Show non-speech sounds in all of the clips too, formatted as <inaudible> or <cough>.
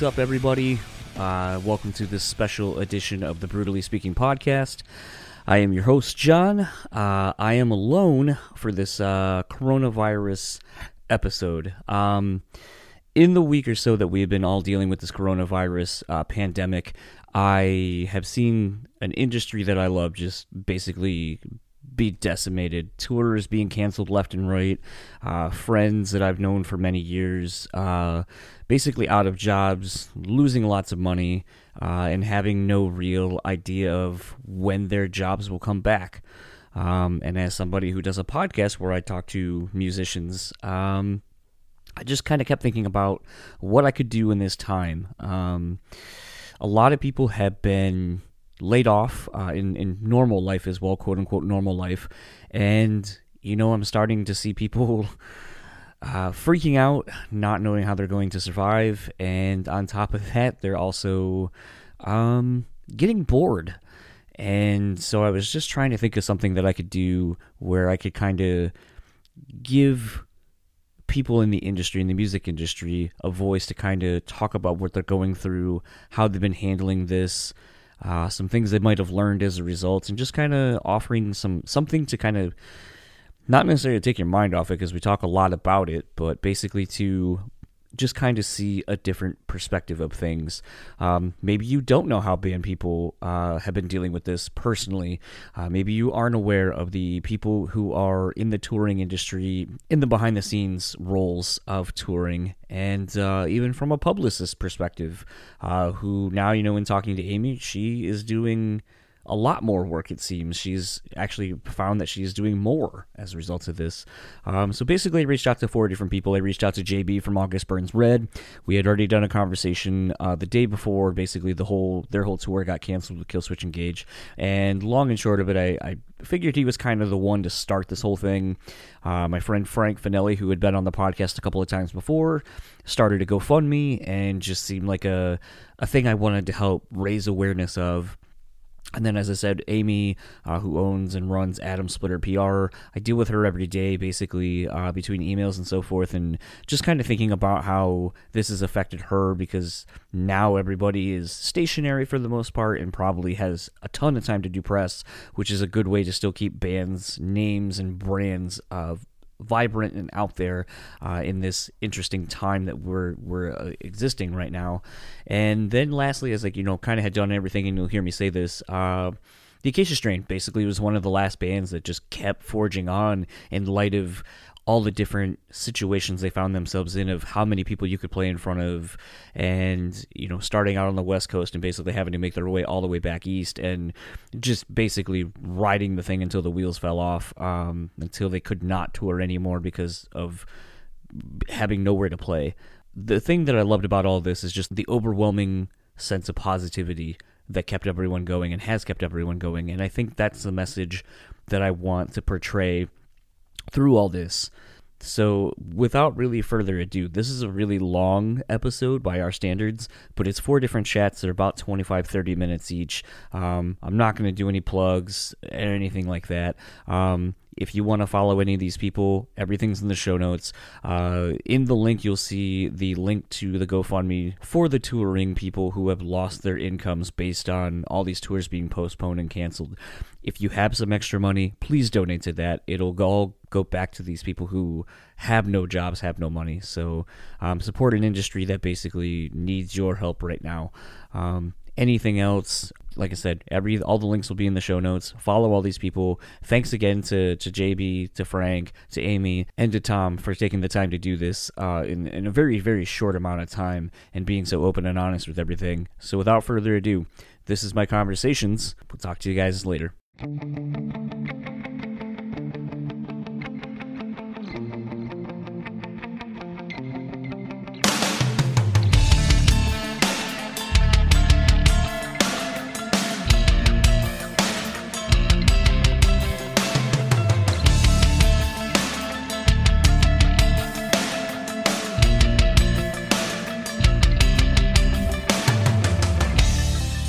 What's up, everybody? Uh, welcome to this special edition of the Brutally Speaking podcast. I am your host, John. Uh, I am alone for this uh, coronavirus episode. Um, in the week or so that we have been all dealing with this coronavirus uh, pandemic, I have seen an industry that I love just basically be decimated. Tours being canceled left and right. Uh, friends that I've known for many years, uh, basically out of jobs, losing lots of money, uh, and having no real idea of when their jobs will come back. Um, and as somebody who does a podcast where I talk to musicians, um, I just kind of kept thinking about what I could do in this time. Um, a lot of people have been laid off uh, in in normal life as well, quote unquote normal life, and you know I'm starting to see people. Uh, freaking out, not knowing how they're going to survive, and on top of that, they're also um, getting bored. And so I was just trying to think of something that I could do where I could kind of give people in the industry, in the music industry, a voice to kind of talk about what they're going through, how they've been handling this, uh, some things they might have learned as a result, and just kind of offering some something to kind of not necessarily to take your mind off it because we talk a lot about it, but basically to just kind of see a different perspective of things. Um, maybe you don't know how band people uh, have been dealing with this personally. Uh, maybe you aren't aware of the people who are in the touring industry, in the behind the scenes roles of touring, and uh, even from a publicist perspective, uh, who now, you know, in talking to Amy, she is doing a lot more work, it seems. She's actually found that she's doing more as a result of this. Um, so basically, I reached out to four different people. I reached out to JB from August Burns Red. We had already done a conversation uh, the day before. Basically, the whole their whole tour got canceled with Killswitch Engage. And long and short of it, I, I figured he was kind of the one to start this whole thing. Uh, my friend Frank Finelli, who had been on the podcast a couple of times before, started a GoFundMe and just seemed like a a thing I wanted to help raise awareness of and then, as I said, Amy, uh, who owns and runs Atom Splitter PR, I deal with her every day, basically uh, between emails and so forth, and just kind of thinking about how this has affected her because now everybody is stationary for the most part and probably has a ton of time to do press, which is a good way to still keep bands' names and brands uh, vibrant and out there uh, in this interesting time that we're we're uh, existing right now. And then lastly, as like you know, kind of had done everything, and you'll hear me say this. Uh, the Acacia Strain basically was one of the last bands that just kept forging on in light of all the different situations they found themselves in of how many people you could play in front of and you know starting out on the west coast and basically having to make their way all the way back east and just basically riding the thing until the wheels fell off um, until they could not tour anymore because of having nowhere to play. The thing that i loved about all this is just the overwhelming sense of positivity that kept everyone going and has kept everyone going. And i think that's the message that i want to portray through all this. So, without really further ado, this is a really long episode by our standards, but it's four different chats that are about 25 30 minutes each. Um, I'm not going to do any plugs or anything like that. Um, if you want to follow any of these people, everything's in the show notes. Uh, in the link, you'll see the link to the GoFundMe for the touring people who have lost their incomes based on all these tours being postponed and canceled. If you have some extra money, please donate to that. It'll all go back to these people who have no jobs, have no money. So um, support an industry that basically needs your help right now. Um, anything else like i said every all the links will be in the show notes. Follow all these people. Thanks again to, to jb to frank to amy and to tom for taking the time to do this uh, in, in a very very short amount of time and being so open and honest with everything. So without further ado this is my conversations. We'll talk to you guys later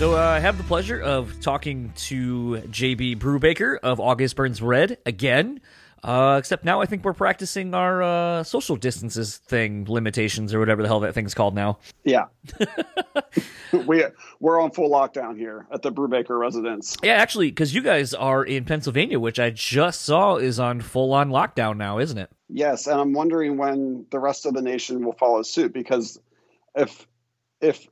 So uh, I have the pleasure of talking to JB Brubaker of August Burns Red again. Uh, except now I think we're practicing our uh, social distances thing limitations or whatever the hell that thing's called now. <laughs> Yeah, we we're on full lockdown here at the Brubaker residence. Yeah, actually, because you guys are in Pennsylvania, which I just saw is on full on lockdown now, isn't it? Yes, and I'm wondering when the rest of the nation will follow suit because if if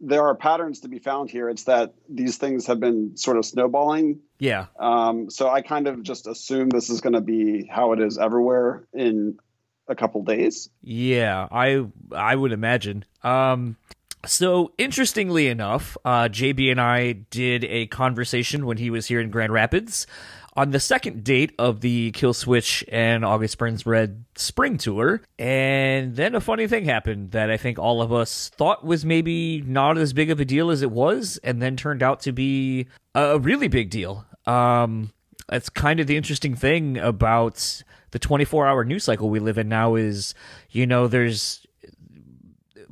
there are patterns to be found here, it's that these things have been sort of snowballing. Yeah. Um, so I kind of just assume this is going to be how it is everywhere in a couple days. Yeah, I I would imagine. Um, so interestingly enough, uh, JB and I did a conversation when he was here in Grand Rapids on the second date of the Killswitch and August Burns Red spring tour. And then a funny thing happened that I think all of us thought was maybe not as big of a deal as it was, and then turned out to be a really big deal. Um, that's kind of the interesting thing about the 24 hour news cycle we live in now is, you know, there's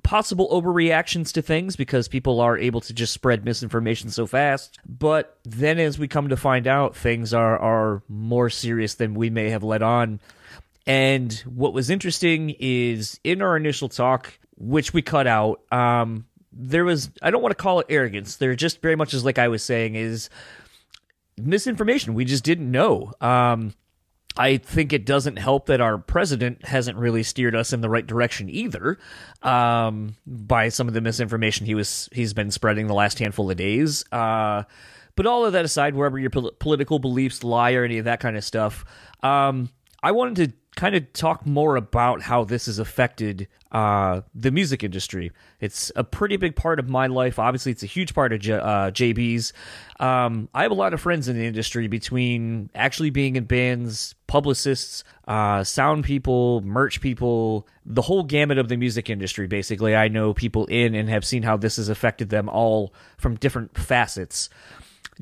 possible overreactions to things because people are able to just spread misinformation so fast. But then as we come to find out, things are, are more serious than we may have let on. And what was interesting is in our initial talk, which we cut out, um, there was, I don't want to call it arrogance. There just very much is like I was saying is misinformation. We just didn't know. Um, I think it doesn't help that our president hasn't really steered us in the right direction either, um, by some of the misinformation he was he's been spreading the last handful of days. Uh, but all of that aside, wherever your pol- political beliefs lie or any of that kind of stuff, um, I wanted to kind of talk more about how this has affected uh, the music industry. It's a pretty big part of my life. Obviously, it's a huge part of J- uh, JB's. Um, I have a lot of friends in the industry between actually being in bands, publicists, uh, sound people, merch people, the whole gamut of the music industry, basically. I know people in and have seen how this has affected them all from different facets.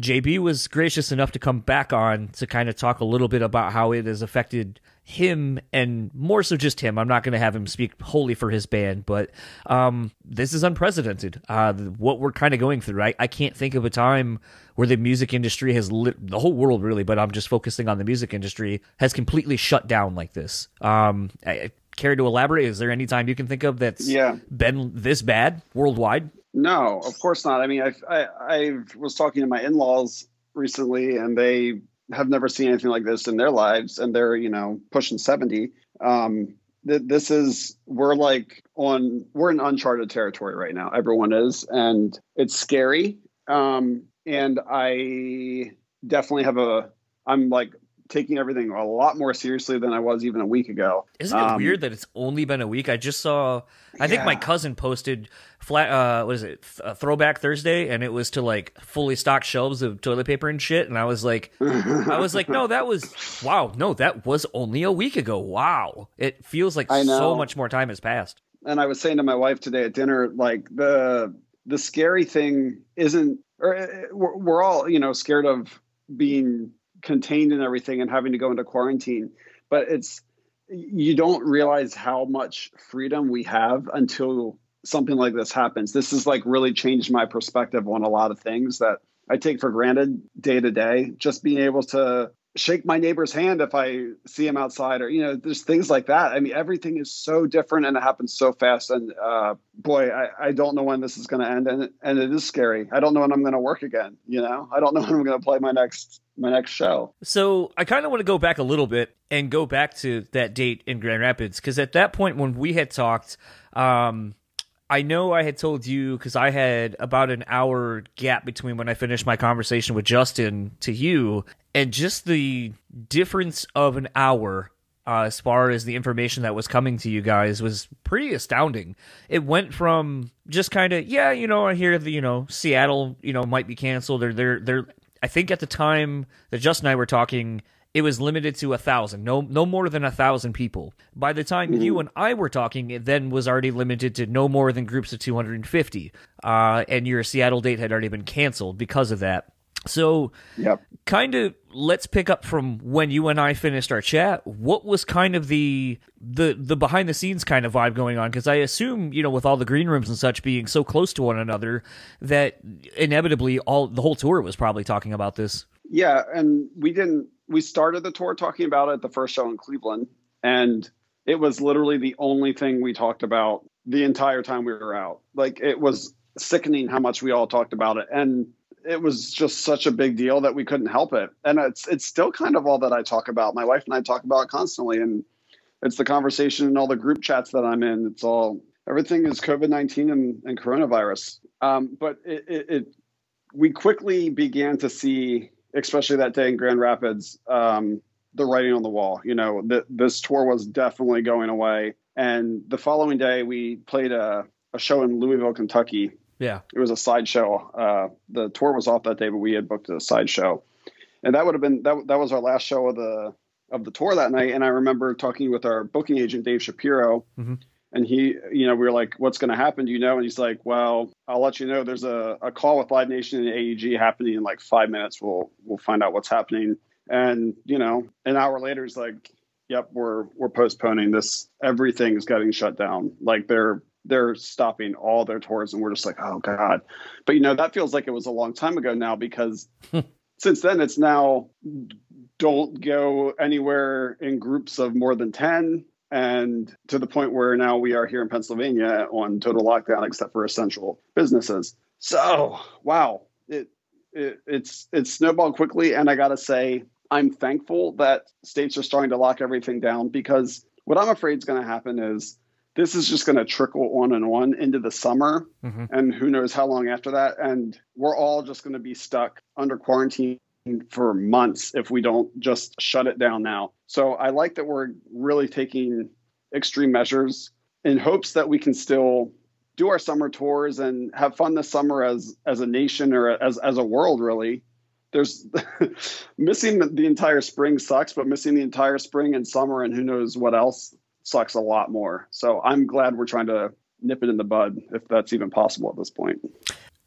JB was gracious enough to come back on to kind of talk a little bit about how it has affected him and more so just him. I'm not going to have him speak wholly for his band, but um, this is unprecedented. Uh, what we're kind of going through. I, I can't think of a time where the music industry has lit the whole world really, but I'm just focusing on the music industry has completely shut down like this. Um, I, care to elaborate? Is there any time you can think of that's Yeah. been this bad worldwide? No, of course not. I mean, I I, I was talking to my in laws recently, and they have never seen anything like this in their lives, and they're you know pushing seventy. Um, th- this is we're like on we're in uncharted territory right now. Everyone is, and it's scary. Um, and I definitely have a. I'm like taking everything a lot more seriously than I was even a week ago. Isn't it Um, weird that it's only been a week? I just saw. I think my cousin posted flat. Uh, what is it? Th- uh, Throwback Thursday, and it was to like fully stocked shelves of toilet paper and shit. And I was like, I was like, no, <laughs> that was wow. No, that was only a week ago. Wow, it feels like so much more time has passed. and I was saying to my wife today at dinner, like the the scary thing isn't, or uh, we're, we're all you know scared of being contained and everything and having to go into quarantine, but it's you don't realize how much freedom we have until something like this happens. This has like really changed my perspective on a lot of things that I take for granted day to day. Just being able to shake my neighbor's hand if I see him outside, or you know, there's things like that. I mean, everything is so different and it happens so fast. And uh, boy, I, I don't know when this is going to end, and and it is scary. I don't know when I'm going to work again. You know, I don't know <laughs> when I'm going to play my next my next show. So I kind of want to go back a little bit and go back to that date in Grand Rapids because at that point when we had talked, um, I know I had told you because I had about an hour gap between when I finished my conversation with Justin to you, and just the difference of an hour. Uh, as far as the information that was coming to you guys was pretty astounding. It went from just kind of yeah, you know, I hear the you know Seattle, you know, might be canceled or they're they're. I think at the time that Justin and I were talking, it was limited to a thousand, no no more than a thousand people. By the time you and I were talking, it then was already limited to no more than groups of 250. Uh, and your Seattle date had already been canceled because of that. So, Yep. kind of let's pick up from when you and I finished our chat. What was kind of the the the behind the scenes kind of vibe going on? Because I assume you know with all the green rooms and such being so close to one another that inevitably all the whole tour was probably talking about this. Yeah, and we didn't. We started the tour talking about it at the first show in Cleveland, and it was literally the only thing we talked about the entire time we were out. Like it was sickening how much we all talked about it, and it was just such a big deal that we couldn't help it. And it's it's still kind of all that I talk about. My wife and I talk about constantly, and it's the conversation in all the group chats that I'm in. It's all everything is COVID nineteen and, and, coronavirus. Um, but it, it, it, we quickly began to see, especially that day in Grand Rapids, um, the writing on the wall. You know, this tour was definitely going away. And the following day, we played a, a show in Louisville, Kentucky. Yeah, it was a sideshow. Uh, the tour was off that day, but we had booked a sideshow, and that would have been that. That was our last show of the of the tour that night. And I remember talking with our booking agent, Dave Shapiro, mm-hmm. and he, you know, we were like, "What's going to happen? Do you know?" And he's like, "Well, I'll let you know. There's a, a call with Live Nation and AEG happening in like five minutes. We'll we'll find out what's happening." And you know, an hour later, he's like, "Yep, we're we're postponing this. Everything's getting shut down. Like they're." They're stopping all their tours, and we're just like, oh god. But you know that feels like it was a long time ago now because hmm. since then it's now don't go anywhere in groups of more than 10 and to the point where now we are here in Pennsylvania on total lockdown except for essential businesses. So, wow, it, it it's it's snowballed quickly and I got to say I'm thankful that states are starting to lock everything down because what I'm afraid is going to happen is this is just going to trickle on and on into the summer mm-hmm. and who knows how long after that and we're all just going to be stuck under quarantine for months if we don't just shut it down now. So I like that we're really taking extreme measures in hopes that we can still do our summer tours and have fun this summer as as a nation or as as a world really there's <laughs> missing the entire spring sucks but missing the entire spring and summer and who knows what else sucks a lot more so i'm glad we're trying to nip it in the bud if that's even possible at this point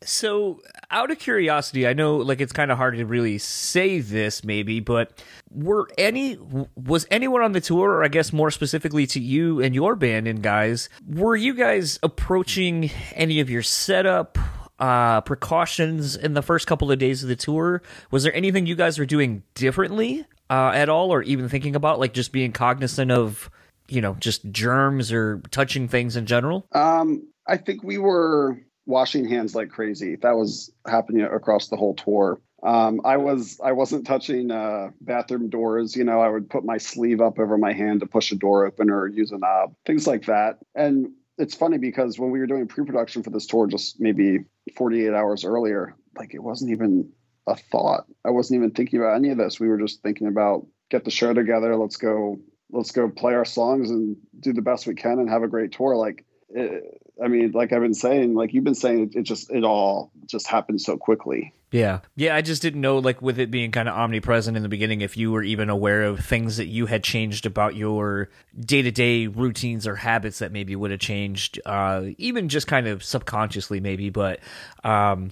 so, out of curiosity, I know like it's kind of hard to really say this maybe, but were any was anyone on the tour or I guess more specifically to you and your band and guys, were you guys approaching any of your setup uh, precautions in the first couple of days of the tour? Was there anything you guys were doing differently uh, at all or even thinking about like just being cognizant of you know just germs or touching things in general? Um, I think we were washing hands like crazy. That was happening across the whole tour. Um, I was I wasn't touching uh, bathroom doors. You know, I would put my sleeve up over my hand to push a door open or use a knob, things like that. And it's funny because when we were doing pre-production for this tour, just maybe 48 hours earlier, like it wasn't even a thought. I wasn't even thinking about any of this. We were just thinking about get the show together. Let's go. Let's go play our songs and do the best we can and have a great tour. Like it, I mean, like I've been saying, like you've been saying, it, it just it all just happened so quickly. Yeah, yeah. I just didn't know, like, with it being kind of omnipresent in the beginning, if you were even aware of things that you had changed about your day to day routines or habits that maybe would have changed, uh, even just kind of subconsciously, maybe. But, um,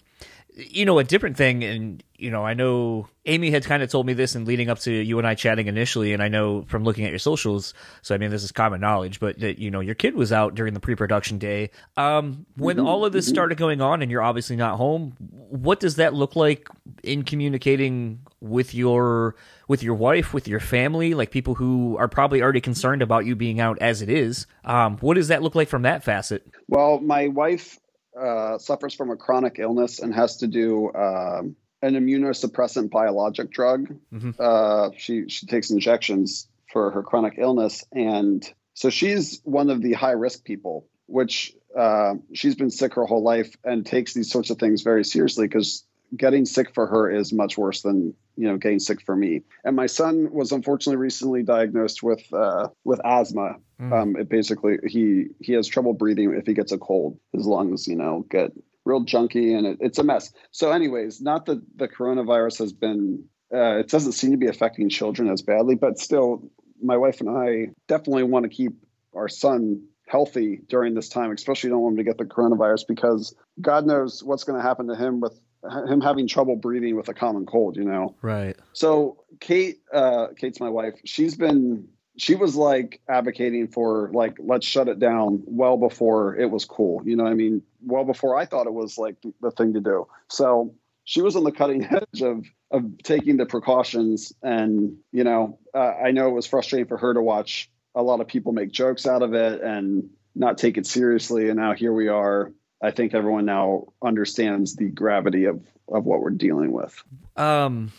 you know, a different thing, and you know, I know Amy had kind of told me this in leading up to you and I chatting initially, and I know from looking at your socials. So I mean, this is common knowledge, but that you know, your kid was out during the pre-production day. Um, when mm-hmm. all of this started going on, and you're obviously not home, what does that look like in communicating with your with your wife, with your family, like people who are probably already concerned about you being out as it is? Um, what does that look like from that facet? Well, my wife uh, suffers from a chronic illness and has to do. Um, an immunosuppressant biologic drug. Mm-hmm. Uh, she she takes injections for her chronic illness, and so she's one of the high risk people. Which uh, she's been sick her whole life and takes these sorts of things very seriously because getting sick for her is much worse than you know getting sick for me. And my son was unfortunately recently diagnosed with uh, with asthma. Mm. Um, it basically he he has trouble breathing if he gets a cold. His lungs, you know, get real junky and it, it's a mess. So, anyways, not that the coronavirus has been, uh, it doesn't seem to be affecting children as badly, but still, my wife and I definitely want to keep our son healthy during this time, especially don't want him to get the coronavirus because God knows what's going to happen to him with him having trouble breathing with a common cold, you know? Right. So Kate, uh, Kate's my wife. She's been she was like advocating for like let's shut it down well before it was cool you know i mean well before i thought it was like the thing to do so she was on the cutting <laughs> edge of of taking the precautions. And you know, uh, I know it was frustrating for her to watch a lot of people make jokes out of it and not take it seriously. And now here we are. I think everyone now understands the gravity of of what we're dealing with. Um,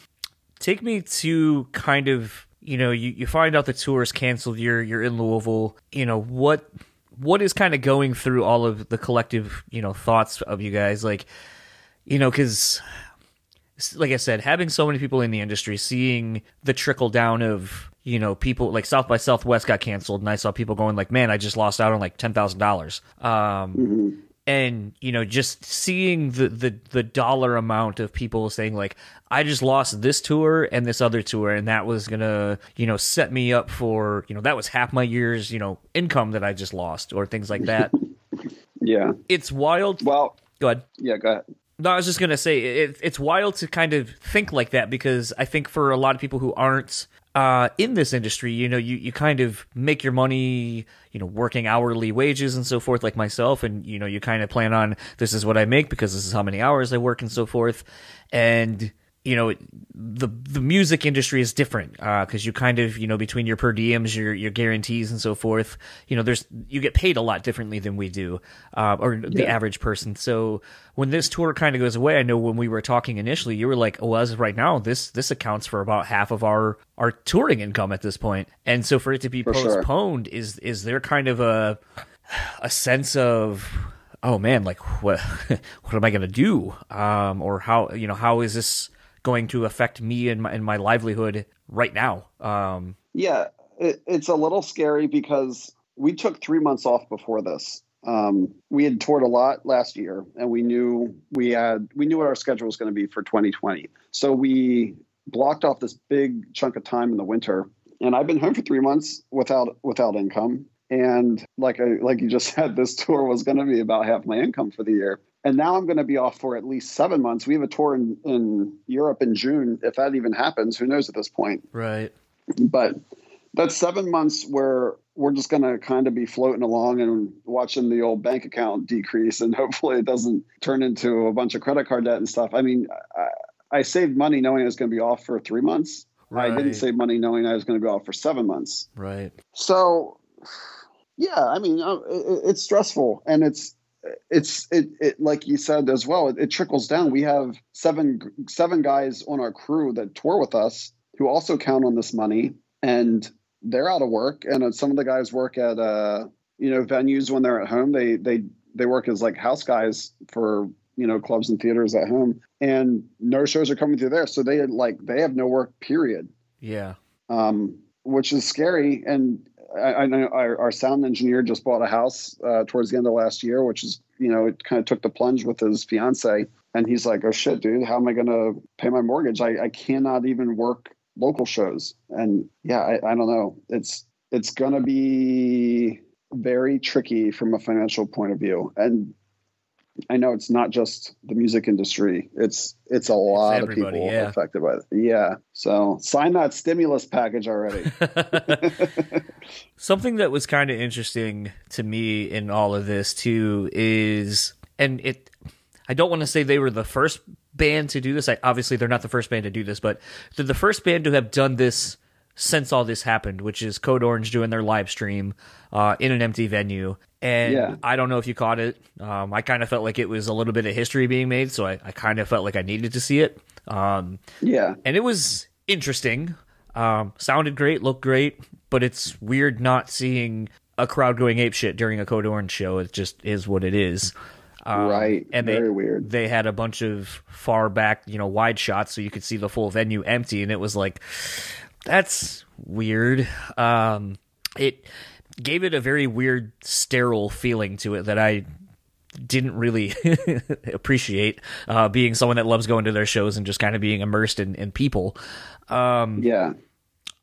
take me to kind of you know you, you find out the tour is canceled. You're you're in Louisville. You know what what is kind of going through all of the collective you know thoughts of you guys like you know because like I said, having so many people in the industry, seeing the trickle down of you know people like South by Southwest got canceled, and I saw people going like, "Man, I just lost out on like ten thousand um, dollars." And you know, just seeing the, the the dollar amount of people saying like, "I just lost this tour and this other tour, and that was gonna you know set me up for you know that was half my year's you know income that I just lost," or things like that. <laughs> Yeah. it's wild. Well, Go ahead. yeah. Go ahead. No, I was just gonna say it, it's wild to kind of think like that because I think for a lot of people who aren't uh, in this industry, you know, you, you kind of make your money, you know, working hourly wages and so forth, like myself, and you know, you kind of plan on this is what I make because this is how many hours I work and so forth, and you know the the music industry is different because uh, you kind of you know between your per diems your your guarantees and so forth you know there's you get paid a lot differently than we do uh, or the Yeah. average person so when this tour kind of goes away I know when we were talking initially you were like oh as of right now this this accounts for about half of our our touring income at this point. and so for it to be For sure. postponed is is there kind of a a sense of oh man like what <laughs> what am i going to do um or how you know how is this going to affect me and my, and my livelihood right now um Yeah, it, it's a little scary because we took three months off before this. Um, we had toured a lot last year, and we knew we had we knew what our schedule was going to be for 2020. So we blocked off this big chunk of time in the winter, and I've been home for three months without without income. And like I, like you just <laughs> said, this tour was going to be about half my income for the year. And now I'm going to be off for at least seven months. We have a tour in, in Europe in June. If that even happens, who knows at this point? right but that's seven months where we're just going to kind of be floating along and watching the old bank account decrease and hopefully it doesn't turn into a bunch of credit card debt and stuff i mean i, I saved money knowing i was going to be off for three months Right. i didn't save money knowing i was going to be off for seven months right so yeah i mean uh, it's stressful and it's it's it, it like you said as well it, it trickles down. We have seven seven guys on our crew that tour with us who also count on this money and they're out of work. And some of the guys work at uh you know venues when they're at home. They they they work as like house guys for you know clubs and theaters at home. And no shows are coming through there. So they like they have no work period. Yeah. Um, which is scary. And I, know our, our sound engineer just bought a house uh, towards the end of last year, which is, you know, it kind of took the plunge with his fiance. And he's like, oh shit, dude, how am I going to pay my mortgage? I, I cannot even work local shows. And yeah, I, I don't know. It's, it's going to be very tricky from a financial point of view. And I know it's not just the music industry. It's it's a lot of people yeah. affected by it. Yeah. So sign that stimulus package already. <laughs> <laughs> Something that was kind of interesting to me in all of this too is, and it, I don't want to say they were the first band to do this. I, obviously, they're not the first band to do this, but they're the first band to have done this since all this happened, which is Code Orange doing their live stream uh, in an empty venue. And Yeah. I don't know if you caught it. Um, I kind of felt like it was a little bit of history being made, so I, I kind of felt like I needed to see it. Um, yeah. and it was interesting. Um, sounded great, looked great, but it's weird not seeing a crowd going ape shit during a Code Orange show. It just is what it is. Um, right. And they Very weird. they had a bunch of far back, you know, wide shots so you could see the full venue empty, and it was like that's weird. Um, it gave it a very weird, sterile feeling to it that I didn't really <laughs> appreciate. Uh, being someone that loves going to their shows and just kind of being immersed in, in people. Um, Yeah.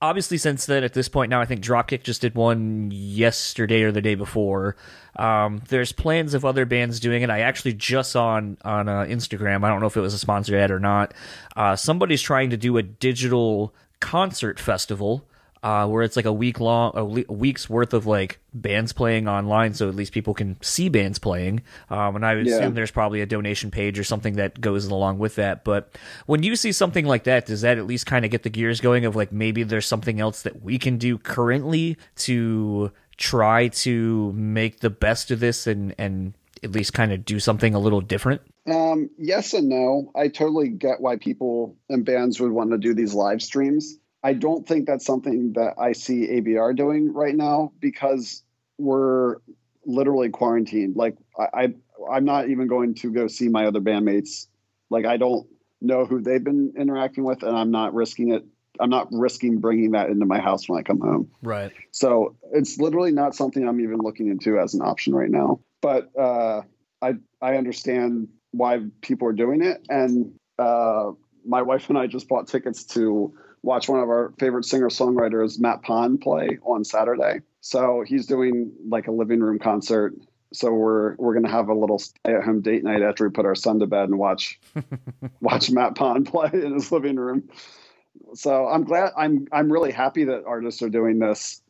obviously since then at this point now i think dropkick just did one yesterday or the day before um, there's plans of other bands doing it i actually just saw on, on uh, instagram i don't know if it was a sponsored ad or not uh, somebody's trying to do a digital concert festival uh, where it's like a week long, a, week's worth of like bands playing online, so at least people can see bands playing. Um, and I would Yeah. assume there's probably a donation page or something that goes along with that. But when you see something like that, does that at least kind of get the gears going of like maybe there's something else that we can do currently to try to make the best of this and and at least kind of do something a little different? Um, yes and no. I totally get why people and bands would want to do these live streams. I don't think that's something that I see ABR doing right now because we're literally quarantined. Like I, I I'm not even going to go see my other bandmates. Like I don't know who they've been interacting with, and I'm not risking it. I'm not risking bringing that into my house when I come home. Right. So it's literally not something I'm even looking into as an option right now. But uh, I I understand why people are doing it, and uh, my wife and I just bought tickets to watch one of our favorite singer songwriters, Matt Pond, play on Saturday. So he's doing like a living room concert. So we're we're gonna have a little stay at home date night after we put our son to bed and watch <laughs> watch Matt Pond play in his living room. So I'm glad I'm I'm really happy that artists are doing this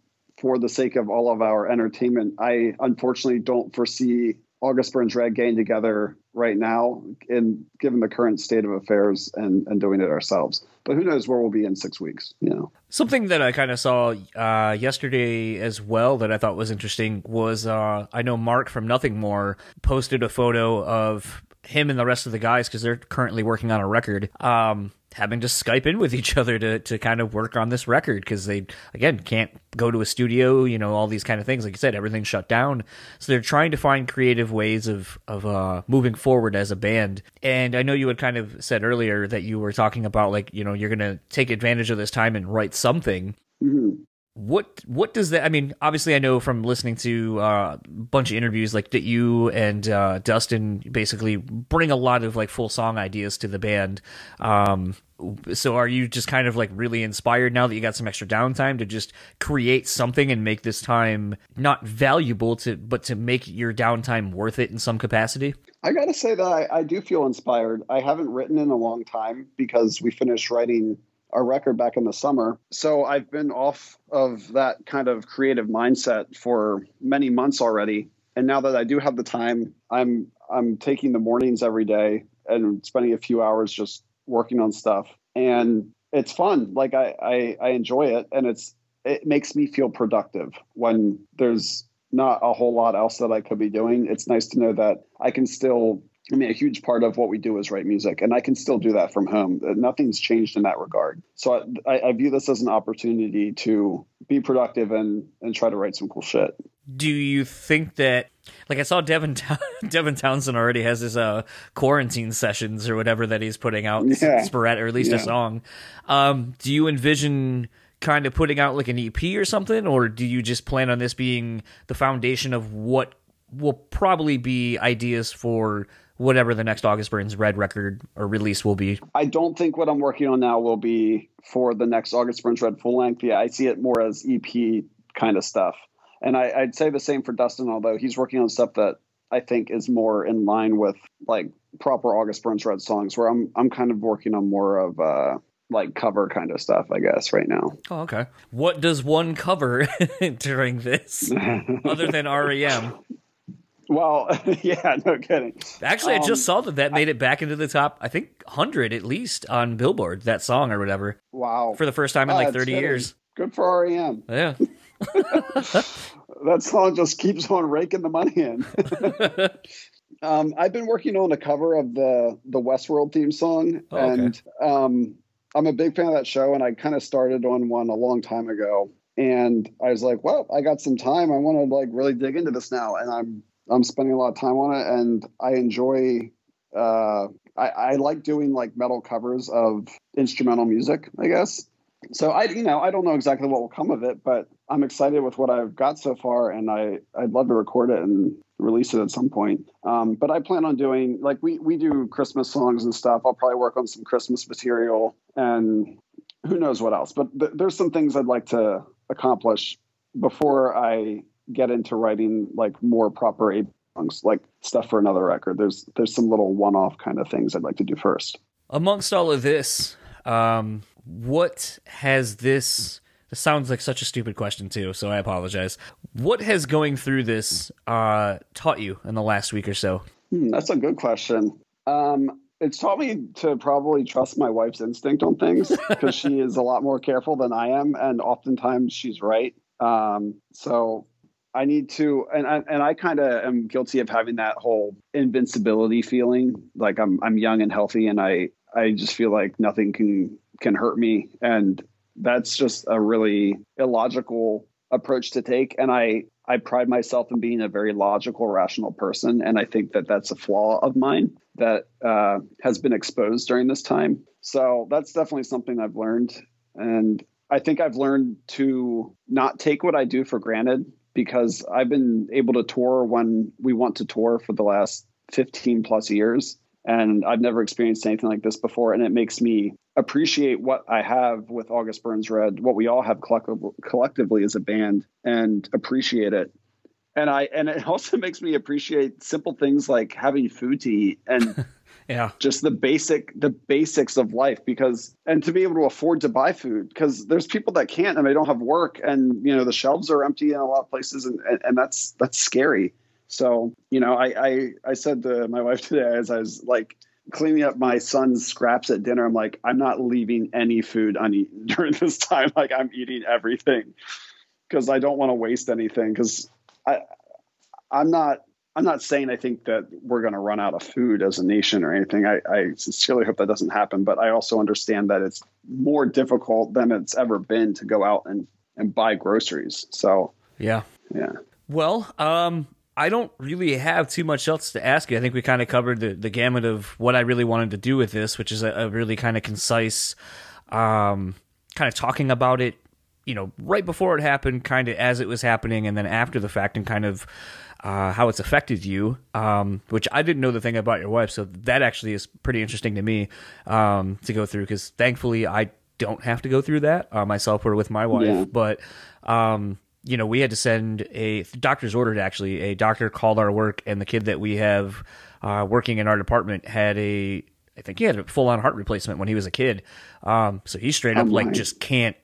for the sake of all of our entertainment. I unfortunately don't foresee August Burns Red getting together right now, in given the current state of affairs, and and doing it ourselves. But who knows where we'll be in six weeks? You know. Something that I kind of saw uh, yesterday as well that I thought was interesting was uh, I know Mark from Nothing More posted a photo of him and the rest of the guys because they're currently working on a record. Um, having to Skype in with <laughs> each other to, to kind of work on this record because they again can't go to a studio, you know, all these kind of things. Like you said, everything's shut down. So they're trying to find creative ways of of uh, moving forward as a band. And I know you had kind of said earlier that you were talking about like, you know, you're gonna take advantage of this time and write something. Mhm. What what does that? I mean, obviously, I know from listening to uh, a bunch of interviews like that you and uh, Dustin basically bring a lot of like full song ideas to the band. Um, so, are you just kind of like really inspired now that you got some extra downtime to just create something and make this time not valuable to, but to make your downtime worth it in some capacity? I got to say that I, I do feel inspired. I haven't written in a long time because we finished writing our record back in the summer. So I've been off of that kind of creative mindset for many months already. And now that I do have the time, I'm I'm taking the mornings every day and spending a few hours just working on stuff. And it's fun. Like I I, I enjoy it and it's it makes me feel productive when there's not a whole lot else that I could be doing. It's nice to know that I can still I mean, a huge part of what we do is write music, and I can still do that from home. Uh, Nothing's changed in that regard. So I, I view this as an opportunity to be productive and and try to write some cool shit. Do you think that, like, I saw Devin <laughs> Devin Townsend already has his uh, quarantine sessions or whatever that he's putting out Yeah. sporadic, or at least a song. Um, do you envision kind of putting out like an EP or something, or do you just plan on this being the foundation of what will probably be ideas for whatever the next August Burns Red record or release will be? I don't think what I'm working on now will be for the next August Burns Red full length. Yeah, I see it more as EP kind of stuff. And I, I'd say the same for Dustin, although he's working on stuff that I think is more in line with like proper August Burns Red songs, where I'm I'm kind of working on more of uh like cover kind of stuff, I guess, right now. Oh, okay. What does one cover <laughs> during this <laughs> other than REM? Well, <laughs> yeah, no kidding. Actually, I Um, just saw that that made it back into the top, I think, 100 at least on Billboard, that song or whatever, Wow. for the first time in like 30 fitting. years. Good for REM. Yeah. <laughs> <laughs> That song just keeps on raking the money in. um, I've been working on a cover of the the Westworld theme song, Oh, okay. and um, I'm a big fan of that show. And I kind of started on one a long time ago, and I was like, "Well, I got some time. I want to like really dig into this now." And I'm I'm spending a lot of time on it, and I enjoy. Uh, I, I like doing like metal covers of instrumental music, I guess. So I, you know, I don't know exactly what will come of it, but I'm excited with what I've got so far, and I I'd love to record it and release it at some point. Um, but I plan on doing like we we do Christmas songs and stuff. I'll probably work on some Christmas material and who knows what else. But th- there's some things I'd like to accomplish before I get into writing like more proper A songs, like stuff for another record. There's there's some little one-off kind of things I'd like to do first. Amongst all of this, um, what has this This sounds like such a stupid question too, so I apologize. What has going through this uh, taught you in the last week or so? Hmm, that's a good question. Um, it's taught me to probably trust my wife's instinct on things <laughs> because she is a lot more careful than I am, and oftentimes she's right. Um, so I need to, and I, and I kind of am guilty of having that whole invincibility feeling, like I'm I'm young and healthy, and I I just feel like nothing can can hurt me, and that's just a really illogical approach to take. And I I pride myself in being a very logical, rational person, and I think that that's a flaw of mine that uh, has been exposed during this time. So that's definitely something I've learned, and I think I've learned to not take what I do for granted because I've been able to tour when we want to tour for the last 15 plus years. And I've never experienced anything like this before. And it makes me appreciate what I have with August Burns Red, what we all have collectively as a band, and appreciate it. And I and it <laughs> also makes me appreciate simple things like having food to eat and <laughs> yeah. Just the basic the basics of life because and to be able to afford to buy food because there's people that can't and they don't have work and you know the shelves are empty in a lot of places and and, and that's that's scary. So you know I, I i said to my wife <laughs> today as i was like cleaning up my son's scraps at dinner i'm like i'm not leaving any food uneaten <laughs> during this time. Like i'm eating everything because i don't want to waste anything because i i'm not I'm not saying I think that we're going to run out of food as a nation or anything. I, I, sincerely hope that doesn't happen, but I also understand that it's more difficult than it's ever been to go out and, and buy groceries. So, yeah. Yeah. Well, um, I don't really have too much else to ask you. I think we kind of covered the, the gamut of what I really wanted to do with this, which is a, a really kind of concise, um, kind of talking about it, you know, right before it happened, kind of as it was happening, and then after the fact, and kind of uh, how it's affected you, um, which I didn't know the thing about your wife. So that actually is pretty interesting to me um, to go through because thankfully I don't have to go through that uh, myself or with my wife. Yeah. But, um, you know, we had to send a doctor's ordered actually. A doctor called our work, and the kid that we have uh, working in our department had a I think he had a full on heart replacement when he was a kid. Um, so he straight up oh like just can't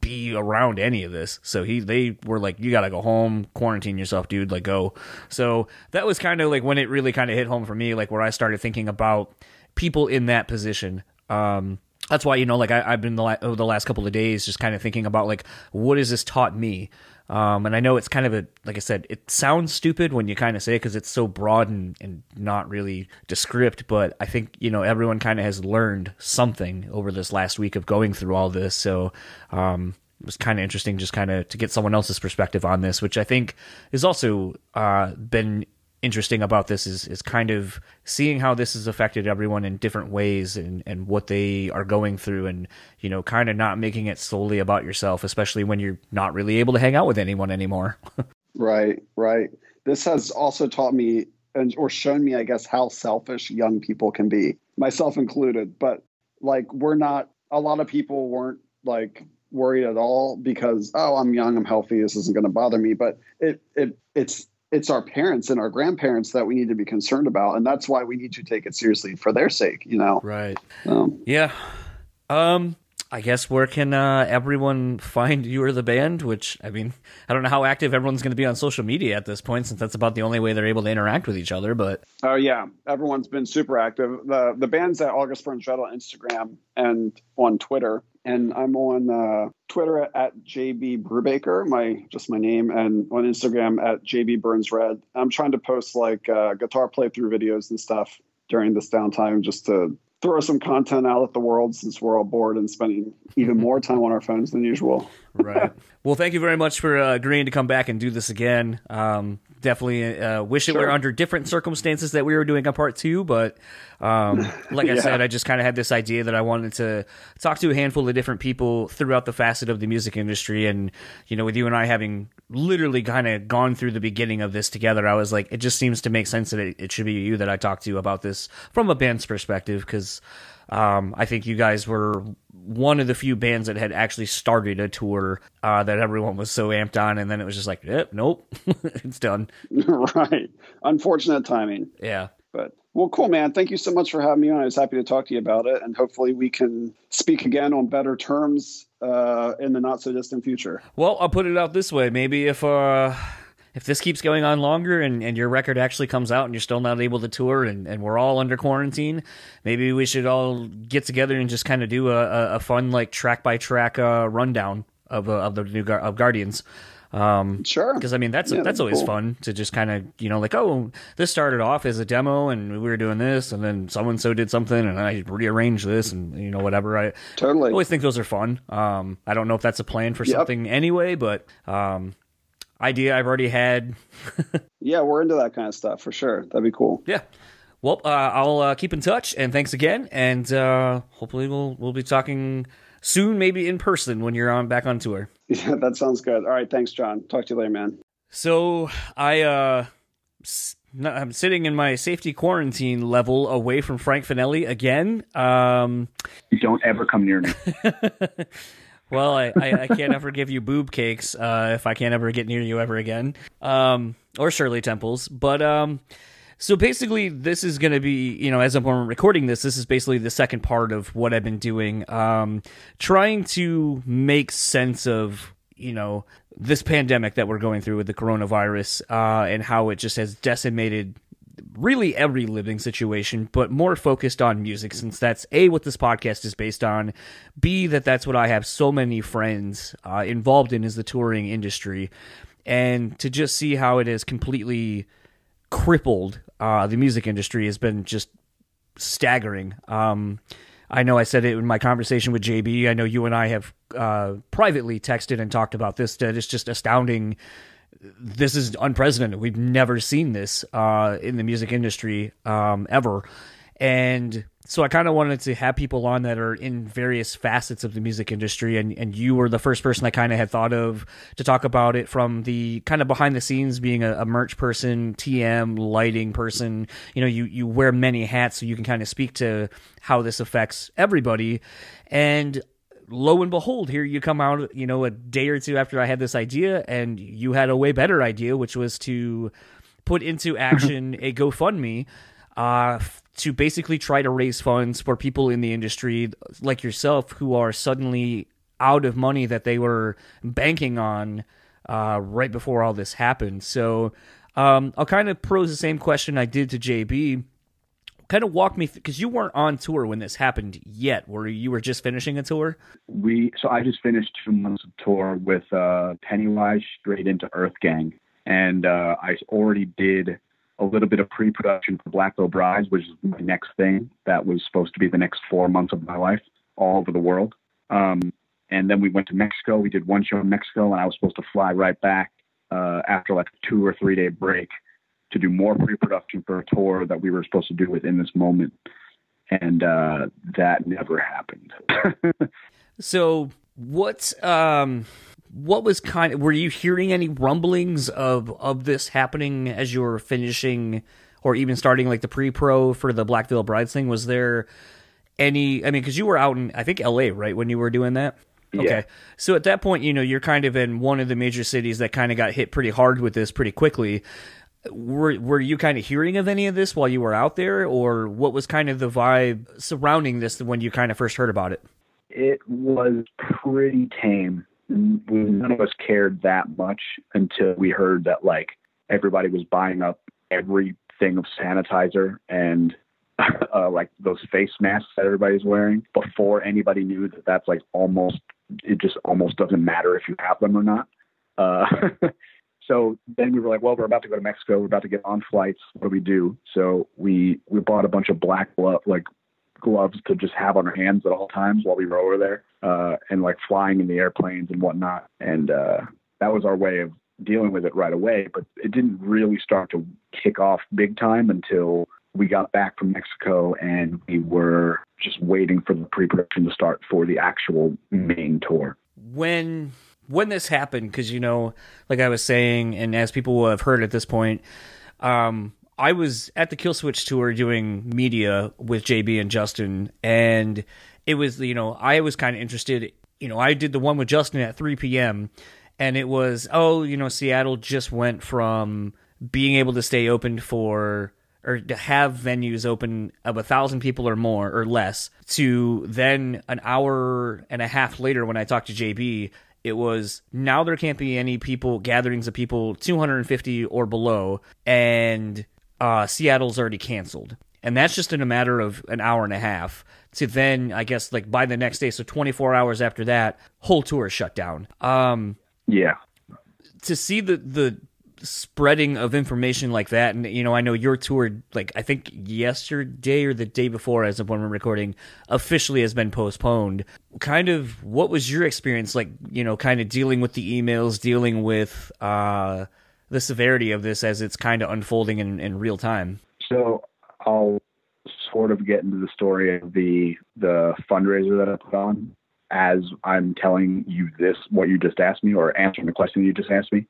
be around any of this. So he they were like, You gotta go home, quarantine yourself, dude, like go. So that was kind of like when it really kind of hit home for me, like where I started thinking about people in that position. Um that's why you know like I, have been the, la- the last couple of days just kind of thinking about like what has this taught me um, and I know it's kind of a, like I said, it sounds stupid when you kind of say it because it's so broad and, and not really descript, but I think, you know, everyone kind of has learned something over this last week of going through all this. So, um, it was kind of interesting just kind of to get someone else's perspective on this, which I think has also uh, been interesting about this is is kind of seeing how this has affected everyone in different ways and and what they are going through and you know kind of not making it solely about yourself especially when you're not really able to hang out with anyone anymore. <laughs> Right right. This has also taught me and or shown me i guess how selfish young people can be myself included. But like we're not a lot of people weren't like worried at all because oh i'm young i'm healthy this isn't going to bother me. But it it it's it's our parents and our grandparents that we need to be concerned about and that's why we need to take it seriously for their sake you know? Right. Um, yeah. Um i guess where can uh, everyone find you or the band which i mean i don't know how active everyone's going to be on social media at this point since that's about the only way they're able to interact with each other but oh yeah. Everyone's been super active. The the band's at august burns red on instagram and on twitter and I'm on uh, Twitter at, JB Brubaker, my just my name, and on Instagram at JB Burns Red. I'm trying to post like uh, guitar playthrough videos and stuff during this downtime just to throw some content out at the world since we're all bored and spending even more time on our phones than usual. Right. <laughs> Well, thank you very much for uh, agreeing to come back and do this again. Um, definitely uh, wish sure. it were under different circumstances that we were doing a part two, but um, <laughs> like I said, I just kind of had this idea that I wanted to talk to a handful of different people throughout the facet of the music industry, and you know, with you and I having literally kind of gone through the beginning of this together, I was like, it just seems to make sense that it, it should be you that I talk to about this from a band's perspective because. Um, I think you guys were one of the few bands that had actually started a tour uh, that everyone was so amped on, and then it was just like, eh, nope, <laughs> it's done. <laughs> right. Unfortunate timing. Yeah. But well, cool, man. Thank you so much for having me on. I was happy to talk to you about it, and hopefully we can speak again on better terms uh, in the not so distant future. Well, I'll put it out this way: maybe if uh, if this keeps going on longer and, and your record actually comes out and you're still not able to tour and, and we're all under quarantine, maybe we should all get together and just kind of do a, a fun like track by track uh, rundown of uh, of the new Gar- of Guardians. Um, sure. Because I mean, that's yeah, that's, always cool. fun to just kind of you know like oh this started off as a demo and we were doing this and then someone so did something and I rearranged this and you know whatever. I totally always think those are fun. Um, I don't know if that's a plan for yep. something anyway, but um, idea I've already had. yeah, we're into that kind of stuff for sure. That'd be cool. Yeah. Well, uh, I'll uh, keep in touch and thanks again. And uh, hopefully we'll we'll be talking soon, maybe in person when you're on back on tour. <laughs> Yeah, that sounds good. All right, thanks, John. Talk to you later, man. So I uh, I'm sitting in my safety quarantine level away from Frank Fanelli again. Um, Don't ever come near me. <laughs> well, I, I, I, can't ever give you boob cakes uh, if I can't ever get near you ever again, um, or Shirley Temples. But um, so basically, this is going to be, you know, as I'm recording this, this is basically the second part of what I've been doing, um, trying to make sense of, you know, this pandemic that we're going through with the coronavirus uh, and how it just has decimated really every living situation, but more focused on music since that's A, what this podcast is based on, B, that that's what I have so many friends uh, involved in is the touring industry. And to just see how it has completely crippled uh, the music industry has been just staggering. Um, I know I said it in my conversation with JB. I know you and I have uh, privately texted and talked about this. That it's just astounding. This is unprecedented. We've never seen this uh, in the music industry um, ever, and so I kind of wanted to have people on that are in various facets of the music industry, and and you were the first person I kind of had thought of to talk about it from the kind of behind the scenes, being a, a, merch person, TM, lighting person. You know, you you wear many hats, so you can kind of speak to how this affects everybody. And lo and behold, here you come out, you know, a day or two after I had this idea, and you had a way better idea, which was to put into <laughs> action a GoFundMe. Uh, to basically try to raise funds for people in the industry like yourself who are suddenly out of money that they were banking on uh, right before all this happened. So um, I'll kind of pose the same question I did to JB. Kind of walk me because you weren't on tour when this happened yet. Were you were just finishing a tour? We so I just finished two months of tour with uh, Pennywise straight into Earth Gang, and uh, I already did a little bit of pre-production for Black Brides, which is my next thing. That was supposed to be the next four months of my life, all over the world. Um, and then we went to Mexico. We did one show in Mexico, and I was supposed to fly right back uh, after like a two or three day break to do more pre-production for a tour that we were supposed to do within this moment. And uh, that never happened. <laughs> so, what's um, what was kind of were you hearing any rumblings of of this happening as you were finishing or even starting like the pre-pro for the Black Veil Brides thing? Was there any? I mean, because you were out in I think L.A. right when you were doing that. Yeah. Okay, so at that point, you know, you're kind of in one of the major cities that kind of got hit pretty hard with this pretty quickly. Were were you kind of hearing of any of this while you were out there, or what was kind of the vibe surrounding this when you kind of first heard about it? It was pretty tame none of us cared that much until we heard that like everybody was buying up every thing of sanitizer and <laughs> uh, like those face masks that everybody's wearing before anybody knew that that's like almost it just almost doesn't matter if you have them or not. Uh, <laughs> so then we were like, well, we're about to go to Mexico. We're about to get on flights. What do we do? So we we bought a bunch of black glove like gloves to just have on our hands at all times while we were over there, uh, and like flying in the airplanes and whatnot. And uh, that was our way of dealing with it right away. But it didn't really start to kick off big time until we got back from Mexico and we were just waiting for the pre-production to start for the actual main tour. When when this happened, because you know, like I was saying, and as people will have heard at this point, um, I was at the Killswitch tour doing media with JB and Justin, and it was you know I was kind of interested. You know, I did the one with Justin at 3 p.m. and it was oh you know Seattle just went from being able to stay open for or to have venues open of a thousand people or more or less to then an hour and a half later when I talked to JB, it was now there can't be any people gatherings of people 250 or below and uh, Seattle's already canceled. And that's just in a matter of an hour and a half. To then, I guess, like by the next day, so 24 hours after that, whole tour is shut down. Um, yeah. To see the the spreading of information like that. And you know i know your tour like i think yesterday or the day before as of when we're recording officially has been postponed. Kind of what was your experience like you know kind of dealing with the emails dealing with uh the severity of this as it's kind of unfolding in, in real time? So i'll sort of get into the story of the the fundraiser that i put on as i'm telling you this what you just asked me or answering the question you just asked me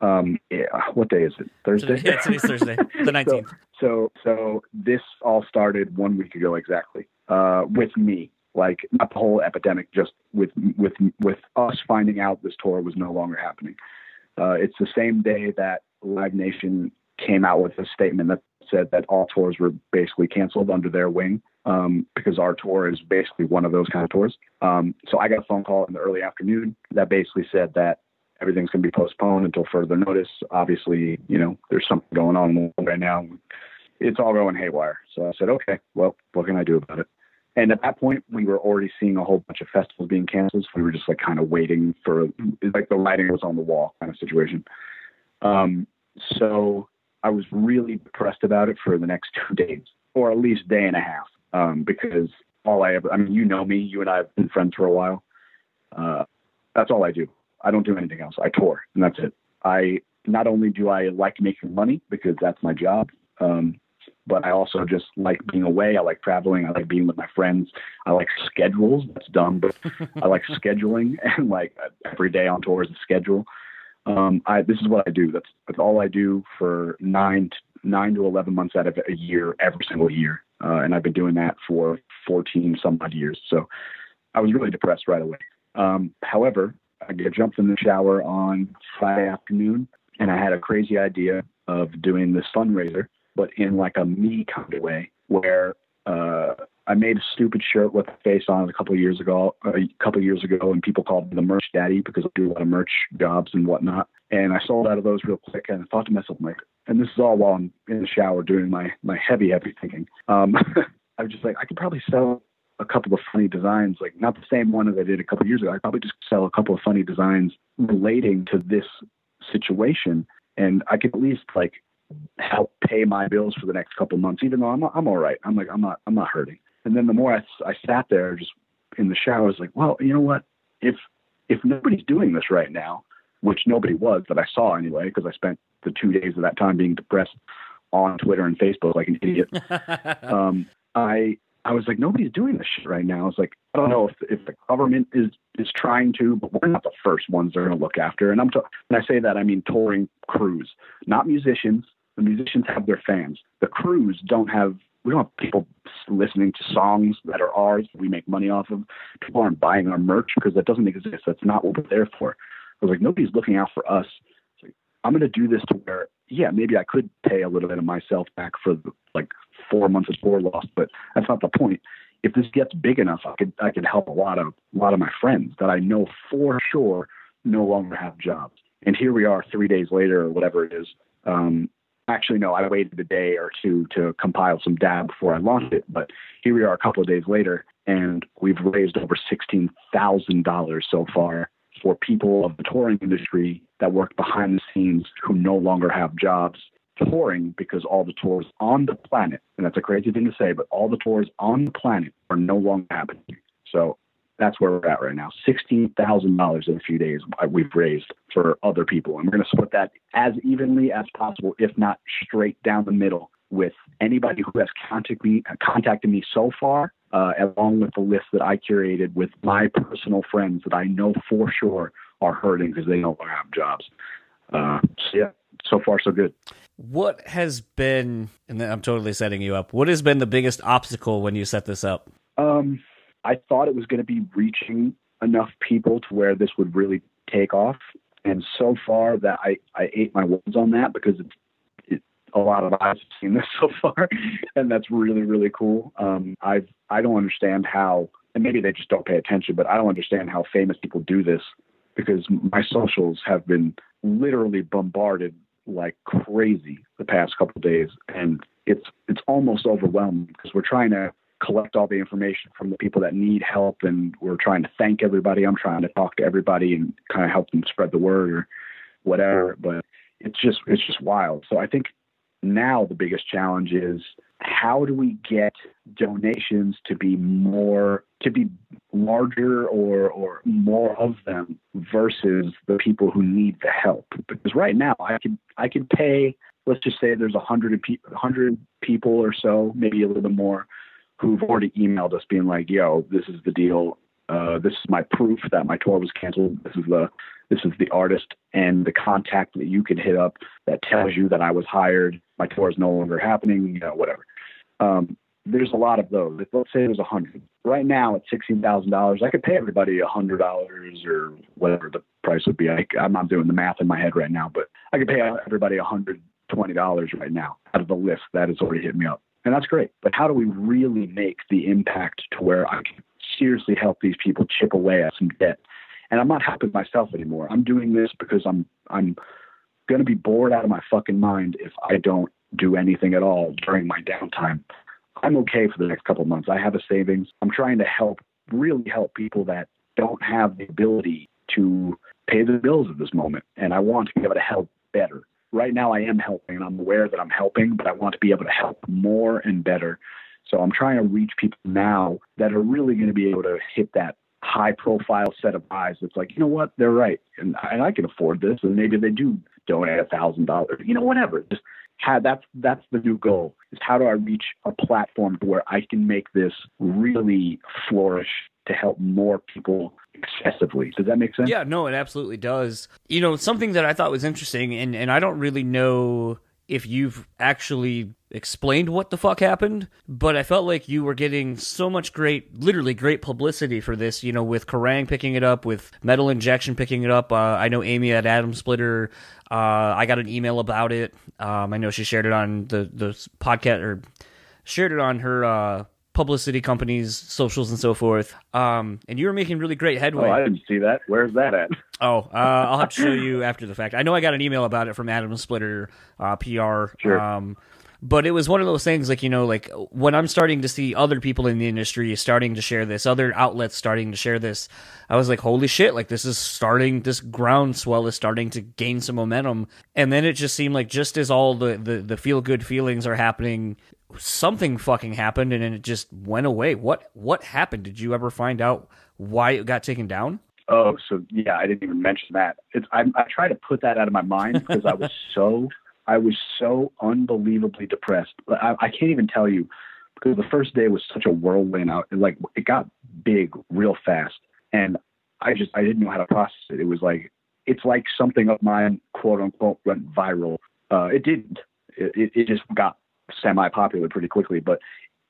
um, yeah, what day is it? Thursday. Yeah, today's Thursday, <laughs> the nineteenth. so, so, so this all started one week ago exactly. Uh, with me, like not the whole epidemic, just with with with us finding out this tour was no longer happening. Uh, it's the same day that Live Nation came out with a statement that said that all tours were basically canceled under their wing um, because our tour is basically one of those kind of tours. Um, so I got a phone call in the early afternoon that basically said that everything's going to be postponed until further notice. Obviously, you know, there's something going on right now. It's all going haywire. So I said, okay, well, what can I do about it? And at that point, we were already seeing a whole bunch of festivals being canceled. So we were just like kind of waiting for, like the writing was on the wall kind of situation. Um, so I was really depressed about it for the next two days, or at least day and a half, um, because all I ever, I mean, you know me, you and I have been friends for a while. Uh, that's all I do. I don't do anything else. I tour, and that's it. I not only do I like making money because that's my job, um, but I also just like being away. I like traveling. I like being with my friends. I like schedules. That's dumb, but I like <laughs> scheduling <laughs> and like every day on tour is a schedule. Um, I this is what I do. That's that's all I do for nine to, nine to eleven months out of a year, every single year, uh, and I've been doing that for fourteen some odd years. So I was really depressed right away. Um, however, I jumped in the shower on Friday afternoon and I had a crazy idea of doing this fundraiser, but in like a me kind of way where uh, I made a stupid shirt with a face on it a couple years ago, a couple years ago, and people called me the merch daddy because I do a lot of merch jobs and whatnot. And I sold out of those real quick, and I thought to myself, like, and this is all while I'm in the shower doing my my heavy, heavy thinking. Um, <laughs> I was just like, I could probably sell a couple of funny designs, like not the same one that I did a couple of years ago. I probably just sell a couple of funny designs relating to this situation, and I could at least like help pay my bills for the next couple of months. Even though I'm I'm all right. I'm like I'm not I'm not hurting. And then the more I I sat there just in the shower, I was like, well, you know what? If if nobody's doing this right now, which nobody was that I saw anyway, because I spent the two days of that time being depressed on Twitter and Facebook like an idiot. <laughs> um, I I was like, nobody's doing this shit right now. I was like, I don't know if if the government is is trying to, but we're not the first ones they're going to look after. And I'm to, when I say that, I mean touring crews, not musicians. The musicians have their fans. The crews don't have. We don't have people listening to songs that are ours. That we make money off of. People aren't buying our merch because that doesn't exist. That's not what we're there for. I was like, nobody's looking out for us. I'm going to do this to where, yeah, maybe I could pay a little bit of myself back for like four months of tour loss, but that's not the point. If this gets big enough, I could I could help a lot of a lot of my friends that I know for sure no longer have jobs. And here we are, three days later, or whatever it is. Um, actually, no, I waited a day or two to compile some data before I launched it. But here we are, a couple of days later, and we've raised over sixteen thousand dollars so far for people of the touring industry that work behind the scenes who no longer have jobs touring because all the tours on the planet, and that's a crazy thing to say, but all the tours on the planet are no longer happening. So that's where we're at right now. Sixteen thousand dollars in a few days uh, we've raised for other people, and we're going to split that as evenly as possible, if not straight down the middle, with anybody who has contacted me contacted me so far, uh, along with the list that I curated with my personal friends that I know for sure are hurting because they no longer have jobs. Uh, so yeah, so far so good. What has been, and I'm totally setting you up. What has been the biggest obstacle when you set this up? Um, I thought it was going to be reaching enough people to where this would really take off, and so far that I I ate my words on that because it's it, a lot of eyes have seen this <laughs> so far, and that's really really cool. Um, I I don't understand how, and maybe they just don't pay attention, but I don't understand how famous people do this because my socials have been literally bombarded like crazy the past couple days, and it's it's almost overwhelming because we're trying to collect all the information from the people that need help and we're trying to thank everybody i'm trying to talk to everybody and kind of help them spread the word or whatever but it's just it's just wild so i think now the biggest challenge is how do we get donations to be more to be larger or or more of them versus the people who need the help? Because right now i could i could pay let's just say there's a hundred pe- hundred people or so maybe a little bit more who've already emailed us being like yo this is the deal. Uh, this is my proof that my tour was canceled. This is the this is the artist and the contact that you can hit up that tells you that i was hired my tour is no longer happening you know whatever um, there's a lot of those. Let's say there's a hundred. Right now at sixteen thousand dollars, I could pay everybody a hundred dollars or whatever the price would be. I, I'm not doing the math in my head right now, but I could pay everybody a hundred twenty dollars right now out of the list that has already hit me up, and that's great. But how do we really make the impact to where I can seriously help these people chip away at some debt? And I'm not helping myself anymore. I'm doing this because I'm I'm going to be bored out of my fucking mind if I don't do anything at all during my downtime. I'm okay for the next couple months. I have a savings. I'm trying to help, really help people that don't have the ability to pay the bills at this moment. And I want to be able to help better. Right now, I am helping and I'm aware that I'm helping, but I want to be able to help more and better. So I'm trying to reach people now that are really going to be able to hit that high profile set of eyes. It's like, you know what? They're right. And, and I can afford this. And maybe they do donate a thousand dollars, you know, whatever. Just how that's that's the new goal is how do I reach a platform where I can make this really flourish to help more people excessively. Does that make sense? Yeah, no, it absolutely does. You know, something that I thought was interesting, and, and I don't really know if you've actually explained what the fuck happened, but I felt like you were getting so much great, literally great publicity for this, you know, with Kerrang picking it up, with Metal Injection picking it up. Uh, I know Amy at Atom Splitter, uh, I got an email about it. Um, I know she shared it on the, the podcast, or shared it on her uh, publicity companies, socials, and so forth. Um, and you were making really great headway. Oh, I didn't see that. Where's that at? <laughs> Oh, uh, I'll have to show you after the fact. I know I got an email about it from Atom Splitter uh, PR. Sure. Um, but it was one of those things like you know like when i'm starting to see other people in the industry starting to share this other outlets starting to share this i was like holy shit like this is starting this groundswell is starting to gain some momentum and then it just seemed like just as all the the, the feel good feelings are happening something fucking happened and then it just went away what what happened did you ever find out why it got taken down Oh, so yeah, I didn't even mention that. It's I, I try to put that out of my mind <laughs> because I was so I was so unbelievably depressed. I, I can't even tell you because the first day was such a whirlwind. Out like it got big real fast, and I just I didn't know how to process it. It was like it's like something of mine, quote unquote, went viral. Uh, it didn't. It, it, it just got semi popular pretty quickly, but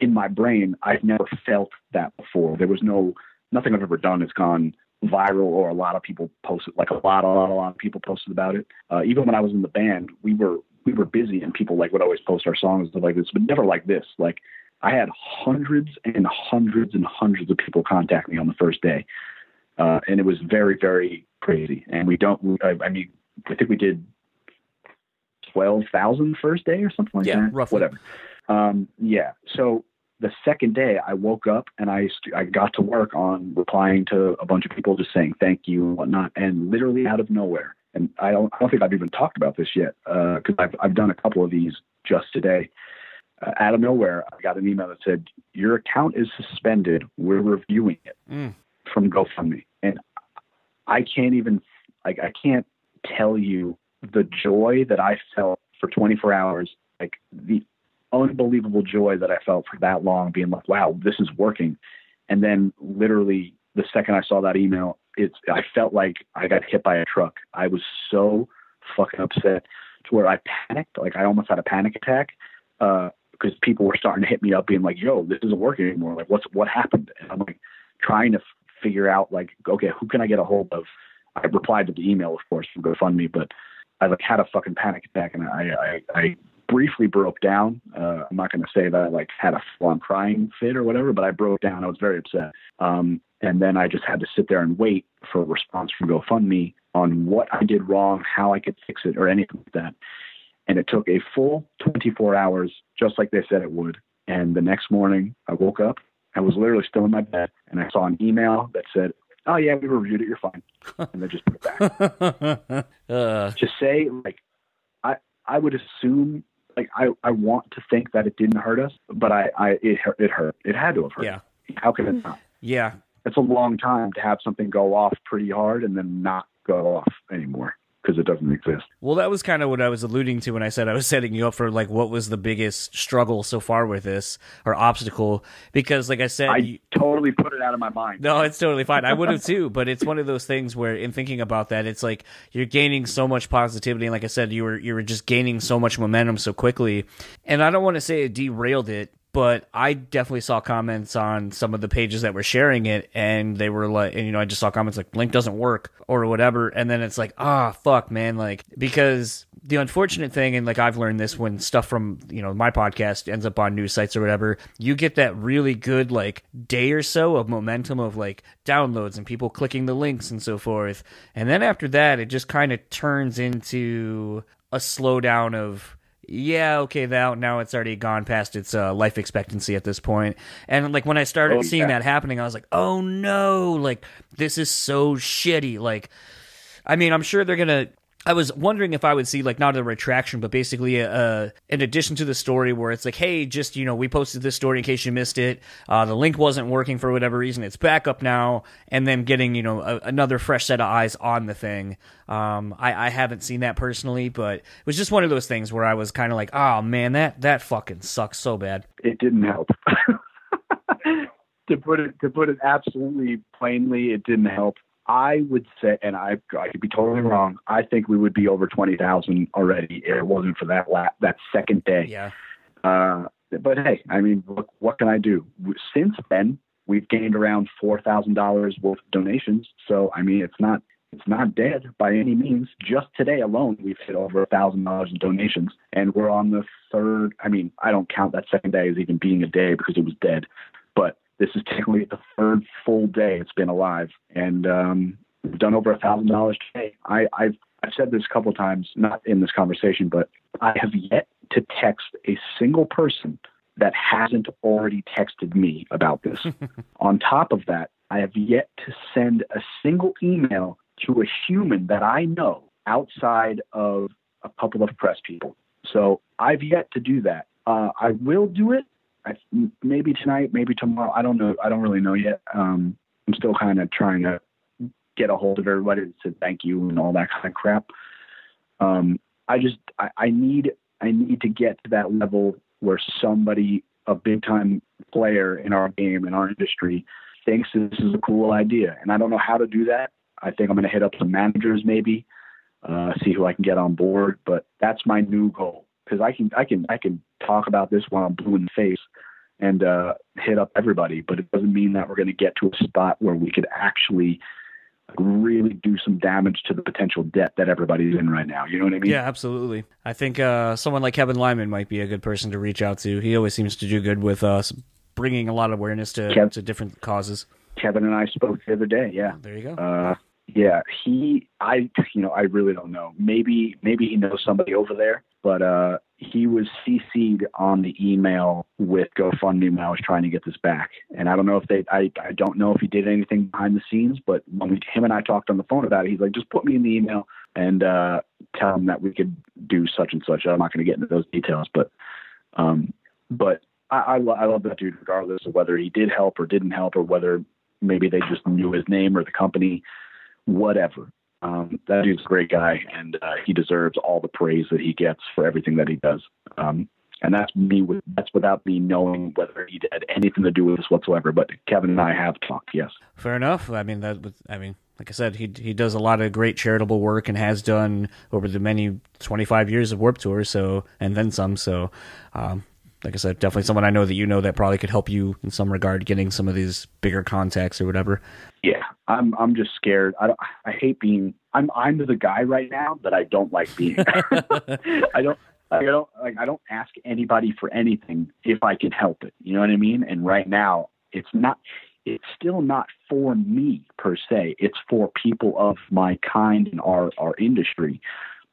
in my brain, I've never felt that before. There was no nothing I've ever done has gone viral or a lot of people posted like a lot, a lot, a lot of people posted about it. Uh, even when I was in the band, we were we were busy and people like would always post our songs and stuff like this, but never like this. Like I had hundreds and hundreds and hundreds of people contact me on the first day, uh, and it was very very crazy. And we don't. I, I mean, I think we did twelve thousand first day or something like Yeah, that. roughly. Whatever. Um, yeah. So the second day I woke up and I st- I got to work on replying to a bunch of people just saying thank you and whatnot, and literally out of nowhere. And I don't I don't think I've even talked about this yet because I've I've done a couple of these just today. Uh, out of nowhere, I got an email that said your account is suspended. We're reviewing it Mm. from GoFundMe, and I can't even like I can't tell you the joy that I felt for 24 hours, like the unbelievable joy that I felt for that long, being like, wow, this is working. And then literally the second I saw that email, it's I felt like I got hit by a truck. I was so fucking upset to where I panicked, like I almost had a panic attack. Uh, because people were starting to hit me up being like, yo, this isn't working anymore. Like what's what happened? And I'm like trying to f- figure out like, okay, who can I get a hold of? I replied to the email, of course, from GoFundMe, but I like had a fucking panic attack and I, I, I briefly broke down. Uh, I'm not going to say that I like had a full on crying fit or whatever, but I broke down. I was very upset. Um, and then I just had to sit there and wait for a response from GoFundMe on what I did wrong, how I could fix it, or anything like that. And it took a full 24 hours, just like they said it would. And the next morning, I woke up. I was literally still in my bed, and I saw an email that said, "Oh yeah, we reviewed it. You're fine," and they just put it back. <laughs> uh, to say like, I I would assume like I I want to think that it didn't hurt us, but I I it hurt. It hurt. It had to have hurt. yeah, How can it not? yeah. It's a long time to have something go off pretty hard and then not go off anymore because it doesn't exist. Well, that was kind of what I was alluding to when I said I was <laughs> setting you up for like what was the biggest struggle so far with this or obstacle because like I said I you- totally put it out of my mind. no, it's totally fine. I would have too, but it's one of those things where in thinking about that, it's like you're gaining so much positivity and like I said you were you were just gaining so much momentum so quickly. And I don't want to say it derailed it, but I definitely saw comments on some of the pages that were sharing it, and they were like, and you know, I just saw comments like link doesn't work or whatever, and then it's like, ah, fuck, man, like because the unfortunate thing, and like I've learned this when stuff from you know my podcast ends up on news sites or whatever, you get that really good like day or so of momentum of like downloads and people clicking the links and so forth, and then after that, it just kind of turns into a slowdown of yeah, okay, now now it's already gone past its uh, life expectancy at this point. And like when I started Oh, seeing yeah. that happening, I was like, oh no, like this is so shitty. Like, I mean, I'm sure they're gonna. I was wondering if I would see like not a retraction, but basically a, a in addition to the story where it's like, hey, just you know, we posted this story in case you missed it. Uh, the link wasn't working for whatever reason. It's back up now, and then getting you know a, another fresh set of eyes on the thing. Um, I, I haven't seen that personally, but it was just one of those things where I was kind of like, oh man, that that fucking sucks so bad. It didn't help. <laughs> to put it to put it absolutely plainly, it didn't help. I would say, and I I could be totally wrong. I think we would be over twenty thousand already if it wasn't for that la- that second day. Yeah, Uh, but hey, I mean, what, what can I do? Since then, we've gained around four thousand dollars worth of donations. So I mean, it's not it's not dead by any means. Just today alone, we've hit over a thousand dollars in donations, and we're on the third. I mean, I don't count that second day as even being a day because it was dead, but this is technically the third full day it's been alive, and um, we've done over a thousand dollars today. I, I've I've said this a couple of times, not in this conversation, but I have yet to text a single person that hasn't already texted me about this. <laughs> On top of that, I have yet to send a single email to a human that I know outside of a couple of press people. So I've yet to do that. Uh, I will do it. I, maybe tonight, maybe tomorrow. I don't know. I don't really know yet. Um, I'm still kind of trying to get a hold of everybody to say thank you and all that kind of crap. Um, I just I, I need I need to get to that level where somebody, a big time player in our game in our industry, thinks this is a cool idea, and I don't know how to do that. I think I'm going to hit up some managers maybe, uh, see who I can get on board. But that's my new goal because I can I can I can talk about this while I'm blue in the face and uh, hit up everybody, but it doesn't mean that we're going to get to a spot where we could actually really do some damage to the potential debt that everybody's in right now. You know what I mean? Yeah, absolutely. I think uh, someone like Kevin Lyman might be a good person to reach out to. He always seems to do good with us bringing a lot of awareness to, Kev- to different causes. Kevin and I spoke the other day. Yeah. There you go. Uh, yeah, he, I, you know, I really don't know. Maybe, maybe he knows somebody over there, but uh, he was CC'd on the email with GoFundMe when I was trying to get this back. And I don't know if they, I, I don't know if he did anything behind the scenes, but when we, him and I talked on the phone about it, he's like, just put me in the email and uh, tell him that we could do such and such. I'm not going to get into those details, but, um, but I, I, lo- I love that dude, regardless of whether he did help or didn't help, or whether maybe they just knew his name or the company, whatever. Um, that dude's a great guy, and uh, he deserves all the praise that he gets for everything that he does. Um, and that's me. With, that's without me knowing whether he had anything to do with this whatsoever. But Kevin and I have talked. Yes. Fair enough. I mean that. I mean, like I said, he he does a lot of great charitable work and has done over the many twenty five years of Warp Tour. So and then some. So, um, like I said, definitely someone I know that you know that probably could help you in some regard getting some of these bigger contacts or whatever. Yeah, I'm. I'm just scared. I don't. I hate being. I'm. I'm the guy right now that I don't like being. <laughs> I don't. I don't like I don't ask anybody for anything if I can help it. You know what I mean? And right now, it's not. It's still not for me per se. It's for people of my kind in our our industry,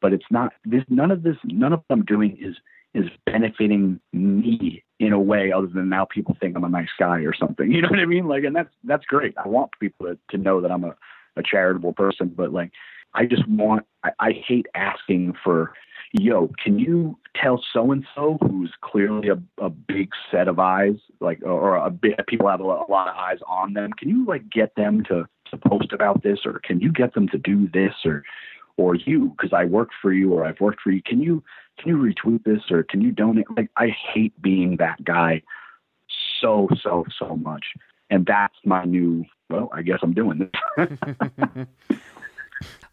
but it's not. This none of this. None of what I'm doing is is benefiting me in a way other than now people think I'm a nice guy or something. <laughs> You know what I mean? Like, and that's that's great. I want people to, to know that I'm a, a charitable person, but like, I just want. I, I hate asking for, yo, can you tell so and so who's clearly a, a big set of eyes, like, or a bit people have a a lot of eyes on them. Can you like get them to to post about this, or can you get them to do this, or or you because I work for you or I've worked for you. Can you can you retweet this or can you donate? Like I hate being that guy so so so much, and that's my new. Well, I guess I'm doing this. <laughs>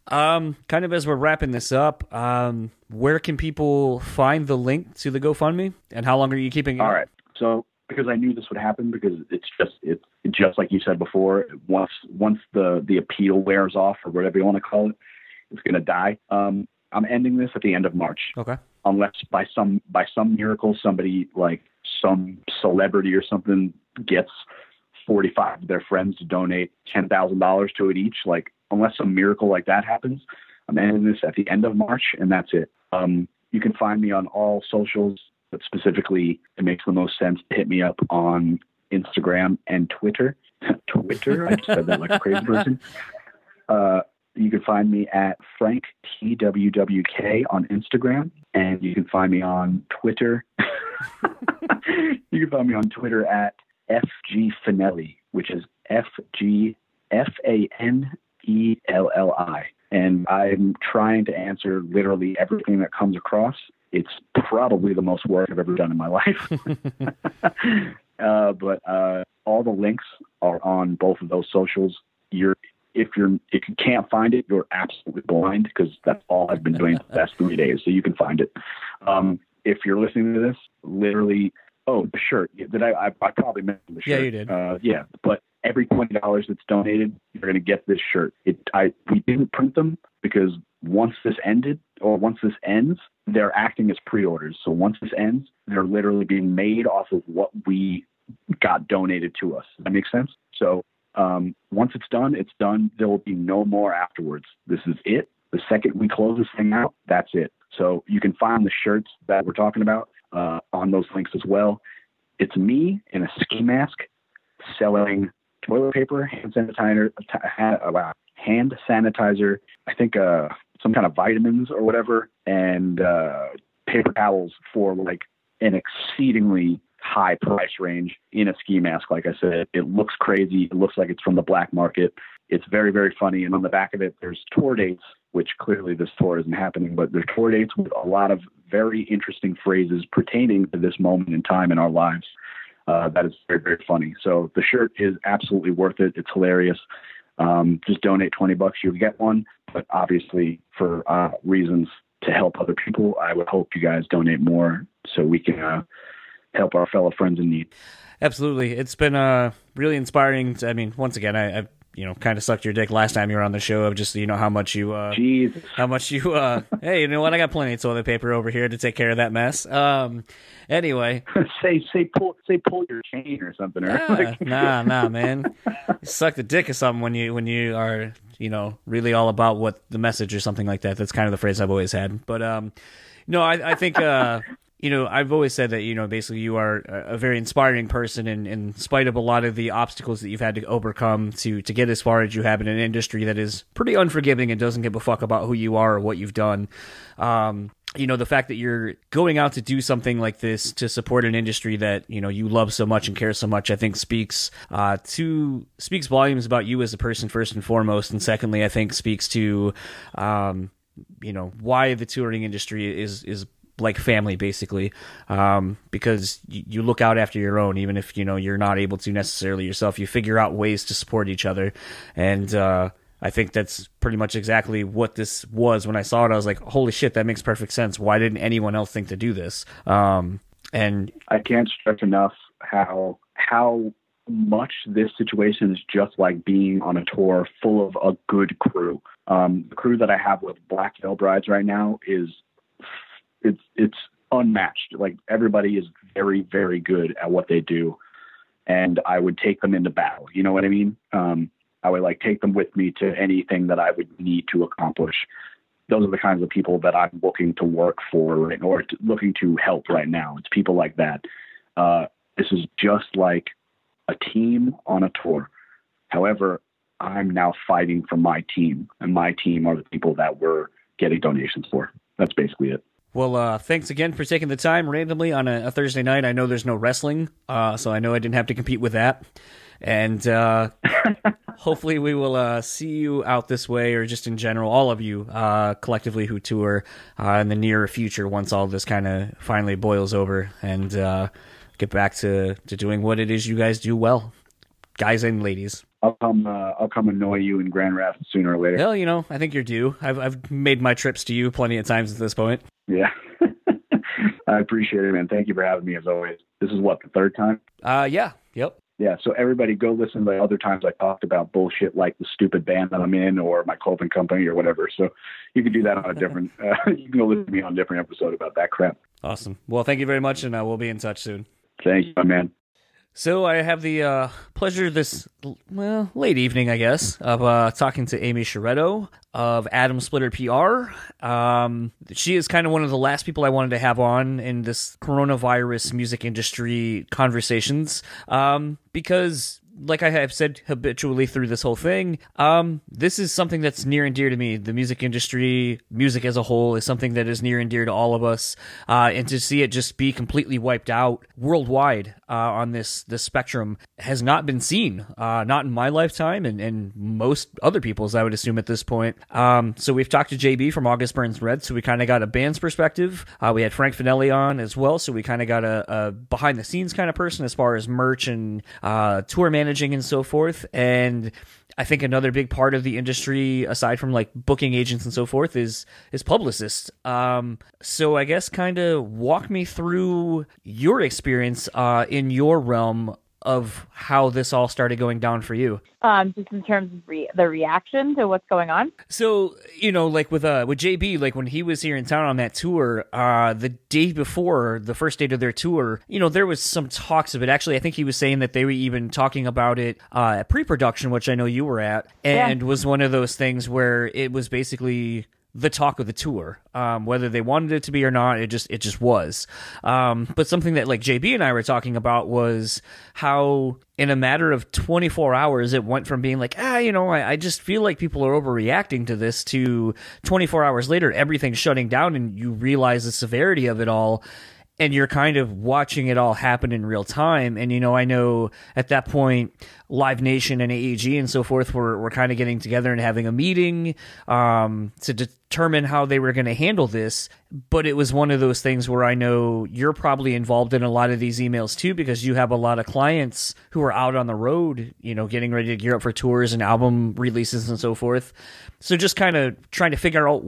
um, kind of as we're wrapping this up, um, where can people find the link to the GoFundMe, and how long are you keeping it? All right, so because I knew this would happen because it's just it's just like you said before. Once once the the appeal wears off or whatever you want to call it, it's going to die. Um, I'm ending this at the end of March. Okay. Unless by some by some miracle somebody like some celebrity or something gets 45 of their friends to donate ten thousand dollars to it each. Like unless some miracle like that happens, I'm ending this at the end of March, and that's it. Um, you can find me on all socials, but specifically, it makes the most sense to hit me up on Instagram and Twitter. <laughs> Twitter, I just said that like a crazy person. <laughs> Uh, you can find me at Frank TWWK on Instagram, and you can find me on Twitter. <laughs> you can find me on Twitter at FG Fanelli, which is F G F A N E L L I. And I'm trying to answer literally everything that comes across. It's probably the most work I've ever done in my life. <laughs> <laughs> uh, but uh, all the links are on both of those socials. You're if you're if you can't find it, you're absolutely blind because that's all I've been doing the past three days. So you can find it. Um, if you're listening to this, literally, oh, the shirt. Did I? I, I probably mentioned the shirt. Yeah, you did. Uh, yeah, but every twenty dollars that's donated, you're going to get this shirt. It. I. We didn't print them because once this ended, or once this ends, they're acting as pre-orders. So once this ends, they're literally being made off of what we got donated to us. Does that make sense? So um, once it's done, it's done. There will be no more afterwards. This is it. The second we close this thing out, that's it. So you can find the shirts that we're talking about uh, on those links as well. It's me in a ski mask selling toilet paper, hand sanitizer, uh, hand sanitizer. I think uh, some kind of vitamins or whatever, and uh, paper towels for like an exceedingly high price range in a ski mask. Like I said, it looks crazy. It looks like it's from the black market. It's very, very funny. And on the back of it, there's tour dates, which clearly this tour isn't happening, but there's tour dates with a lot of very interesting phrases pertaining to this moment in time in our lives. Uh, that is very, very funny. So the shirt is absolutely worth it. It's hilarious. Um, just donate 20 bucks, you'll get one. But obviously, for uh, reasons to help other people, I would hope you guys donate more so we can uh, help our fellow friends in need. Absolutely, it's been uh, really inspiring. To, I mean, once again, I, I you know kind of sucked your dick last time you were on the show of just you know how much you uh Jesus. how much you uh <laughs> hey you know what I got plenty of toilet paper over here to take care of that mess. Um, anyway, <laughs> say say pull say pull your chain or something. Or yeah, nah nah <laughs> man, you suck the dick of something when you when you are you know really all about what the message or something like that. That's kind of the phrase I've always had. But um, no, I I think uh you know, I've always said that, you know, basically you are a very inspiring person and in spite of a lot of the obstacles that you've had to overcome to, to get as far as you have in an industry that is pretty unforgiving and doesn't give a fuck about who you are or what you've done. Um, you know, the fact that you're going out to do something like this to support an industry that, you know, you love so much and care so much, I think speaks, uh, to, speaks volumes about you as a person first and foremost. And secondly, I think speaks to, um, you know, why the touring industry is, is like family basically. Um, because you, look out after your own even if you know you're not able to necessarily yourself. You figure out ways to support each other. And uh, i think that's pretty much exactly what this was when i saw it. I was like holy shit that makes perfect sense. Why didn't anyone else think to do this? Um, and i can't stress enough how how much this situation is just like being on a tour full of a good crew. Um, the crew that i have with black veil brides right now is it's it's unmatched. Like everybody is very, very good at what they do, and I would take them into battle. You know what I mean? Um, I would like take them with me to anything that I would need to accomplish. Those are the kinds of people that I'm looking to work for right, or to, looking to help right now. It's people like that. Uh, this is just like a team on a tour. However, I'm now fighting for my team, and my team are the people that we're getting donations for. That's basically it. Well, uh, thanks again for taking the time randomly on a, a Thursday night. I know there's no wrestling, uh, so I know I didn't have to compete with that. And uh, <laughs> hopefully, we will uh, see you out this way, or just in general, all of you uh, collectively who tour uh, in the near future once all this kind of finally boils over and get back to, to doing what it is you guys do well, guys and ladies. I'll come. Uh, I'll come annoy you in Grand Rapids sooner or later. Well, you know, I think you're due. I've I've made my trips to you plenty of times at this point. Yeah, <laughs> I appreciate it, man. Thank you for having me as always. This is what the third time. Uh, yeah, yep. Yeah, so everybody go listen to the other times I talked about bullshit like the stupid band that I'm in or my clothing company or whatever. So you can do that on a different. <laughs> Uh, you can go listen to me on a different episode about that crap. Awesome. Well, thank you very much, and uh, we'll be in touch soon. Thank you, my man. So I have the uh, pleasure this well late evening, I guess, of uh, talking to Amy Sciarretto of Atom Splitter PR. Um, she is kind of one of the last people I wanted to have on in this coronavirus music industry conversations um, because like I have said habitually through this whole thing, um, this is something that's near and dear to me. The music industry, music as a whole, is something that is near and dear to all of us. Uh, and to see it just be completely wiped out worldwide uh, on this this spectrum has not been seen, uh, not in my lifetime, and, and most other people's, I would assume at this point. Um, so we've talked to JB from August Burns Red, so we kind of got a band's perspective. Uh, we had Frank Fanelli on as well, so we kind of got a, a behind the scenes kind of person as far as merch and uh, tour managing and so forth. And I think another big part of the industry, aside from like booking agents and so forth, is is publicists. Um, so I guess kind of walk me through your experience uh, in your realm of how this all started going down for you? Um, just in terms of re- the reaction to what's going on. So you know, like with uh with JB, like when he was here in town on that tour, uh, the day before the first date of their tour, you know, there was some talks of it. Actually, I think he was saying that they were even talking about it uh, at pre-production, which I know you were at, and yeah. was one of those things where it was basically the talk of the tour. Um, whether they wanted it to be or not, it just it just was. Um, but something that like JB and I were talking about was how in a matter of 24 hours it went from being like ah you know I, I just feel like people are overreacting to this to 24 hours later everything's shutting down and you realize the severity of it all and you're kind of watching it all happen in real time. And you know, I know at that point, Live Nation and AEG and so forth were were kind of getting together and having a meeting um, to determine how they were going to handle this. But it was one of those things where I know you're probably involved in a lot of these emails too, because you have a lot of clients who are out on the road, you know, getting ready to gear up for tours and album releases and so forth. So just kind of trying to figure out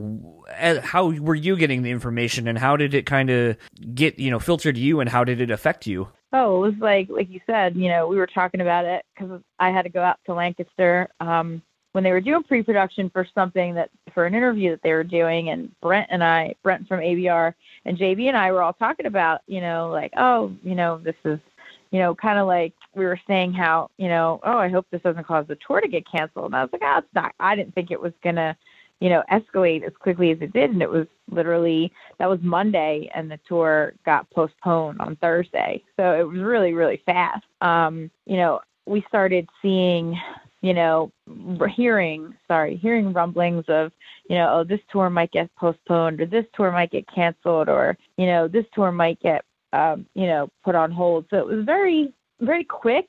uh, how were you getting the information and how did it kind of get you know filtered to you and how did it affect you? Oh, it was like like you said, you know, we were talking about it because I had to go out to Lancaster um, when they were doing pre-production for something that for an interview that they were doing, and Brent and I, Brent from ABR and JB and I were all talking about, you know, like, oh, you know, this is, you know, kind of like we were saying how, you know, oh, I hope this doesn't cause the tour to get canceled. And I was like, oh, it's not. I didn't think it was gonna you know, escalate as quickly as it did. And it was literally, that was Monday and the tour got postponed on Thursday. So it was really, really fast. Um, you know, we started seeing, you know, hearing, sorry, hearing rumblings of, you know, oh, this tour might get postponed or this tour might get canceled or, you know, this tour might get, um, you know, put on hold. So it was very, very quick.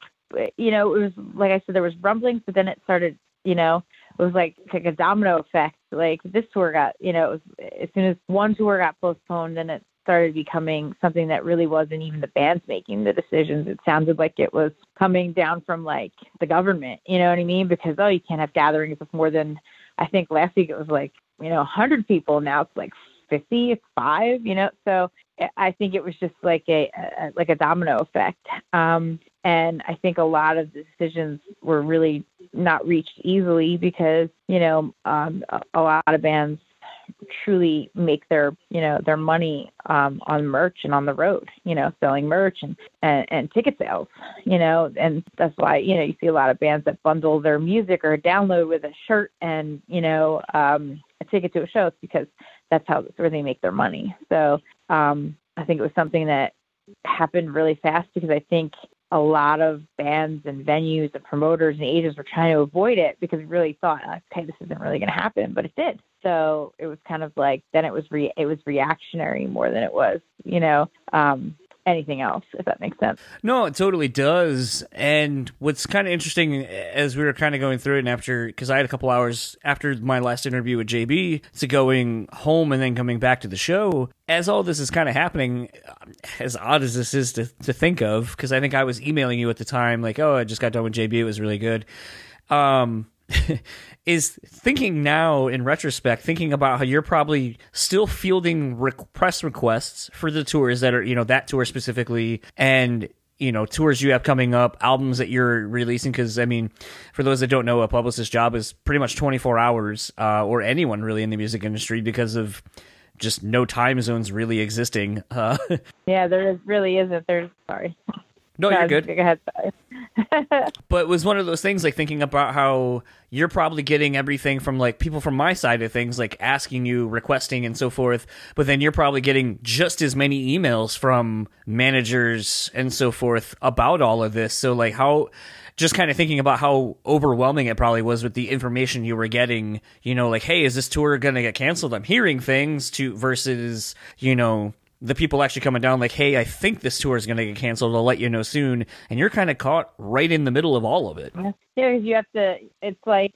You know, it was, like I said, there was rumblings, but then it started, you know, it was like like a domino effect. Like this tour got, you know, it was as soon as one tour got postponed, then it started becoming something that really wasn't even the bands making the decisions. It sounded like it was coming down from like the government. You know what I mean? Because oh, you can't have gatherings of more than I think last week it was like you know 100 people. Now it's like 50, it's five. You know, so I think it was just like a, a like a domino effect. Um, and I think a lot of the decisions were really not reached easily because you know um, a, a lot of bands truly make their you know their money um, on merch and on the road you know selling merch and, and and ticket sales you know and that's why you know you see a lot of bands that bundle their music or download with a shirt and you know um a ticket to a show it's because that's how that's where they make their money so um i think it was something that happened really fast because i think a lot of bands and venues and promoters and agents were trying to avoid it because we really thought, okay, this isn't really going to happen, but it did. So it was kind of like then it was re- it was reactionary more than it was, you know, um, anything else, if that makes sense. No, it totally does. And what's kind of interesting as we were kind of going through it, and after, because I had a couple hours after my last interview with JB to going home and then coming back to the show, as all this is kind of happening, as odd as this is to, to think of, because I think I was emailing you at the time, like, oh, I just got done with JB, it was really good. Um, <laughs> is thinking now in retrospect, thinking about how you're probably still fielding re- press requests for the tours that are, you know, that tour specifically, and you know tours you have coming up albums that you're releasing because i mean for those that don't know a publicist job is pretty much 24 hours uh, or anyone really in the music industry because of just no time zones really existing uh, <laughs> yeah there is, really isn't. There's sorry no, you're good. Go ahead. <laughs> but it was one of those things like thinking about how you're probably getting everything from like people from my side of things, like asking you, requesting, and so forth. But then you're probably getting just as many emails from managers and so forth about all of this. So, like, how just kind of thinking about how overwhelming it probably was with the information you were getting, you know, like, hey, is this tour going to get canceled? I'm hearing things to versus, you know, the people actually coming down like, hey, I think this tour is going to get canceled. I'll let you know soon. And you're kind of caught right in the middle of all of it. Yeah, you have to, it's like,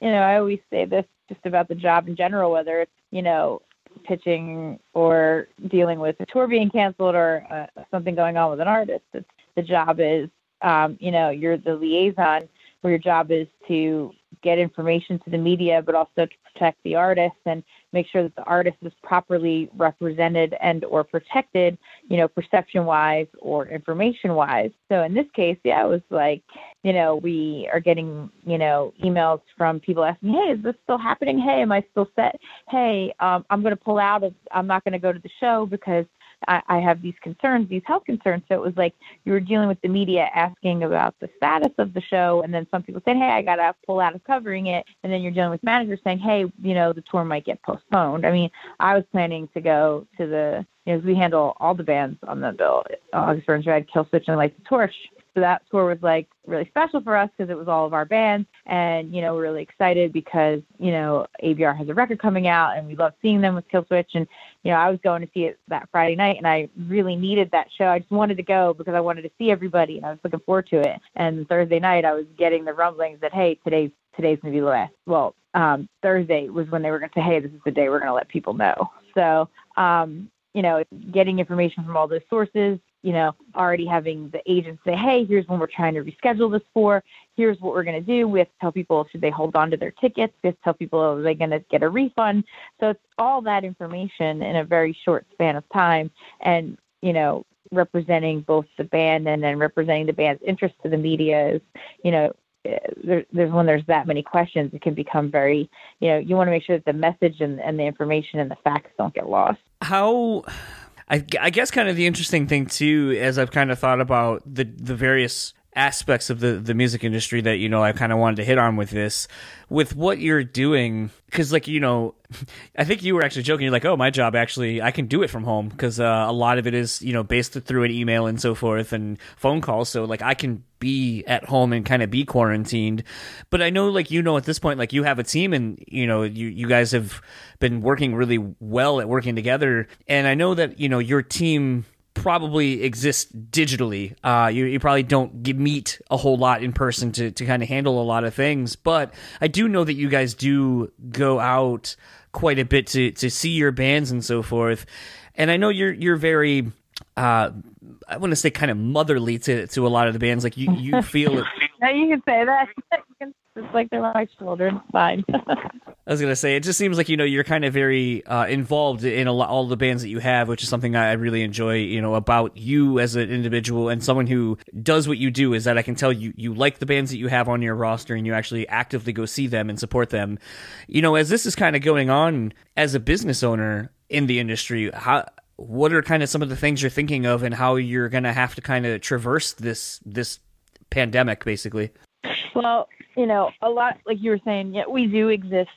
you know, I always say this just about the job in general, whether it's, you know, pitching or dealing with a tour being canceled or uh, something going on with an artist. It's, the job is, um, you know, you're the liaison where your job is to get information to the media, but also to protect the artist and make sure that the artist is properly represented and or protected, you know, perception wise or information wise. So in this case, yeah, it was like, you know, we are getting, you know, emails from people asking, hey, is this still happening? Hey, am I still set? Hey, um, I'm going to pull out of, I'm not going to go to the show because I, I have these concerns, these health concerns. So it was like you were dealing with the media asking about the status of the show, and then some people said, "Hey, I gotta pull out of covering it," and then you're dealing with managers saying, "Hey, you know, the tour might get postponed." I mean, I was planning to go to the, you know, we handle all the bands on the bill: August Burns Red, Killswitch, and Light the Torch. So that tour was like really special for us because it was all of our bands. And, you know, we're really excited because, you know, ABR has a record coming out and we love seeing them with Killswitch. And, you know, I was going to see it that Friday night and I really needed that show. I just wanted to go because I wanted to see everybody and I was looking forward to it. And Thursday night I was getting the rumblings that, hey, today's today's gonna be the last well, um, Thursday was when they were gonna say, Hey, this is the day we're gonna let people know. So um, you know, getting information from all those sources, you know, already having the agents say, hey, here's when we're trying to reschedule this for. Here's what we're going to do. We have to tell people should they hold on to their tickets. We have to tell people oh, are they going to get a refund. So it's all that information in a very short span of time, and you know, representing both the band and then representing the band's interest to the media is, you know, eh, there, there's when there's that many questions, it can become very, you know, you want to make sure that the message and, and the information and the facts don't get lost. How I, I guess kind of the interesting thing too, as I've kind of thought about the the various aspects of the the music industry that you know I kind of wanted to hit on with this, with what you're doing, because like you know, <laughs> I think you were actually joking. You're like, oh, my job actually I can do it from home because uh, a lot of it is you know based through an email and so forth and phone calls. So like I can be at home and kind of be quarantined. But I know, like you know, at this point, like you have a team, and you know, you you guys have been working really well at working together. And I know that you know your team probably exist digitally. Uh, you, you probably don't get, meet a whole lot in person to, to kind of handle a lot of things. But I do know that you guys do go out quite a bit to, to see your bands and so forth. And I know you're you're very uh, I want to say kind of motherly to to a lot of the bands. Like you you <laughs> feel you can say that. <laughs> it's like they're my children. Fine. <laughs> I was gonna say it just seems like you know you're kind of very uh, involved in a lot, all the bands that you have, which is something I really enjoy. You know about you as an individual and someone who does what you do is that I can tell you you like the bands that you have on your roster and you actually actively go see them and support them. You know, as this is kind of going on as a business owner in the industry, how what are kind of some of the things you're thinking of and how you're gonna have to kind of traverse this this pandemic, basically. Well, you know, a lot like you were saying, yeah, we do exist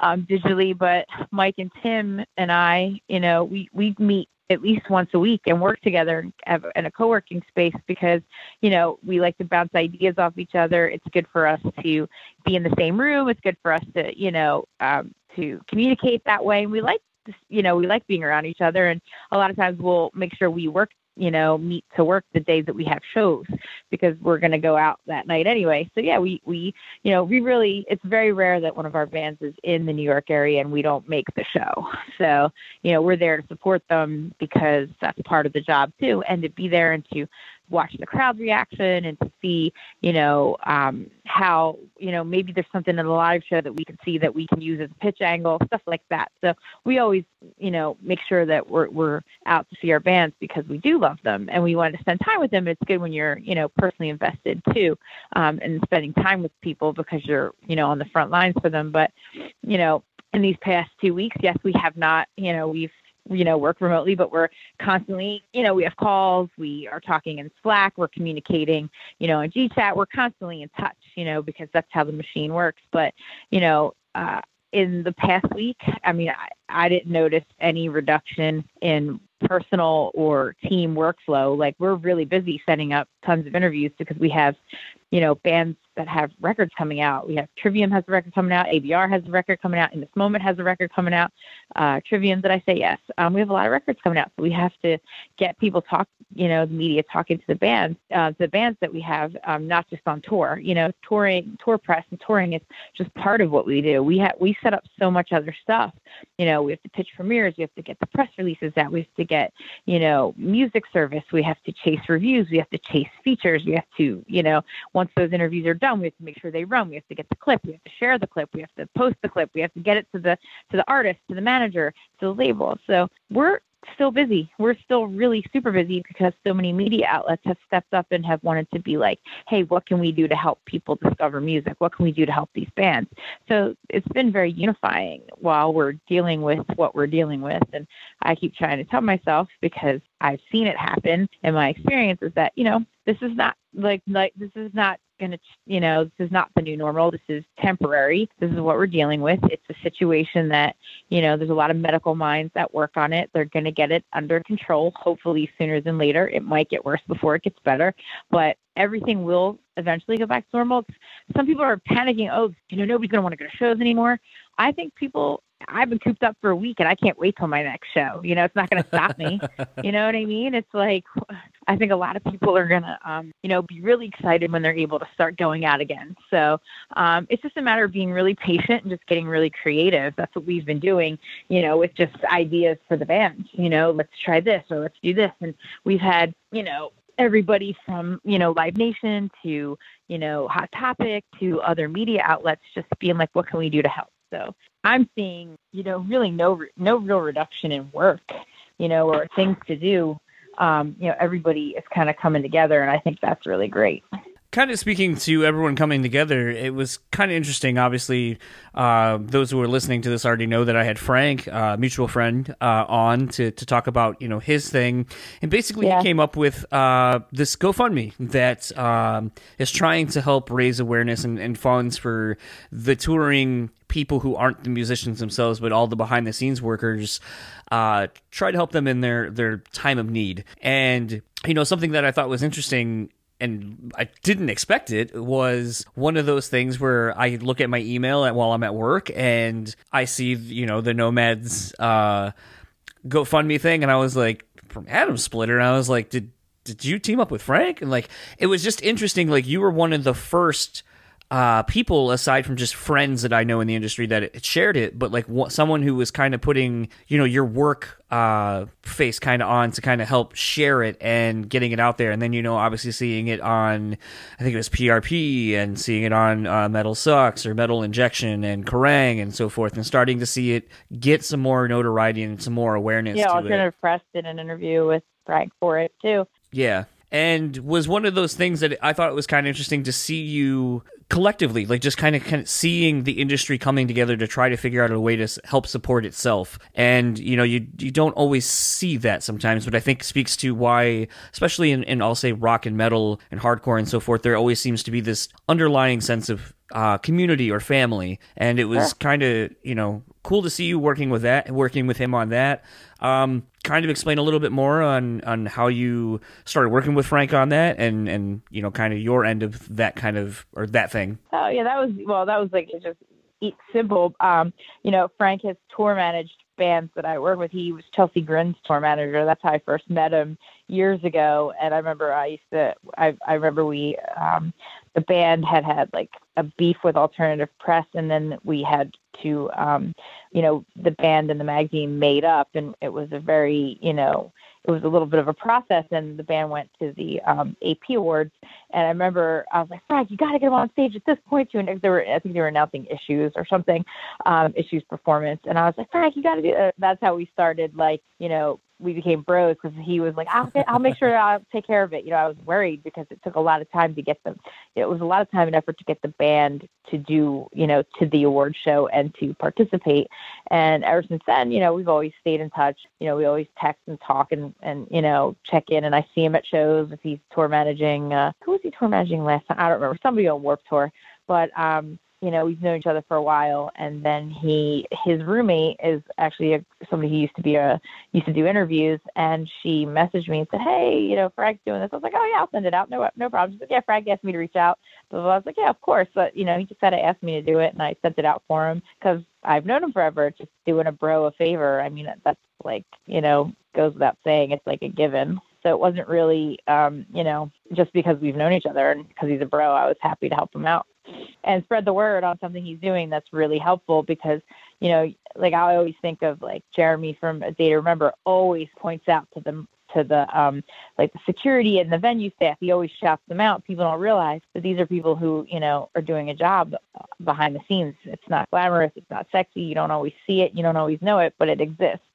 um, digitally, but Mike and Tim and I, you know, we, we meet at least once a week and work together in a co-working space because you know we like to bounce ideas off each other. It's good for us to be in the same room. It's good for us to you know um, to communicate that way. And we like you know we like being around each other. And a lot of times we'll make sure we work you know, meet to work the days that we have shows because we're going to go out that night anyway. So yeah, we we you know we really it's very rare that one of our bands is in the New York area and we don't make the show. So you know we're there to support them because that's part of the job too, and to be there and to watch the crowd reaction and to see, you know, um, how, you know, maybe there's something in the live show that we can see that we can use as a pitch angle, stuff like that. So we always, you know, make sure that we're, we're out to see our bands because we do love them and we want to spend time with them. It's good when you're, you know, personally invested too, um, and spending time with people because you're, you know, on the front lines for them. But, you know, in these past two weeks, yes, we have not, you know, we've you know work remotely but we're constantly you know we have calls we are talking in slack we're communicating you know in gchat we're constantly in touch you know because that's how the machine works. But you know uh, in the past week i mean I, I didn't notice any reduction in personal or team workflow like we're really busy setting up tons of interviews because we have you know bands that have records coming out. We have Trivium has a record coming out, ABR has a record coming out, In This Moment has a record coming out. Uh, Trivium, did I say yes? Um, we have a lot of records coming out, so we have to get people talk, you know, the media talking to the bands, uh, the bands that we have, um, not just on tour. You know, touring, tour press, and touring is just part of what we do. We have we set up so much other stuff. You know, we have to pitch premieres, we have to get the press releases out, we have to get, you know, music service, we have to chase reviews, we have to chase features, we have to, you know, once those interviews are done, we have to make sure they run. We have to get the clip. We have to share the clip. We have to post the clip. We have to get it to the to the artist, to the manager, to the label. So we're still busy. We're still really super busy because so many media outlets have stepped up and have wanted to be like, hey, what can we do to help people discover music? What can we do to help these bands? So it's been very unifying while we're dealing with what we're dealing with. And I keep trying to tell myself because I've seen it happen and my experience is that, you know, this is not like like this is not going to, you know, this is not the new normal. This is temporary. This is what we're dealing with. It's a situation that, you know, there's a lot of medical minds that work on it. They're going to get it under control, hopefully sooner than later. It might get worse before it gets better, but everything will eventually go back to normal. Some people are panicking, oh, you know, nobody's going to want to go to shows anymore. I think people I've been cooped up for a week and I can't wait till my next show. You know, it's not going to stop me. <laughs> you know what I mean? It's like I think a lot of people are going to, um, you know, be really excited when they're able to start going out again. So um, it's just a matter of being really patient and just getting really creative. That's what we've been doing, you know, with just ideas for the band. You know, let's try this or let's do this. And we've had, you know, everybody from you know live nation to you know hot topic to other media outlets just being like what can we do to help so I'm seeing, you know, really no no real reduction in work, you know, or things to do. Um, you know, everybody is kind of coming together, and I think that's really great kind of speaking to everyone coming together, it was kind of interesting. Obviously, uh, those who are listening to this already know that I had Frank, uh, mutual friend, uh, on to, to talk about you know his thing, and basically yeah. he came up with uh, this GoFundMe that um, is trying to help raise awareness and, and funds for the touring people who aren't the musicians themselves, but all the behind the scenes workers. Uh, try to help them in their their time of need, and you know something that I thought was interesting and I didn't expect it was one of those things where I look at my email while I'm at work and I see you know the Nomads uh, GoFundMe thing and I was like from Atom Splitter and I was like did did you team up with Frank? And like it was just interesting like you were one of the first uh, people aside from just friends that I know in the industry that shared it, but like someone who was kind of putting you know your work uh, face kind of on to kind of help share it and getting it out there, and then you know obviously seeing it on I think it was PRP and seeing it on uh, Metal Sucks or Metal Injection and Kerrang and so forth, and starting to see it get some more notoriety and some more awareness. Yeah, Alternative Press did an interview with Frank for it too. Yeah, and was one of those things that I thought it was kind of interesting to see you collectively like just kind of, kind of seeing the industry coming together to try to figure out a way to help support itself. And you know you you don't always see that sometimes but i think speaks to why especially in, in i'll say rock and metal and hardcore and so forth there always seems to be this underlying sense of uh, community or family. And it was kind of you know cool to see you working with that working with him on that um, kind of explain a little bit more on on how you started working with Frank on that, and and you know, kind of your end of that kind of or that thing. Oh yeah, that was well, that was like just simple. Um, you know, Frank has tour managed bands that I work with. He was Chelsea Grin's tour manager. That's how I first met him years ago. And I remember I used to, I, I remember we, um, the band had had like a beef with alternative press and then we had to um you know the band and the magazine made up and it was a very you know it was a little bit of a process and the band went to the um ap awards and i remember i was like frank you got to get him on stage at this point too and they were i think they were announcing issues or something um issues performance and i was like frank you got to do it. that's how we started like you know we became bros because he was like, I'll, I'll make sure I'll take care of it. You know, I was worried because it took a lot of time to get them. It was a lot of time and effort to get the band to do, you know, to the award show and to participate. And ever since then, you know, we've always stayed in touch. You know, we always text and talk and, and you know, check in. And I see him at shows if he's tour managing. Uh, who was he tour managing last time? I don't remember. Somebody on Warped Tour. But um, you know, we've known each other for a while, and then he, his roommate is actually a, somebody who used to be a, used to do interviews, and she messaged me and said, hey, you know, Frank's doing this. I was like, oh yeah, I'll send it out. No, no problem. She's like, yeah, Frank asked me to reach out. So I was like, yeah, of course. But you know, he just had to ask me to do it, and I sent it out for him because I've known him forever. Just doing a bro a favor. I mean, that's like, you know, goes without saying. It's like a given. So it wasn't really, um, you know, just because we've known each other and because he's a bro, I was happy to help him out and spread the word on something he's doing that's really helpful because you know like i always think of like jeremy from a day to remember always points out to the to the um like the security and the venue staff. He always shouts them out. People don't realize that these are people who you know are doing a job behind the scenes. It's not glamorous. It's not sexy. You don't always see it. You don't always know it but it exists.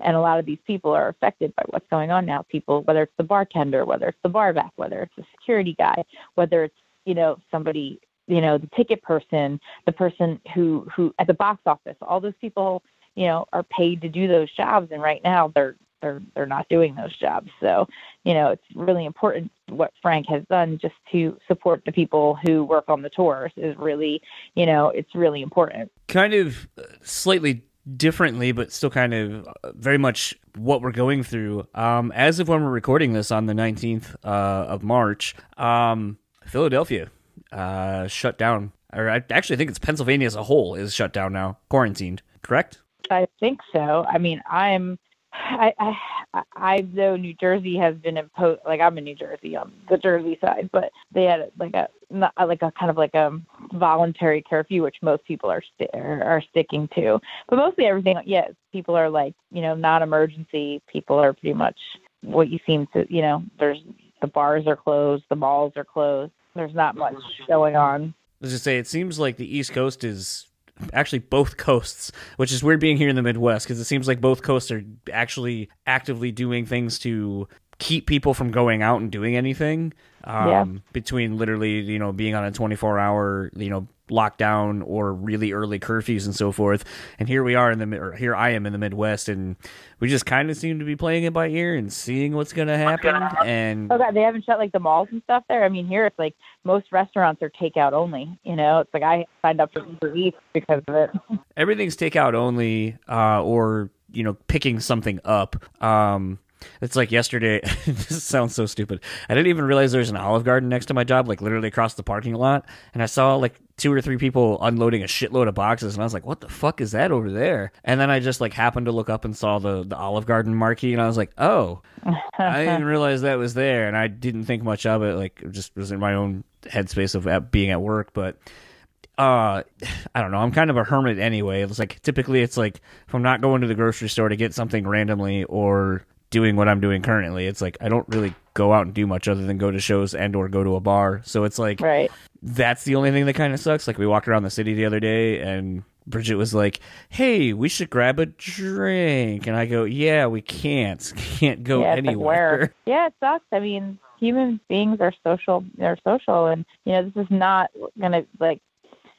And a lot of these people are affected by what's going on now. People whether it's the bartender whether it's the barback whether it's the security guy whether it's you know somebody you know the ticket person the person who who at the box office all those people you know are paid to do those jobs and right now they're they're they're not doing those jobs. So you know it's really important what frank has done just to support the people who work on the tours is really you know it's really important. Kind of uh, slightly differently but still kind of uh, very much what we're going through. Um as of when we're recording this on the 19th uh, of march um philadelphia uh, shut down. Or I actually think it's Pennsylvania as a whole is shut down now, quarantined. Correct? I think so. I mean, I'm. I, I I know New Jersey has been imposed. Like I'm in New Jersey on the Jersey side, but they had like a not like a kind of like a voluntary curfew, which most people are st- are sticking to. But mostly everything, yes, people are like you know non-emergency. People are pretty much what you seem to you know. There's the bars are closed, the malls are closed there's not much going on. Let's just say it seems like the East Coast is actually both <laughs> coasts, which is weird being here in the Midwest because it seems like both coasts are actually actively doing things to keep people from going out and doing anything. Um, yeah. Between literally, you know, being on a 24 hour, you know, lockdown or really early curfews and so forth. And here we are in the, or here I am in the Midwest, and we just kind of seem to be playing it by ear and seeing what's going to happen. And oh god, they haven't shut like the malls and stuff there. I mean, here it's like most restaurants are takeout only. You know, it's like I signed up for Uber Eats because of it. Everything's takeout only, uh, or you know, picking something up. Um, it's like yesterday. <laughs> this sounds so stupid. I didn't even realize there's an Olive Garden next to my job, like literally across the parking lot. And I saw like two or three people unloading a shitload of boxes, and I was like, "What the fuck is that over there?" And then I just like happened to look up and saw the the Olive Garden marquee, and I was like, "Oh, I <laughs> didn't realize that was there." And I didn't think much of it. Like, it just was in my own headspace of at, being at work, but uh <sighs> I don't know. I'm kind of a hermit anyway. It's like typically it's like if I'm not going to the grocery store to get something randomly or doing what I'm doing currently, it's like I don't really go out and do much other than go to shows and or go to a bar. So it's like Right. that's the only thing that kind of sucks. Like we walked around the city the other day and Bridget was like, "Hey, we should grab a drink." And I go, "Yeah, we can't. <laughs> Can't go yeah, it's like anywhere." Yeah, it sucks. I mean, human beings are social. They're social, and you know, this is not gonna like.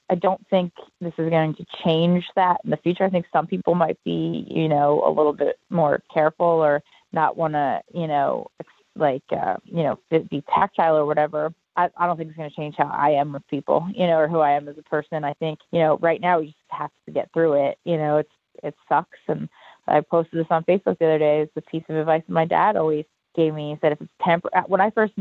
I don't think this is going to change that in the future. I think some people might be, you know, a little bit more careful or not want to, you know, like, uh, you know, be tactile or whatever. I, I don't think it's going to change how I am with people, you know, or who I am as a person. I think, you know, right now we just have to get through it. You know, it's it sucks, and I posted this on Facebook the other day. It's a piece of advice my dad always gave me. He said if it's temp when I first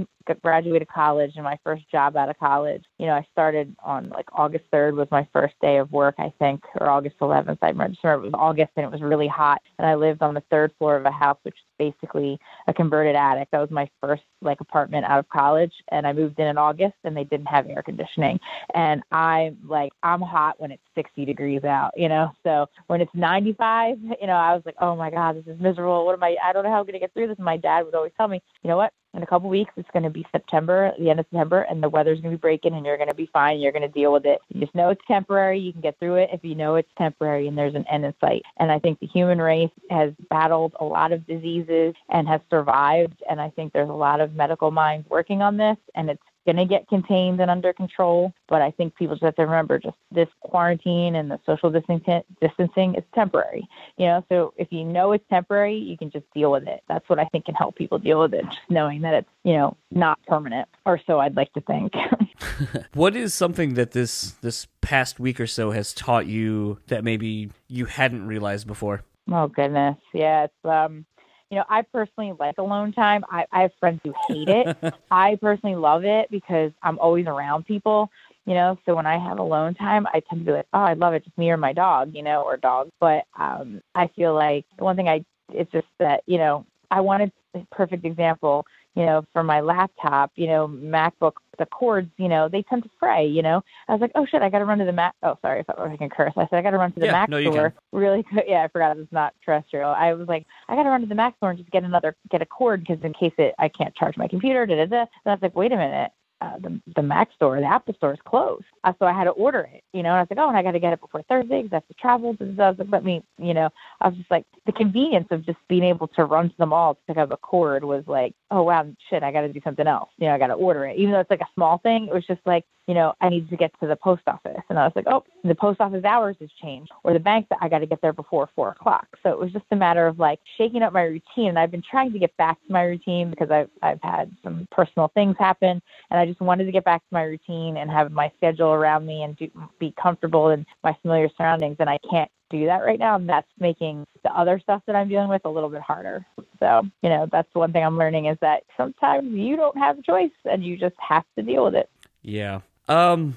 graduated college and my first job out of college, you know, I started on like August 3rd was my first day of work, I think, or August 11th. I remember, it was August and it was really hot, and I lived on the third floor of a house, which is basically a converted attic. That was my first like apartment out of college, and I moved in in August, and they didn't have air conditioning, and I'm like, I'm hot when it's 60 degrees out, you know. So when it's 95, you know, I was like, oh my god, this is miserable. What am I? I don't know how I'm gonna get through this. And my dad would always tell me, you know what? In a couple weeks, it's going to be September, the end of September, and the weather's going to be breaking, and you're going to be fine. You're going to deal with it. You just know it's temporary. You can get through it if you know it's temporary, and there's an end in sight. And I think the human race has battled a lot of diseases and has survived. And I think there's a lot of medical minds working on this, and it's going to get contained and under control. But I think people just have to remember just this quarantine and the social distancing, distancing is temporary. You know, so if you know it's temporary, you can just deal with it. That's what I think can help people deal with it, just knowing that it's, you know, not permanent, or so I'd like to think. <laughs> <laughs> what is something that this this past week or so has taught you that maybe you hadn't realized before? oh goodness, yeah, it's um you know, I personally like alone time. I, I have friends who hate it. <laughs> I personally love it because I'm always around people, you know. So when I have alone time, I tend to be like, oh, I love it, just me or my dog, you know, or dog. But um, I feel like the one thing I, it's just that, you know, I wanted perfect example, you know, for my laptop, you know, MacBook, the cords, you know, they tend to fray, you know. I was like, oh shit, I got to run to the Mac. Oh, sorry, if I can curse. I said, I got to run to the Yeah, Mac no, store really quick. Yeah, I forgot it's not terrestrial. I was like, I got to run to the Mac store and just get another, get a cord because in case it, I can't charge my computer, da da da. And I was like, wait a minute. Uh, the the Mac store, the Apple store is closed. Uh, so I had to order it, you know. And I was like, oh, and I got to get it before Thursday because I have to travel. Da. I was like, let me, you know. I was just like, the convenience of just being able to run to the mall to pick up a cord was like, oh wow, shit, I got to do something else. You know, I got to order it, even though it's like a small thing. It was just like, you know, I needed to get to the post office, and I was like, oh, the post office hours has changed, or the bank that I got to get there before four o'clock. So it was just a matter of like shaking up my routine, and I've been trying to get back to my routine because I've I've had some personal things happen, and I just wanted to get back to my routine and have my schedule around me and do, be comfortable in my familiar surroundings, and I can't do that right now and that's making the other stuff that I'm dealing with a little bit harder. So, you know, that's one thing I'm learning is that sometimes you don't have a choice and you just have to deal with it. Yeah. Um,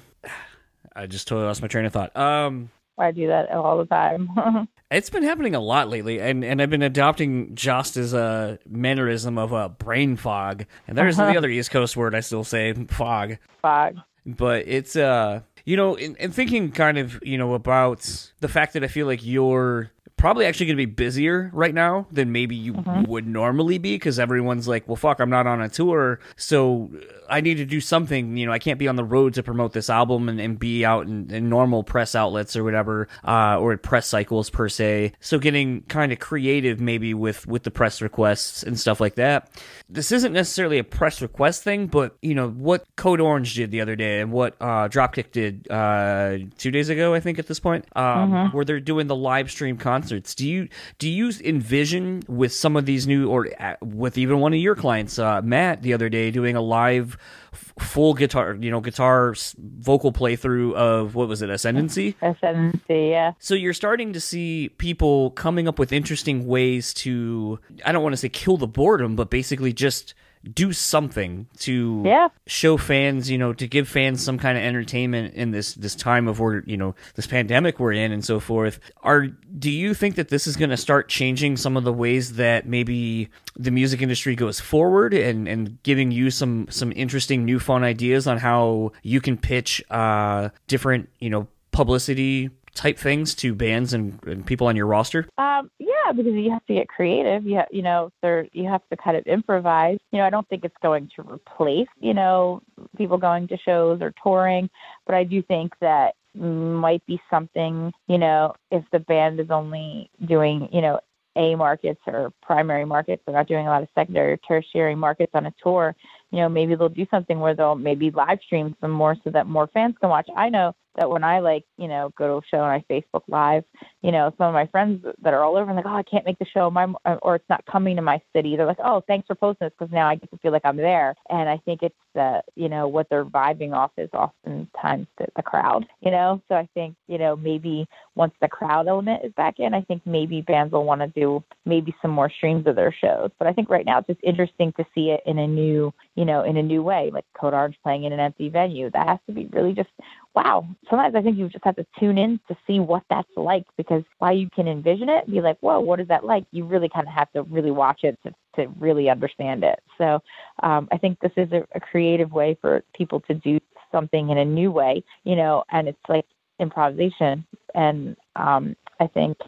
I just totally lost my train of thought. Um, I do that all the time. <laughs> It's been happening a lot lately, and, and I've been adopting just as a mannerism of a brain fog. And there's the <laughs> other East Coast word I still say, fog. Fog. But it's, uh, you know, in, in thinking kind of, you know, about the fact that I feel like you're probably actually going to be busier right now than maybe you would normally be because everyone's like, well, fuck, I'm not on a tour. So I need to do something. You know, I can't be on the road to promote this album and, and be out in, in normal press outlets or whatever, uh, or at press cycles per se. So getting kind of creative maybe with, with the press requests and stuff like that. This isn't necessarily a press request thing, but, you know, what Code Orange did the other day and what uh, Dropkick did uh, two days ago, I think, at this point, um, where they're doing the live stream concerts. Do you do you envision with some of these new, or uh, with even one of your clients, uh, Matt, the other day, doing a live f- full guitar, you know, guitar s- vocal playthrough of what was it, Ascendancy? Ascendancy, yeah. So you're starting to see people coming up with interesting ways to I don't want to say kill the boredom, but basically just do something to Yeah. show fans, you know, to give fans some kind of entertainment in this this time of where you know this pandemic we're in and so forth. Are do you think that this is going to start changing some of the ways that maybe the music industry goes forward and and giving you some some interesting new fun ideas on how you can pitch uh different you know publicity type things to bands and, and people on your roster? Um, yeah, because you have to get creative. You ha- you know, there you have to kind of improvise. You know, I don't think it's going to replace you know people going to shows or touring, but I do think that might be something. You know, if the band is only doing you know a markets or primary markets, they're not doing a lot of secondary or tertiary markets on a tour. You know, maybe they'll do something where they'll maybe live stream some more so that more fans can watch. I know that when I like, you know, go to a show and I Facebook Live, you know, some of my friends that are all over and like, oh, I can't make the show, my or it's not coming to my city. They're like, oh, thanks for posting this because now I get to feel like I'm there. And I think it's the, you know, what they're vibing off is oftentimes the, the crowd, you know. So I think, you know, maybe once the crowd element is back in, I think maybe bands will want to do maybe some more streams of their shows. But I think right now it's just interesting to see it in a new, you know, in a new way, like Code Orange playing in an empty venue. That has to be really just wow. Sometimes I think you just have to tune in to see what that's like because while you can envision it, be like, whoa, what is that like? You really kind of have to really watch it to, to really understand it. So um, I think this is a, a creative way for people to do something in a new way, you know, and it's like improvisation. And um, I think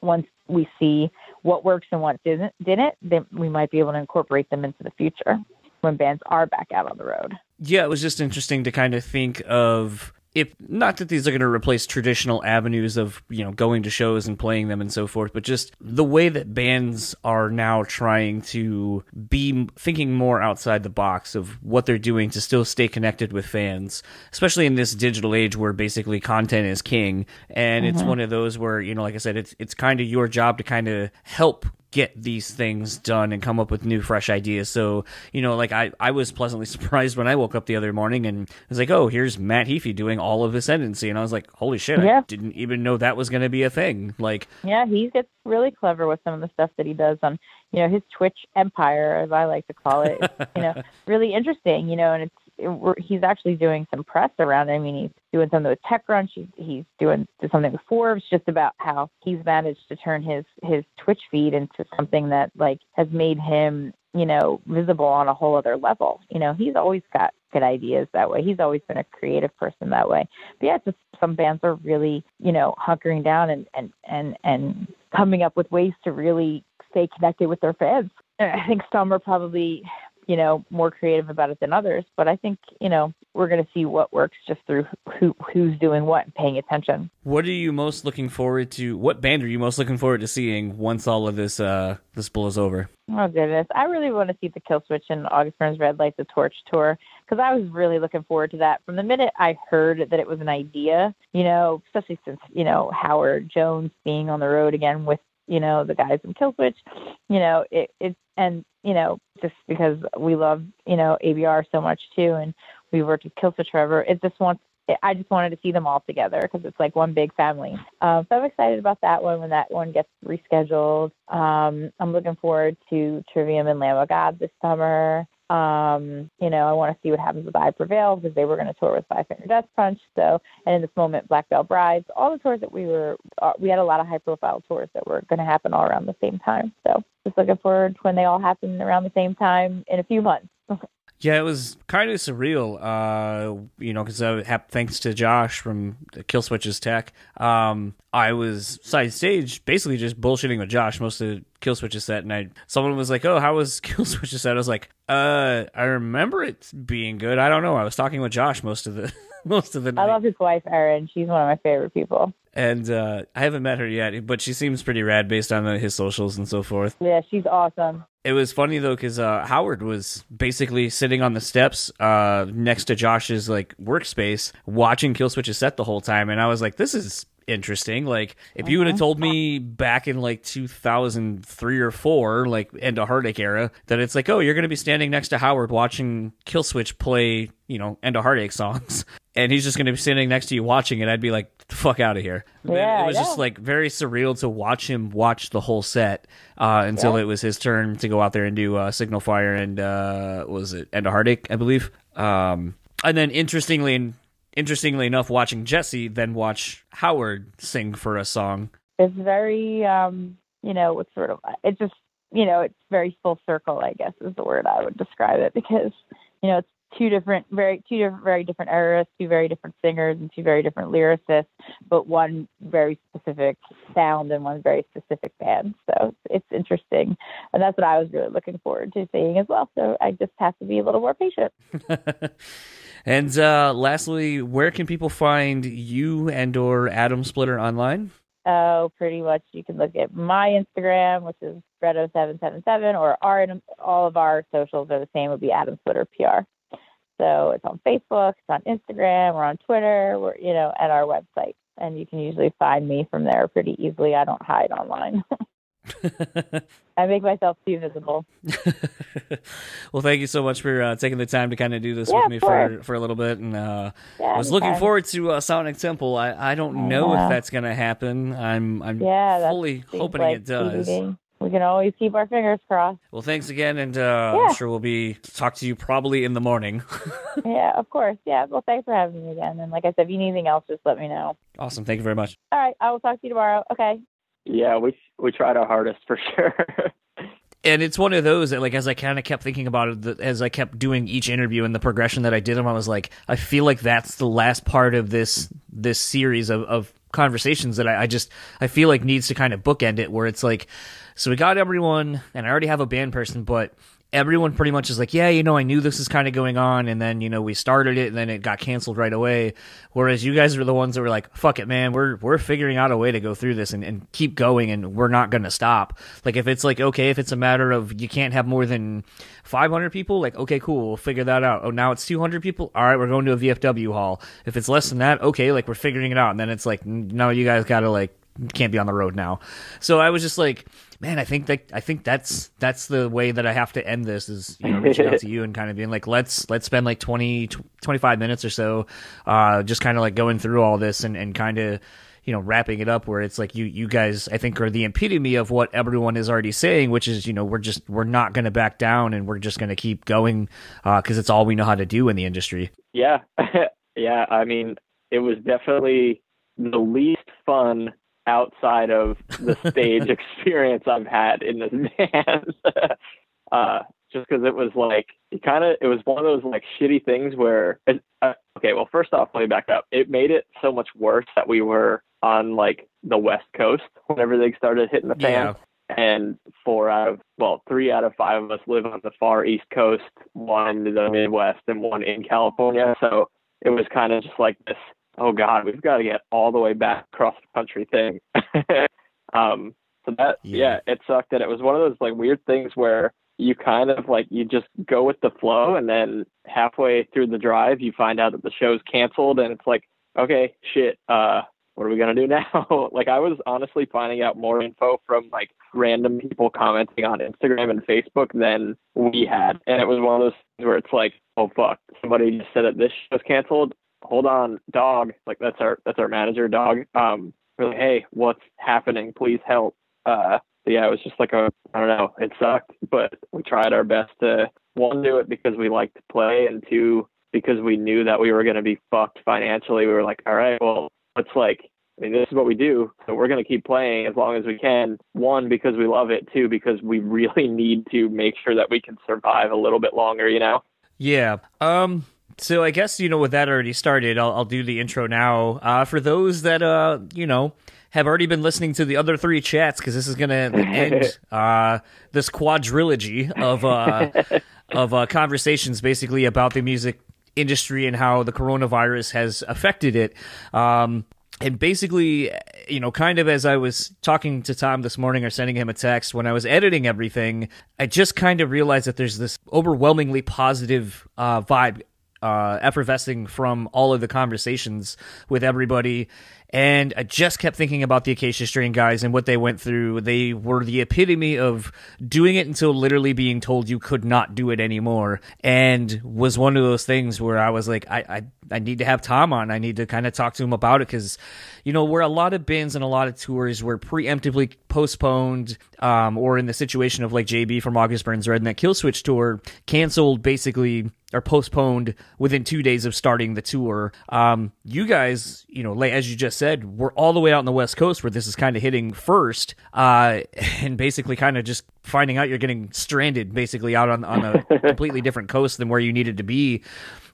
once we see what works and what didn't, didn't, then we might be able to incorporate them into the future when bands are back out on the road. Yeah, it was just interesting to kind of think of if not that these are going to replace traditional avenues of you know going to shows and playing them and so forth but just the way that bands are now trying to be thinking more outside the box of what they're doing to still stay connected with fans especially in this digital age where basically content is king and mm-hmm. it's one of those where you know like i said it's it's kind of your job to kind of help get these things done and come up with new fresh ideas. So you know like i i was pleasantly <laughs> surprised when i woke up the other morning and I was like oh here's matt heafy doing all of ascendancy and i was like holy shit yeah. i didn't even know that was going to be a thing. Like yeah he gets really clever with some of the stuff that he does on you know his twitch empire as i like to call it you know <laughs> really interesting you know and it's he's actually doing some press around it. I mean, he's doing something with TechCrunch. He's, he's doing something with Forbes, just about how he's managed to turn his his Twitch feed into something that like has made him, you know, visible on a whole other level. You know, he's always got good ideas that way. He's always been a creative person that way. But yeah, just some bands are really, you know, hunkering down and and and and coming up with ways to really stay connected with their fans. I think some are probably you know, more creative about it than others. But I think, you know, we're going to see what works just through who who's doing what and paying attention. What are you most looking forward to? What band are you most looking forward to seeing once all of this uh this blows over? Oh goodness, I really want to see the Killswitch and August Burns Red Light the Torch tour because I was really looking forward to that from the minute I heard that it was an idea. You know, especially since you know Howard Jones being on the road again with you know the guys in Killswitch. You know, it it and you know just because we love you know ABR so much too, and we worked with Killswitch forever. It just wants I just wanted to see them all together because it's like one big family. Um, so I'm excited about that one when that one gets rescheduled. Um, I'm looking forward to Trivium and Lamb of God this summer. Um, you know, I want to see what happens with I Prevail because they were going to tour with Five Finger Death Punch. So, and in this moment, Black Veil Brides, all the tours that we were, uh, we had a lot of high profile tours that were going to happen all around the same time. So, just looking forward to when they all happen around the same time in a few months. <laughs> Yeah, it was kind of surreal, uh, you know, because uh, thanks to Josh from Killswitch's Tech, um, I was side stage basically just bullshitting with Josh most of Killswitch's set, and I someone was like, "Oh, how was <laughs> Killswitch's set?" I was like, "Uh, I remember it being good. I don't know. I was talking with Josh most of the <laughs> most of the night. I love his wife, Erin. She's one of my favorite people. And uh, I haven't met her yet, but she seems pretty rad based on uh, his socials and so forth. Yeah, she's awesome. It was funny though because uh, Howard was basically sitting on the steps uh, next to Josh's like workspace, watching Killswitch's set the whole time, and I was like, "This is interesting. Like if you would have told me back in like 2003 or 4, like end of Heartache era, that it's like, oh, you're going to be standing next to Howard watching Killswitch play, you know, end of Heartache songs, <laughs> and he's just going to be standing next to you watching it, I'd be like, the fuck out of here. Yeah, it was I just like very surreal to watch him watch the whole set uh, until Yeah. it was his turn to go out there and do uh, Signal Fire and uh, what was it End of Heartache, I believe. Um, and then interestingly, interestingly enough, watching Jesse then watch Howard sing for a song. It's very, um, you know, it's sort of, it's just, you know, it's very full circle, I guess is the word I would describe it because, you know, it's two different, very, two different, very different eras, two very different singers and two very different lyricists, but one very specific sound and one very specific band. So it's interesting. And that's what I was really looking forward to seeing as well. So I just have to be a little more patient. <laughs> and uh, lastly, where can people find you and or Atom Splitter online? Oh, pretty much. You can look at my Instagram, which is Bredo777, or our all of our socials are the same. Would be Atom Splitter PR. So it's on Facebook, it's on Instagram, we're on Twitter, we're you know, at our website, and you can usually find me from there pretty easily. I don't hide online. <laughs> <laughs> I make myself too visible. <laughs> well, thank you so much for uh, taking the time to kind of do this Yeah, with me for, for a little bit. And uh, Yeah, I was looking anytime. forward to uh, Sonic Temple. I, I don't know Yeah. if that's going to happen. I'm I'm Yeah, fully hoping like it does. TBD. We can always keep our fingers crossed. Well, thanks again, and uh, Yeah. I'm sure we'll be talk to you probably in the morning. <laughs> yeah, of course. Yeah. Well, thanks for having me again. And like I said, if you need anything else, just let me know. awesome, thank you very much. All right, I will talk to you tomorrow. Okay. Yeah, we we tried our hardest for <laughs> sure. And it's one of those that, like, as I kind of kept thinking about it, as I kept doing each interview and the progression that I did them, I was like, I feel like that's the last part of this this series of, of conversations that I, I just I feel like needs to kind of bookend it, where it's like, so we got everyone, and I already have a band person, but everyone pretty much is like, yeah, you know, I knew this is kind of going on, and then you know we started it, and then it got canceled right away. Whereas you guys are the ones that were like, fuck it, man, we're we're figuring out a way to go through this and, and keep going, and we're not gonna stop. Like if it's like okay, if it's a matter of you can't have more than 500 people, like okay, cool, we'll figure that out. Oh, now it's 200 people. All right, we're going to a VFW hall. If it's less than that, okay, like we're figuring it out. And then it's like, no, you guys gotta like can't be on the road now. So I was just like, man, I think that I think that's that's the way that I have to end this is you know <laughs> reaching out to you and kind of being like, let's let's spend like 20 25 minutes or so, uh, just kind of like going through all this and and kind of you know wrapping it up where it's like you you guys I think are the epitome of what everyone is already saying, which is you know we're just we're not going to back down and we're just going to keep going because it's all we know how to do in the industry. yeah, <laughs> yeah. I mean, it was definitely the least fun outside of the <laughs> stage experience I've had in this <laughs> band. uh, just because it was like it kind of it was one of those like shitty things where it, uh, okay, well, first off, let me back up. It made it so much worse that we were on like the West Coast whenever they started hitting the fan Yeah. and four out of well three out of five of us live on the far east coast one in the midwest and one in california so it was kind of just like this oh god we've got to get all the way back across the country thing <laughs> um so that Yeah. yeah. it sucked that it was one of those like weird things where you kind of like you just go with the flow and then halfway through the drive you find out that the show's canceled and it's like okay shit uh what are we gonna do <laughs> now? like I was honestly finding out more info from like random people commenting on Instagram and Facebook than we had, and it was one of those things where it's like, oh fuck, somebody just said that this show's canceled. Hold on, dog. Like that's our that's our manager, dog. Um, we're like, hey, what's happening? Please help. Uh, yeah, it was just like a I don't know. It sucked, but we tried our best to one do it because we like to play, and two because we knew that we were going to be fucked financially. We were like, all right, well, let's like, I mean, this is what we do, so we're going to keep playing as long as we can. One, because we love it. Two, because we <laughs> really need to make sure that we can survive a little bit longer. You know? Yeah. Um. So I guess you know with that already started, I'll, I'll do the intro now. Uh, for those that uh you know have already been listening to the other three chats because this is gonna end <laughs> uh this quadrilogy of uh <laughs> of uh, conversations basically about the music industry and how the coronavirus has affected it. Um. And basically, you know, kind of as I was talking to Tom this morning or sending him a text when I was editing everything, I just kind of realized that there's this overwhelmingly positive uh, vibe uh, effervescing from all of the conversations with everybody. And I just kept thinking about the Acacia Strain guys and what they went through. They were the epitome of doing it until literally being told you could not do it anymore. And was one of those things where I was like, I, I, I need to have Tom on. I need to kind of talk to him about it because, you know, where a lot of bands and a lot of tours were preemptively postponed, um, or in the situation of like JB from August Burns Redneck Killswitch tour, canceled basically or postponed within two days of starting the tour. Um, you guys, you know, as you just said, we're all the way out on the West Coast where this is kind of hitting first, uh, <laughs> and basically kind of just finding out you're getting stranded basically out on, on a <laughs> completely different coast than where you needed to be.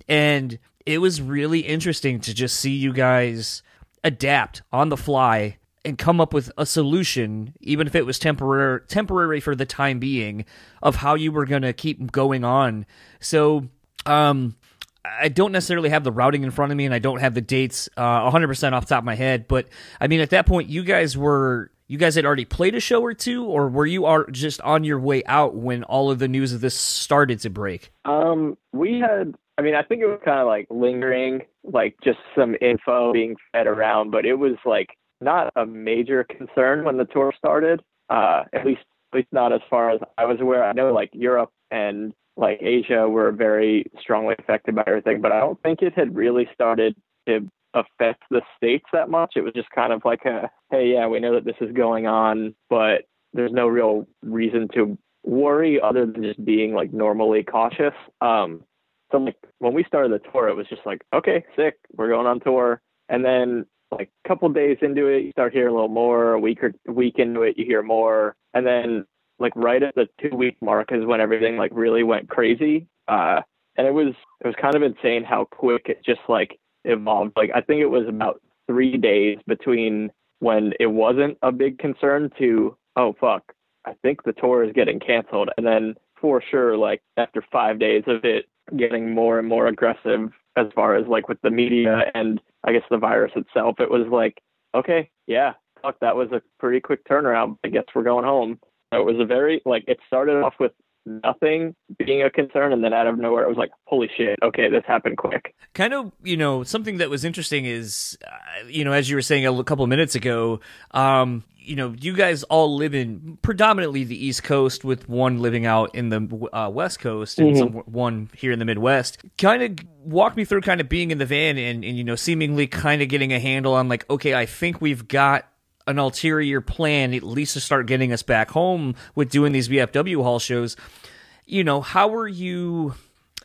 And it was really interesting to just see you guys adapt on the fly and come up with a solution, even if it was temporary temporary for the time being, of how you were going to keep going on. So um, I don't necessarily have the routing in front of me, and I don't have the dates uh, 100% off top of my head. But I mean, at that point, you guys were you guys had already played a show or two, or were you are just on your way out when all of the news of this started to break? Um, we had. I mean, I think it was kind of like lingering, like just some info being fed around, but it was like not a major concern when the tour started. Uh, at least, at least not as far as I was aware. I know like Europe and like Asia were very strongly affected by everything, but I don't think it had really started to affect the states that much. It was just kind of like a, hey, yeah, we know that this is going on, but there's no real reason to worry other than just being like normally cautious. Um, so like when we started the tour, it was just like, okay, sick, we're going on tour, and then like a couple days into it, you start hearing a little more. A week or week into it, you hear more, and then like right at the two week mark is when everything like really went crazy. Uh, and it was it was kind of insane how quick it just like evolved. Like I think it was about three days between when it wasn't a big concern to oh fuck, I think the tour is getting canceled, and then for sure like after five days of it getting more and more aggressive as far as like with the media and I guess the virus itself, it was like okay, yeah, fuck, that was a pretty quick turnaround. I guess we're going home. It was a very like it started off with nothing being a concern and then out of nowhere it was like holy shit okay this happened quick kind of you know something that was interesting is uh, you know as you were saying a couple minutes ago um you know you guys all live in predominantly the east coast with one living out in the uh, west coast and mm-hmm. some, one here in the midwest kind of walk me through kind of being in the van and, and you know seemingly kind of getting a handle on like okay i think we've got an ulterior plan, at least to start getting us back home with doing these VFW hall shows. You know, how are you?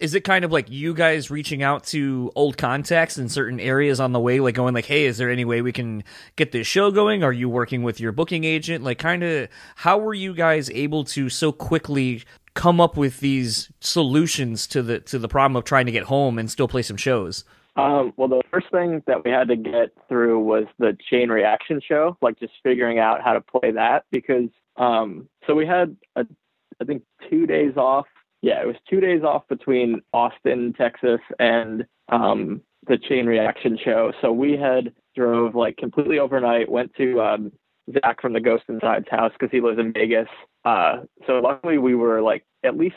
Is it kind of like you guys reaching out to old contacts in certain areas on the way, like going like, "Hey, is there any way we can get this show going?" Are you working with your booking agent? Like, kind of, how were you guys able to so quickly come up with these solutions to the to the problem of trying to get home and still play some shows? Um, well, the first thing that we had to get through was the chain reaction show, like just figuring out how to play that because um, so we had a, I think two days off. Yeah, it was two days off between Austin, Texas, and um, the chain reaction show. So we had drove like completely overnight, went to um, Zach from the Ghost Inside's house because he lives in Vegas. Uh, so luckily we were like at least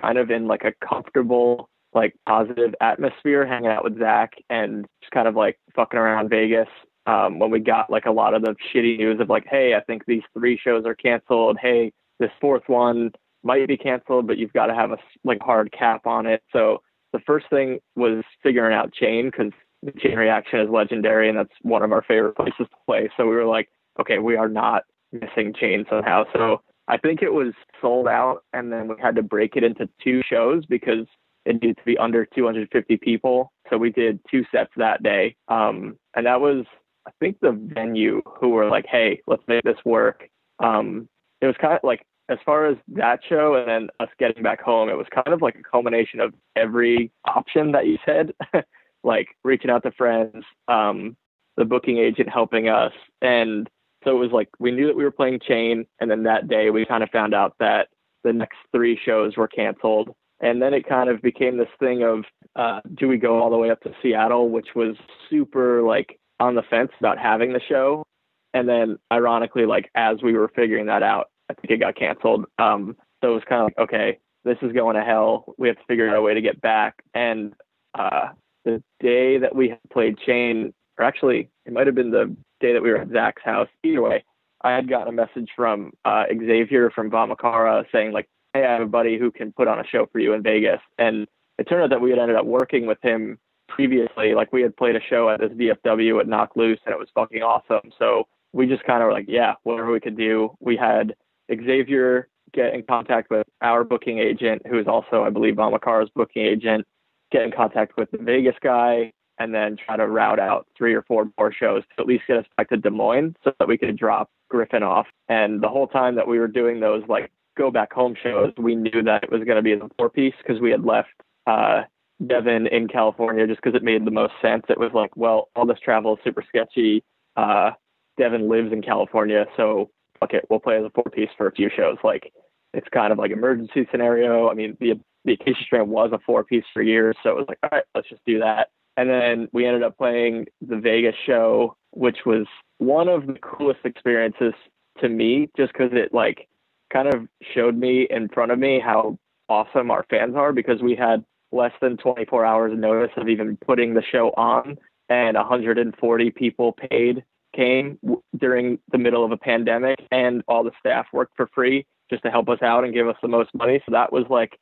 kind of in like a comfortable like positive atmosphere hanging out with Zach and just kind of like fucking around Vegas. Um, when we got like a lot of the shitty news of like, hey, I think these three shows are canceled. Hey, this fourth one might be canceled, but you've got to have a like hard cap on it. So the first thing was figuring out Chain because the Chain Reaction is legendary and that's one of our favorite places to play. So we were like, okay, we are not missing Chain somehow. So I think it was sold out, and then we had to break it into two shows because it needed to be under 250 people. So we did two sets that day. Um, and that was, I think, the venue who were like, hey, let's make this work. Um, it was kind of like, as far as that show and then us getting back home, it was kind of like a culmination of every option that you said, <laughs> like reaching out to friends, um, the booking agent helping us. And so it was like we knew that we were playing Chain. And then that day we kind of found out that the next three shows were canceled and then it kind of became this thing of uh, do we go all the way up to Seattle, which was super like on the fence about having the show. And then ironically, like as we were figuring that out, I think it got canceled. Um, so it was kind of like, okay, this is going to hell. We have to figure out a way to get back. And uh, the day that we played Chain, or actually, it might have been the day that we were at Zach's house. Either way, I had gotten a message from uh, Xavier from Vamachara saying like, "Hey, I have a buddy who can put on a show for you in Vegas." And it turned out that we had ended up working with him previously. Like we had played a show at this VFW at Knocked Loose, and it was fucking awesome. So we just kind of were like, "Yeah, whatever we could do." We had Xavier get in contact with our booking agent, who is also, I believe, Vamachara's booking agent. Get in contact with the Vegas guy, and then try to route out three or four more shows to at least get us back to Des Moines so that we could drop Griffin off. And the whole time that we were doing those like go back home shows, we knew that it was going to be the four piece because we had left uh, Devin in California just because it made the most sense. It was like, well, all this travel is super sketchy. Uh, Devin lives in California, so okay, we'll play as a four piece for a few shows. Like it's kind of like emergency scenario. I mean, the the Acacia Strain was a four piece for years, so it was like, all right, let's just do that. And then we ended up playing the Vegas show, which was one of the coolest experiences to me, just because it like kind of showed me in front of me how awesome our fans are because we had less than 24 hours notice of even putting the show on and 140 people paid came w- during the middle of a pandemic and all the staff worked for free just to help us out and give us the most money. So that was like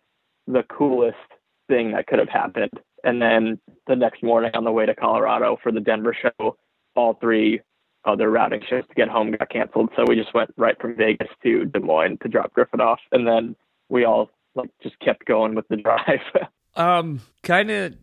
the coolest thing that could have happened. And then the next morning on the way to Colorado for the Denver show, all three other routing shows to get home got canceled. So we just went right from Vegas to Des Moines to drop Griffin off. And then we all like just kept going with the drive. <laughs> um, kind of,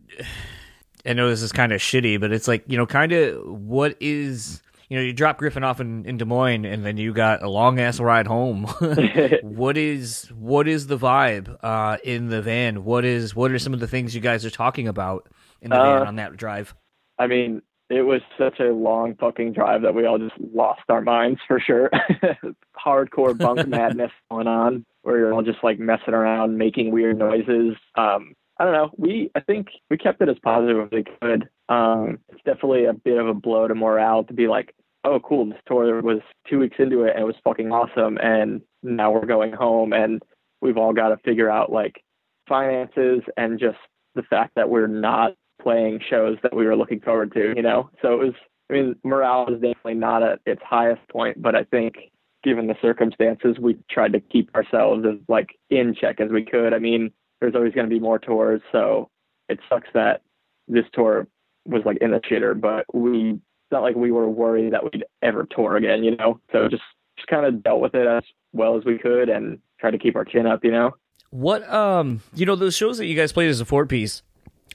I know this is kind of shitty, but it's like, you know, kind of what is you know, you drop Griffin off in, in Des Moines, and then you got a long ass ride home. <laughs> <laughs> what is what is the vibe uh, in the van? What is what are some of the things you guys are talking about in the uh, van on that drive? I mean, it was such a long fucking drive that we all just lost our minds for sure. <laughs> Hardcore bunk <laughs> madness going on, where you're all just like messing around, making weird noises. Um, I don't know. We I think we kept it as positive as we could. Um, it's definitely a bit of a blow to morale to be like, oh, cool, this tour was two weeks into it and it was fucking awesome, and now we're going home and we've all got to figure out like finances and just the fact that we're not playing shows that we were looking forward to, you know. So it was. I mean, morale was definitely not at its highest point, but I think given the circumstances, we tried to keep ourselves as like in check as we could. I mean, there's always going to be more tours, so it sucks that this tour was like in the shitter, but we it's not like we were worried that we'd ever tour again, you know. So just just kind of dealt with it as well as we could and tried to keep our chin up, you know. What um, you know, those shows that you guys played as a four piece.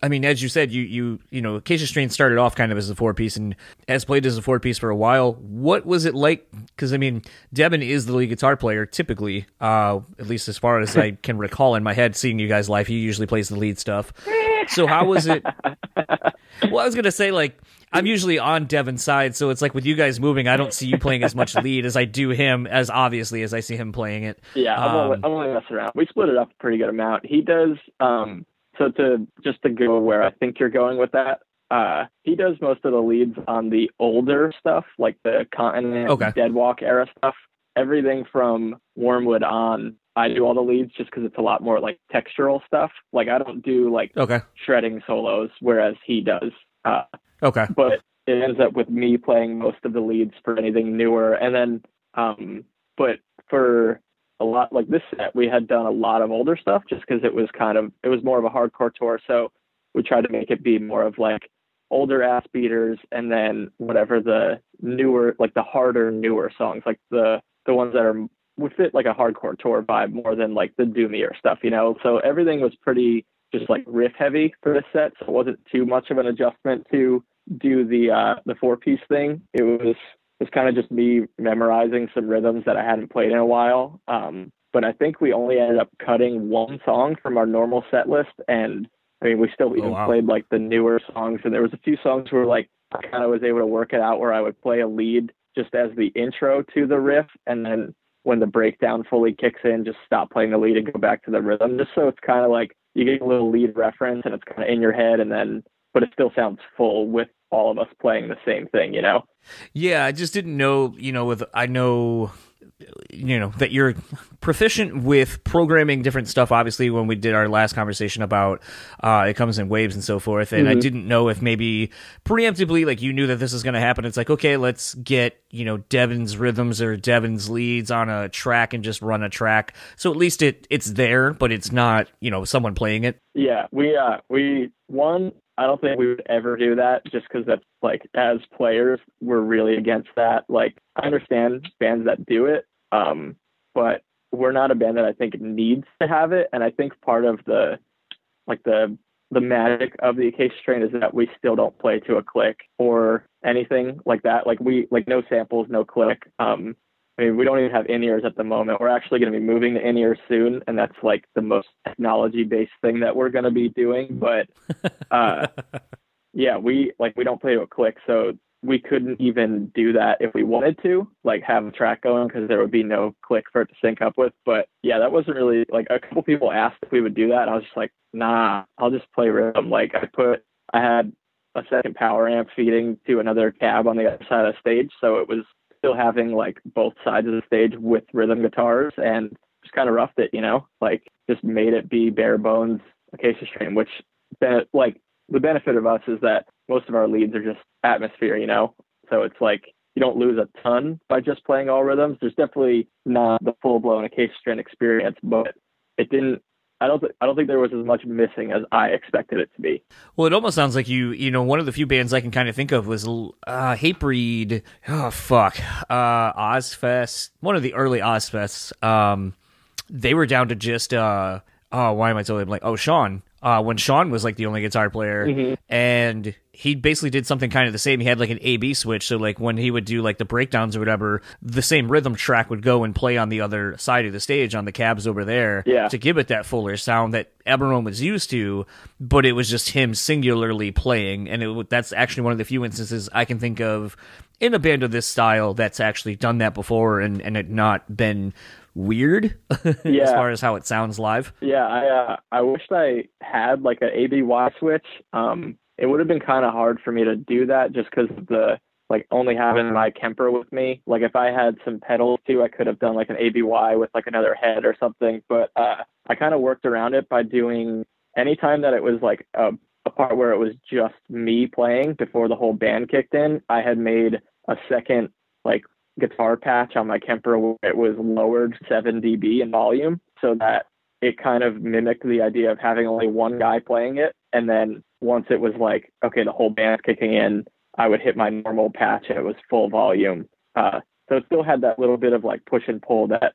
I mean, as you said, you you you know, Acacia Strain started off kind of as a four piece and has played as a four piece for a while. What was it like? Because I mean, Devin is the lead guitar player typically, uh, at least as far as I can recall in my head. Seeing you guys live, he usually plays the lead stuff. So how was it? well, I was gonna say like I'm usually on Devin's side, so it's like with you guys moving, I don't see you playing as much lead as I do him, as obviously as I see him playing it. Yeah, I'm, um, only, I'm only messing around. We split it up a pretty good amount. He does. um So to just to go where I think you're going with that, uh, he does most of the leads on the older stuff, like the Continent, okay. Deadwalk era stuff. Everything from Wormwood on, I do all the leads just because it's a lot more like textural stuff. Like I don't do like okay. shredding solos, whereas he does. Uh, okay. But it ends up with me playing most of the leads for anything newer, and then, um, but for a lot like this set, we had done a lot of older stuff just because it was kind of it was more of a hardcore tour, so we tried to make it be more of like older ass beaters and then whatever the newer like the harder newer songs like the the ones that are would fit like a hardcore tour vibe more than like the doomier stuff, you know. So everything was pretty just like riff heavy for this set, so it wasn't too much of an adjustment to do the uh the four piece thing. It was was kind of just me memorizing some rhythms that I hadn't played in a while. Um, but I think we only ended up cutting one song from our normal set list, and I mean we still oh, even oh, wow. played like the newer songs, and there was a few songs where like I kind of was able to work it out where I would play a lead just as the intro to the riff, and then when the breakdown fully kicks in, just stop playing the lead and go back to the rhythm. Just so it's kind of like you get a little lead reference and it's kind of in your head, and then but it still sounds full with all of us playing the same thing, you know? Yeah, I just didn't know, you know, with I know you know that you're proficient with programming different stuff. Obviously, when we did our last conversation about uh, it comes in waves and so forth, and mm-hmm. I didn't know if maybe preemptively, like you knew that this is going to happen. It's like okay, let's get you know Devin's rhythms or Devin's leads on a track and just run a track. So at least it it's there, but it's not you know someone playing it. Yeah, we uh we one I don't think we would ever do that just because that's like as players we're really against that. Like I understand bands that do it, um, but we're not a band that I think needs to have it. And I think part of the like the the magic of the Acacia Strain is that we still don't play to a click or anything like that. Like we like no samples, no click. Um, I mean, we don't even have in ears at the moment. We're actually going to be moving to in ears soon, and that's like the most technology based thing that we're going to be doing. But <laughs> uh, yeah, we like we don't play to a click, so we couldn't even do that if we wanted to, like have a track going because there would be no click for it to sync up with. But yeah, that wasn't really like a couple people asked if we would do that. I was just like, nah, I'll just play rhythm. Like I put, I had a second power amp feeding to another cab on the other side of the stage, so it was still having like both sides of the stage with rhythm guitars and just kind of roughed it, you know, like just made it be bare bones Acacia Strain, which like the benefit of us is that most of our leads are just atmosphere, you know, so it's like you don't lose a ton by just playing all rhythms. There's definitely not the full blown Acacia Strain experience, but it didn't I don't th- I don't think there was as much missing as I expected it to be. Well, it almost sounds like you you know one of the few bands I can kind of think of was uh, Hatebreed. Oh fuck, uh, Ozzfest. One of the early Ozzfests. Um, they were down to just uh, oh why am I totally like oh Sean uh, when Sean was like the only guitar player, mm-hmm. and he basically did something kind of the same. He had like an A B switch, so like when he would do like the breakdowns or whatever, the same rhythm track would go and play on the other side of the stage on the cabs over there yeah. to give it that fuller sound that everyone was used to. But it was just him singularly playing, and it, that's actually one of the few instances I can think of in a band of this style that's actually done that before and and it not been weird <laughs> yeah. as far as how it sounds live. Yeah, I uh, I wished I had like an ABY switch. Um, it would have been kind of hard for me to do that just because of the like only having my Kemper with me. Like if I had some pedals too, I could have done like an ABY with like another head or something. But uh, I kind of worked around it by doing anytime that it was like a, a part where it was just me playing before the whole band kicked in. I had made a second like guitar patch on my Kemper it was lowered 7 dB in volume so that it kind of mimicked the idea of having only one guy playing it. And then once it was like, okay, the whole band's kicking in, I would hit my normal patch and it was full volume. Uh, so it still had that little bit of like push and pull that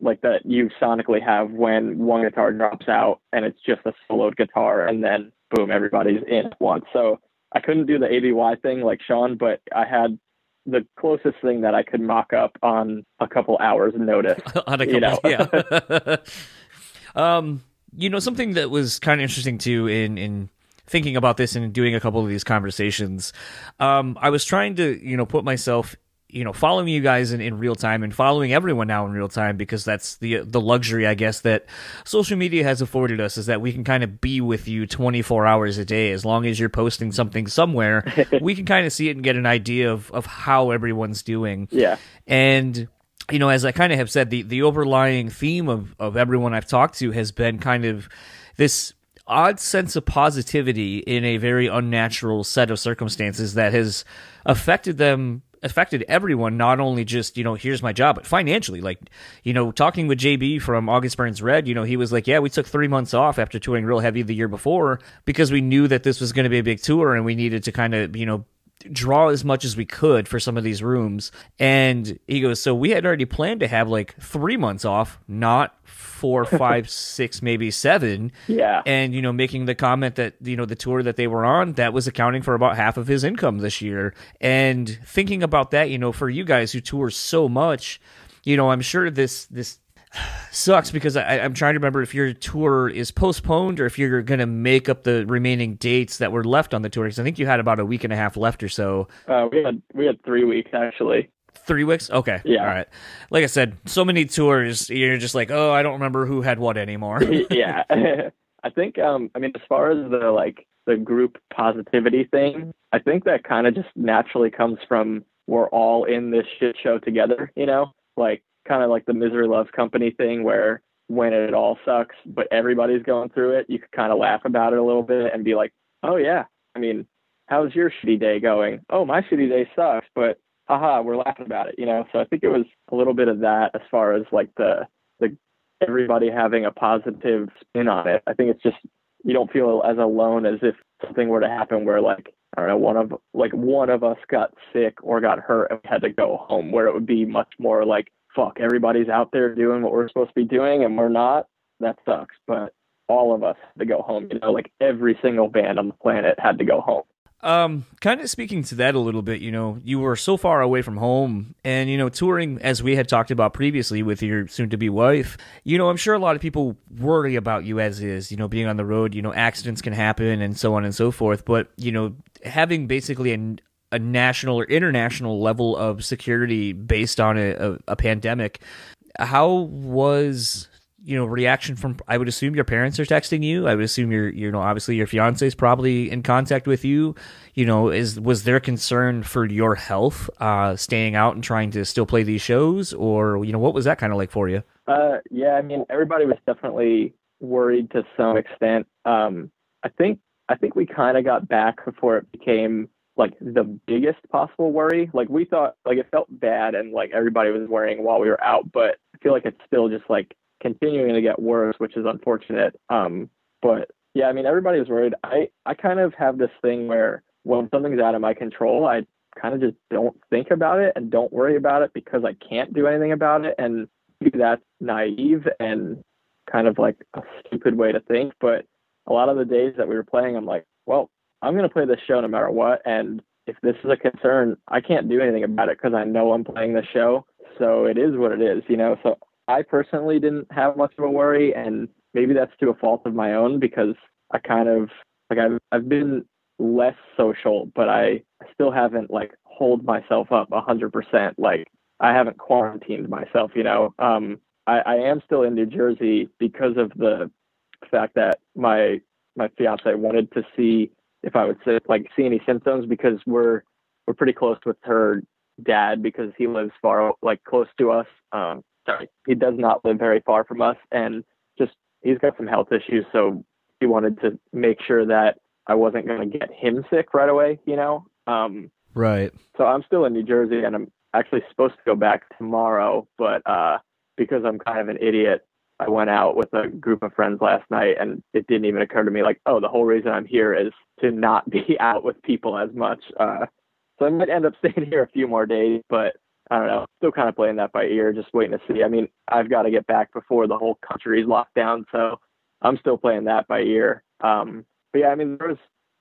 like that you sonically have when one guitar drops out and it's just a soloed guitar and then boom, everybody's in at once. So I couldn't do the ABY thing like Sean, but I had the closest thing that I could mock up on a couple hours notice. <laughs> on a couple, you know? yeah. <laughs> <laughs> um, you know, something that was kind of interesting too in in thinking about this and doing a couple of these conversations. Um, I was trying to, you know, put myself you know following you guys in, in real time and following everyone now in real time because that's the the luxury I guess that social media has afforded us is that we can kind of be with you 24 hours a day. As long as you're posting something somewhere <laughs> we can kind of see it and get an idea of of how everyone's doing. Yeah. And you know as I kind of have said the the overlying theme of of everyone I've talked to has been kind of this odd sense of positivity in a very unnatural set of circumstances that has affected them affected everyone, not only just, you know, here's my job, but financially. Like, you know, talking with JB from August Burns Red, you know, he was like, yeah, we took three months off after touring real heavy the year before because we knew that this was going to be a big tour and we needed to kind of, you know, draw as much as we could for some of these rooms. And he goes, so we had already planned to have like three months off, not four, <laughs> five, six, maybe seven. Yeah. And, you know, making the comment that, you know, the tour that they were on, that was accounting for about half of his income this year. And thinking about that, you know, for you guys who tour so much, you know, I'm sure this, this, sucks because I, am trying to remember if your tour is postponed or if you're going to make up the remaining dates that were left on the tour. Because I think you had about a week and a half left or so. Uh, we had we had three weeks actually. Three weeks? Okay. Yeah. All right. Like I said, so many tours, you're just like, oh, I don't remember who had what anymore. <laughs> yeah. <laughs> I think, um, I mean, as far as the like the group positivity thing, I think that kind of just naturally comes from we're all in this shit show together, you know? Like kind of like the misery loves company thing where when it all sucks, but everybody's going through it, you could kind of laugh about it a little bit and be like, oh yeah, I mean, how's your shitty day going? Oh, my shitty day sucks, but haha, we're laughing about it, you know? So I think it was a little bit of that as far as like the, the everybody having a positive spin on it. I think it's just, you don't feel as alone as if something were to happen where like, I don't know, one of like one of us got sick or got hurt and we had to go home where it would be much more like, fuck, everybody's out there doing what we're supposed to be doing and we're not. That sucks. But all of us to go home. You know, like every single band on the planet had to go home. Um, kind of speaking to that a little bit, you know, you were so far away from home and, you know, touring as we had talked about previously with your soon to be wife, you know, I'm sure a lot of people worry about you as is, you know, being on the road, you know, accidents can happen and so on and so forth. But, you know, having basically an, a national or international level of security based on a, a, a pandemic, how was you know reaction from i would assume your parents are texting you. I would assume your you know obviously your fiance is probably in contact with you. You know is was there concern for your health uh staying out and trying to still play these shows? Or you know what was that kind of like for you? Uh yeah i mean everybody was definitely worried to some extent. Um i think i think we kind of got back before it became like the biggest possible worry like we thought like it felt bad and like everybody was worrying while we were out but i feel like it's still just like continuing to get worse, which is unfortunate. Um, but yeah, I mean, everybody was worried. I, I kind of have this thing where when something's out of my control, I kind of just don't think about it and don't worry about it because I can't do anything about it. And that's naive and kind of like a stupid way to think. But a lot of the days that we were playing, I'm like, well, I'm going to play this show no matter what. And if this is a concern, I can't do anything about it because I know I'm playing the show. So it is what it is, you know? So I personally didn't have much of a worry, and maybe that's to a fault of my own because I kind of like I've I've been less social, but I still haven't like hold myself up a hundred percent. Like I haven't quarantined myself, you know. Um, I, I am still in New Jersey because of the fact that my my fiance wanted to see if I would say, like see any symptoms because we're we're pretty close with her dad because he lives far like close to us. Um, sorry, he does not live very far from us, and just he's got some health issues, so he wanted to make sure that I wasn't going to get him sick right away, you know. Um, right. So I'm still in New Jersey, and I'm actually supposed to go back tomorrow, but uh, because I'm kind of an idiot, I went out with a group of friends last night, and it didn't even occur to me like, oh, the whole reason I'm here is to not <laughs> be out with people as much. Uh, so I might end up <laughs> staying here a few more days, but I don't know. Still kind of playing that by ear, just waiting to see. I mean, I've got to get back before the whole country's locked down, so I'm still playing that by ear. Um, but yeah, I mean, there's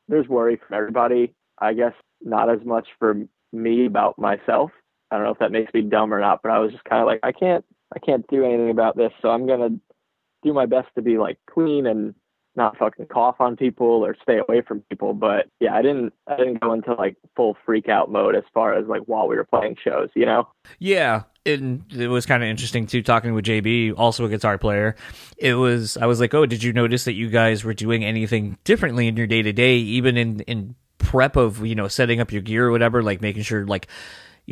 there's worry from everybody. I guess not as much for me about myself. I don't know if that makes me dumb or not, but I was just kind of like, I can't I can't do anything about this, so I'm gonna do my best to be like clean and not fucking cough on people or stay away from people. But yeah, I didn't I didn't go into like full freak out mode as far as like while we were playing shows, you know? Yeah. And it was kind of interesting too talking with JB, also a guitar player. It was I was like, "Oh, did you notice that you guys were doing anything differently in your day to day even in in prep of, you know, setting up your gear or whatever, like making sure like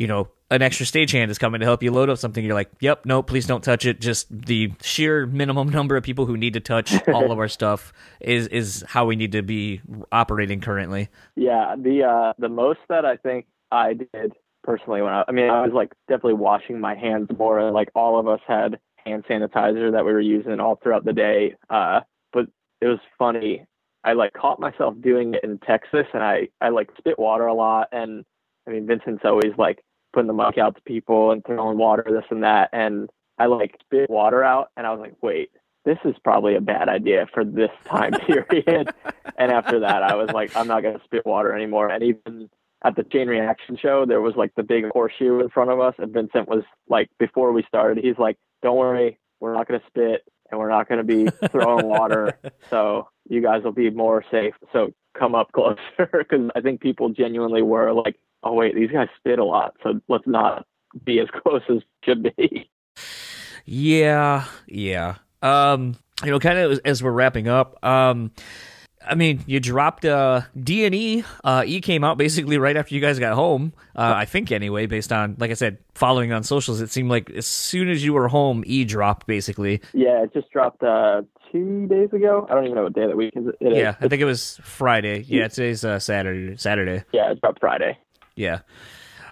you know, an extra stagehand is coming to help you load up something, you're like, yep, no, please don't touch it. Just the sheer minimum <laughs> number of people who need to touch <laughs> all of our stuff is is how we need to be operating currently. Yeah, the uh, the most that I think I did personally when I, I mean, I was like definitely washing my hands more. Like all of us had hand sanitizer that we were using all throughout the day. Uh, but it was funny. I like caught myself doing it in Texas, and I I like spit water a lot and I mean, Vincent's always like putting the muck out to people and throwing water, this and that. And I like spit water out and I was like, wait, this is probably a bad idea for this time <laughs> period. and after that, I was like, I'm not going to spit water anymore. And even at the chain reaction show, there was like the big horseshoe in front of us. And Vincent was like, before we started, he's like, don't worry, we're not going to spit and we're not going to be throwing water. <laughs> So you guys will be more safe. So come up closer <laughs> because I think people genuinely were like, oh wait, these guys spit a lot, so let's not be as <laughs> close as should be. Yeah, yeah. Um, you know, kind of as we're wrapping up, um, I mean, you dropped uh, D and E. Uh, e came out basically right after you guys got home. Uh, I think anyway, based on like I said, following on socials, it seemed like as soon as you were home, E dropped basically. Yeah, it just dropped uh, two days ago. I don't even know what day of the week is it. it yeah, is. I think it was Friday. Yeah, today's uh, Saturday. Saturday. Yeah, it dropped Friday. Yeah.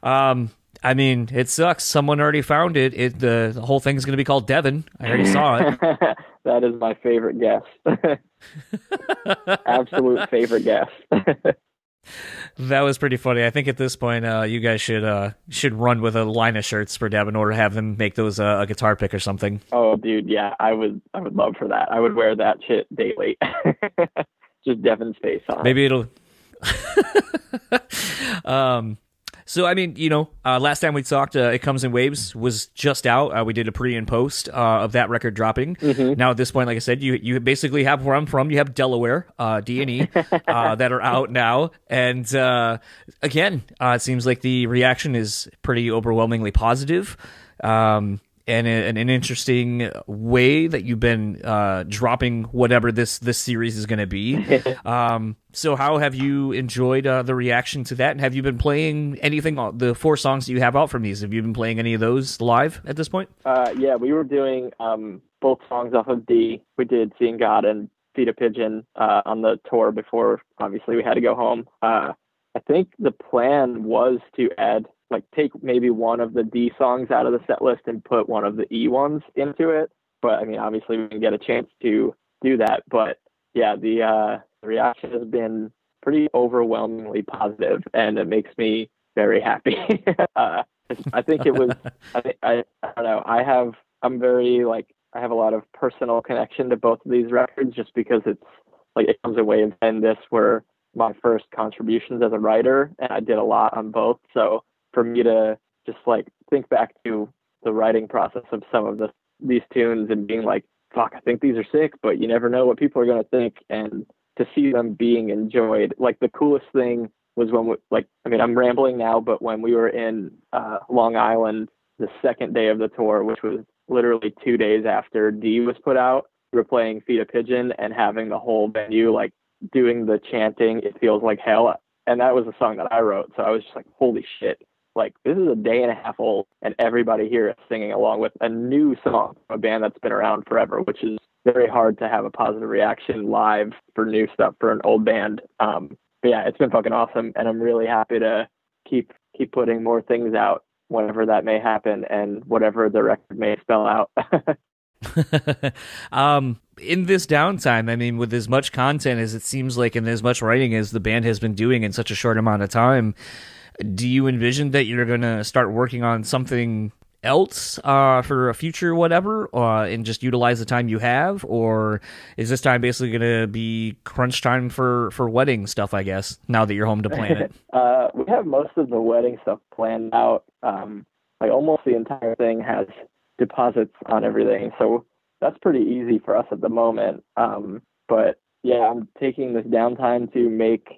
Um, I mean, it sucks. Someone already found it. It the, the whole thing's going to be called Devin. I already saw it. <laughs> that is my favorite guess. <laughs> Absolute favorite guess. <laughs> that was pretty funny. I think at this point, uh, you guys should uh, should run with a line of shirts for Devin, or have them make those uh, a guitar pick or something. oh, dude, yeah, I would, I would love for that. I would wear that shit daily. Just Devin's face on. Maybe it'll. um. So I mean, you know, uh, last time we talked, uh, "It Comes in Waves" was just out. Uh, we did a pre and post uh, of that record dropping. Mm-hmm. Now at this point, like I said, you you basically have where I'm from. You have Delaware, uh, D and E, <laughs> uh, that are out now. And uh, again, uh, it seems like the reaction is pretty overwhelmingly positive. Um, and in an interesting way that you've been uh, dropping whatever this this series is going to be. <laughs> um, so, how have you enjoyed uh, the reaction to that? And have you been playing anything? uh, The four songs that you have out from these, have you been playing any of those live at this point? Uh, yeah, we were doing um, both songs off of D. We did "Seeing God" and "Feed a Pigeon" uh, on the tour before. Obviously, we had to go home. Uh, I think the plan was to add, like, take maybe one of the D songs out of the set list and put one of the E ones into it. But I mean, obviously, we didn't get a chance to do that. But yeah, the uh, reaction has been pretty overwhelmingly positive, and it makes me very happy. <laughs> uh, I think it was. <laughs> I, I I don't know. I have. I'm very like. I have a lot of personal connection to both of these records, just because it's like it comes away and this were my first contributions as a writer, and I did a lot on both. So for me to just like think back to the writing process of some of the these tunes and being like, fuck, I think these are sick, but you never know what people are going to think. And to see them being enjoyed, like the coolest thing was when we, like, I mean, I'm rambling now, but when we were in uh, Long Island, the second day of the tour, which was literally two days after D was put out, we were playing Feed a Pigeon and having the whole venue like doing the chanting, It Feels Like Hell. And that was a song that I wrote. So I was just like, holy shit. Like, this is a day and a half old, and everybody here is singing along with a new song from a band that's been around forever, which is very hard to have a positive reaction live for new stuff for an old band. Um, but yeah, it's been fucking awesome, and I'm really happy to keep keep putting more things out whenever that may happen and whatever the record may spell out. <laughs> um, in this downtime, I mean, with as much content as it seems like and as much writing as the band has been doing in such a short amount of time, do you envision that you're going to start working on something else uh, for a future whatever uh, and just utilize the time you have? Or is this time basically going to be crunch time for, for wedding stuff, I guess, now that you're home to plan it? <laughs> uh, we have most of the wedding stuff planned out. Um, like almost the entire thing has deposits on everything. So that's pretty easy for us at the moment. Um, but yeah, I'm taking this downtime to make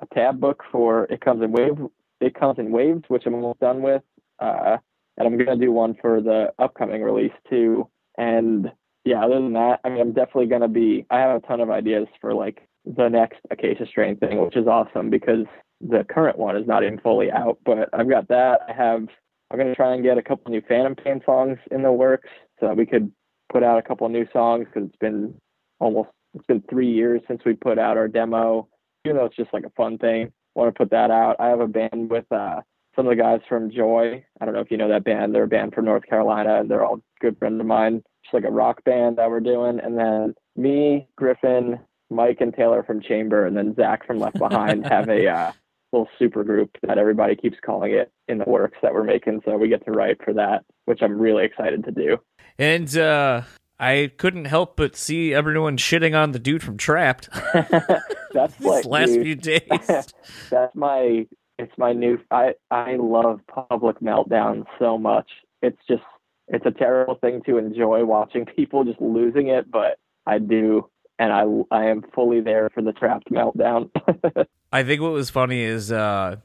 a tab book for It Comes in Wave. It Comes in Waves, which I'm almost done with. Uh, and I'm gonna do one for the upcoming release too. And yeah, other than that, I mean, I'm definitely gonna be. I have a ton of ideas for like the next Acacia Strain thing, which is awesome because the current one is not even fully out. But I've got that. I have. I'm gonna try and get a couple new Phantom Pain songs in the works so that we could put out a couple new songs because it's been almost it's been three years since we put out our demo. Even though it's just like a fun thing, want to put that out. I have a band with uh, some of the guys from Joy. I don't know if you know that band. They're a band from North Carolina, and they're all good friends of mine. Just like a rock band that we're doing, and then me, Griffin, Mike, and Taylor from Chamber, and then Zach from Left Behind <laughs> have a uh, little super group that everybody keeps calling it in the works that we're making. So we get to write for that, which I'm really excited to do. And uh, I couldn't help but see everyone shitting on the dude from Trapped <laughs> <laughs> That's this like last dude, few <laughs> days. that's my it's my new I I love public meltdown so much. It's just it's a terrible thing to enjoy watching people just losing it, but I do and I I am fully there for the trapped meltdown. I think what was funny is uh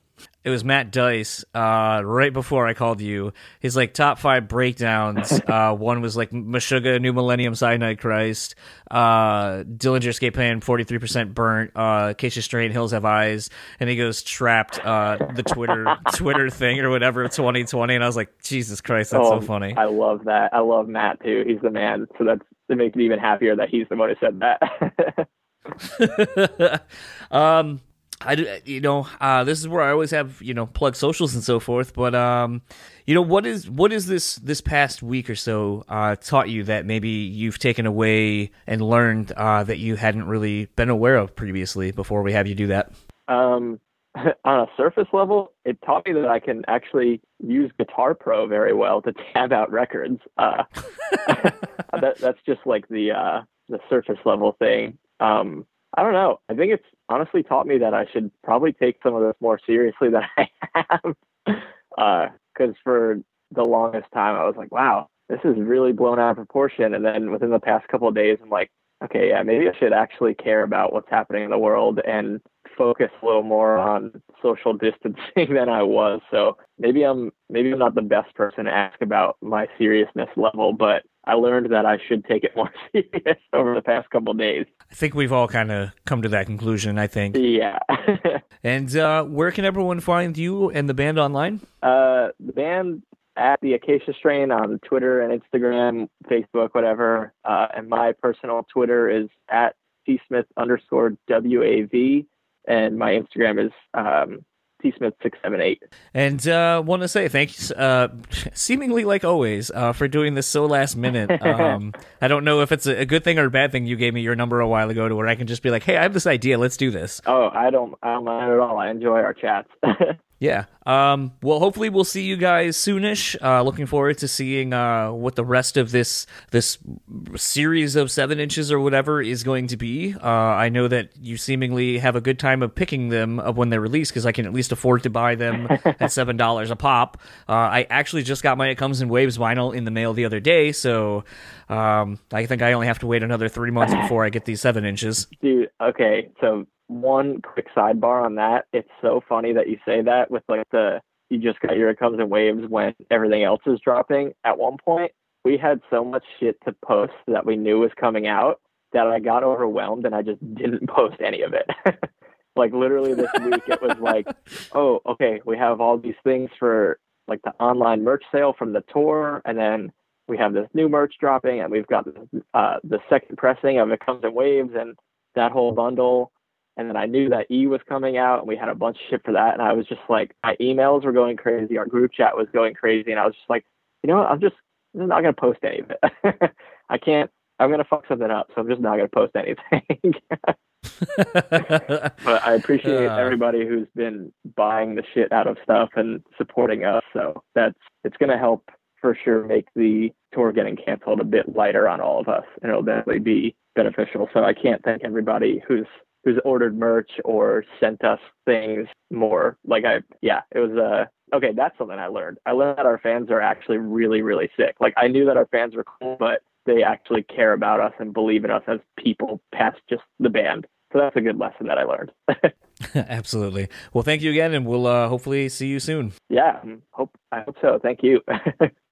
It was Matt Dice. Uh, right before I called you, his like top five breakdowns. <laughs> uh, one was like Meshuggah, New Millennium, Cyanide Christ, uh, Dillinger Escape Plan, forty three percent burnt. Uh, Acacia Strain, Hills Have Eyes, and he goes trapped. Uh, the Twitter <laughs> Twitter thing or whatever, twenty twenty, and I was like, Jesus Christ, that's Oh, so funny. I love that. I love Matt too. He's the man. So that's it makes me even happier that he's the one who said that. <laughs> um, I do, you know, uh, this is where I always have you know plug socials and so forth. But um, you know, what is what is this this past week or so uh, taught you that maybe you've taken away and learned uh, that you hadn't really been aware of previously before we have you do that? um, <laughs> on a surface level, it taught me that I can actually use Guitar Pro very well to tab out records. Uh, <laughs> that, that's just like the uh, the surface level thing. Um, I don't know. I think it's honestly taught me that I should probably take some of this more seriously than I have. <laughs> Uh, because for the longest time, I was like, wow, this is really blown out of proportion. And then within the past couple of days, I'm like, okay, yeah, maybe I should actually care about what's happening in the world and focus a little more on social <laughs> distancing than I was. So maybe I'm maybe I'm not the best person to ask about my seriousness level, but I learned that I should take it more <laughs> serious over the past couple days. I think we've all kind of come to that conclusion. I think. Yeah. <laughs> And uh, where can everyone find you and the band online? uh, the band at the Acacia Strain on Twitter and Instagram, Facebook, whatever. Uh, and my personal Twitter is at tsmith underscore wav, and my Instagram is um, tsmith678. And uh, want to say thanks, uh, seemingly like always, uh, for doing this so last minute. <laughs> Um, I don't know if it's a, a good thing or a bad thing. You gave me your number a while ago to where I can just be like, "Hey, I have this idea. Let's do this." Oh, I don't, I don't mind at all. I enjoy our chats. <laughs> Yeah. Um, well, hopefully we'll see you guys soonish. Uh, looking forward to seeing uh, what the rest of this this series of seven inches or whatever is going to be. Uh, I know that you seemingly have a good time of picking them of when they're released because I can at least afford to buy them <laughs> at seven dollars a pop. Uh, I actually just got my It Comes in Waves vinyl in the mail the other day, so um, I think I only have to wait another three months <laughs> before I get these seven inches. Dude, okay, so one quick sidebar on that. It's so funny that you say that with like the you just got your it comes in waves when everything else is dropping. At one point, we had so much shit to post that we knew was coming out that I got overwhelmed and I just didn't <laughs> post any of it. <laughs> like literally this week it was like, <laughs> oh, okay, we have all these things for like the online merch sale from the tour and then we have this new merch dropping and we've got uh, the second pressing of it comes in waves and that whole bundle and then I knew that E was coming out, and we had a bunch of shit for that. And I was just like, my emails were going crazy, our group chat was going crazy, and I was just like, you know what? I'm just I'm not gonna post any of it. <laughs> I can't. I'm gonna fuck something up, so I'm just not gonna post anything. <laughs> but I appreciate Uh. everybody who's been buying the shit out of stuff and supporting us. So that's it's gonna help for sure make the tour getting canceled a bit lighter on all of us, and it'll definitely be beneficial. So I can't thank everybody who's who's ordered merch or sent us things more. Like I, yeah, it was uh okay. That's something I learned. I learned that our fans are actually really, really sick. Like I knew that our fans were cool, but they actually care about us and believe in us as people past just the band. So that's a good lesson that I learned. <laughs> <laughs> Absolutely. Well, thank you again, and we'll uh, hopefully see you soon. yeah, hope I hope so. Thank you. <laughs>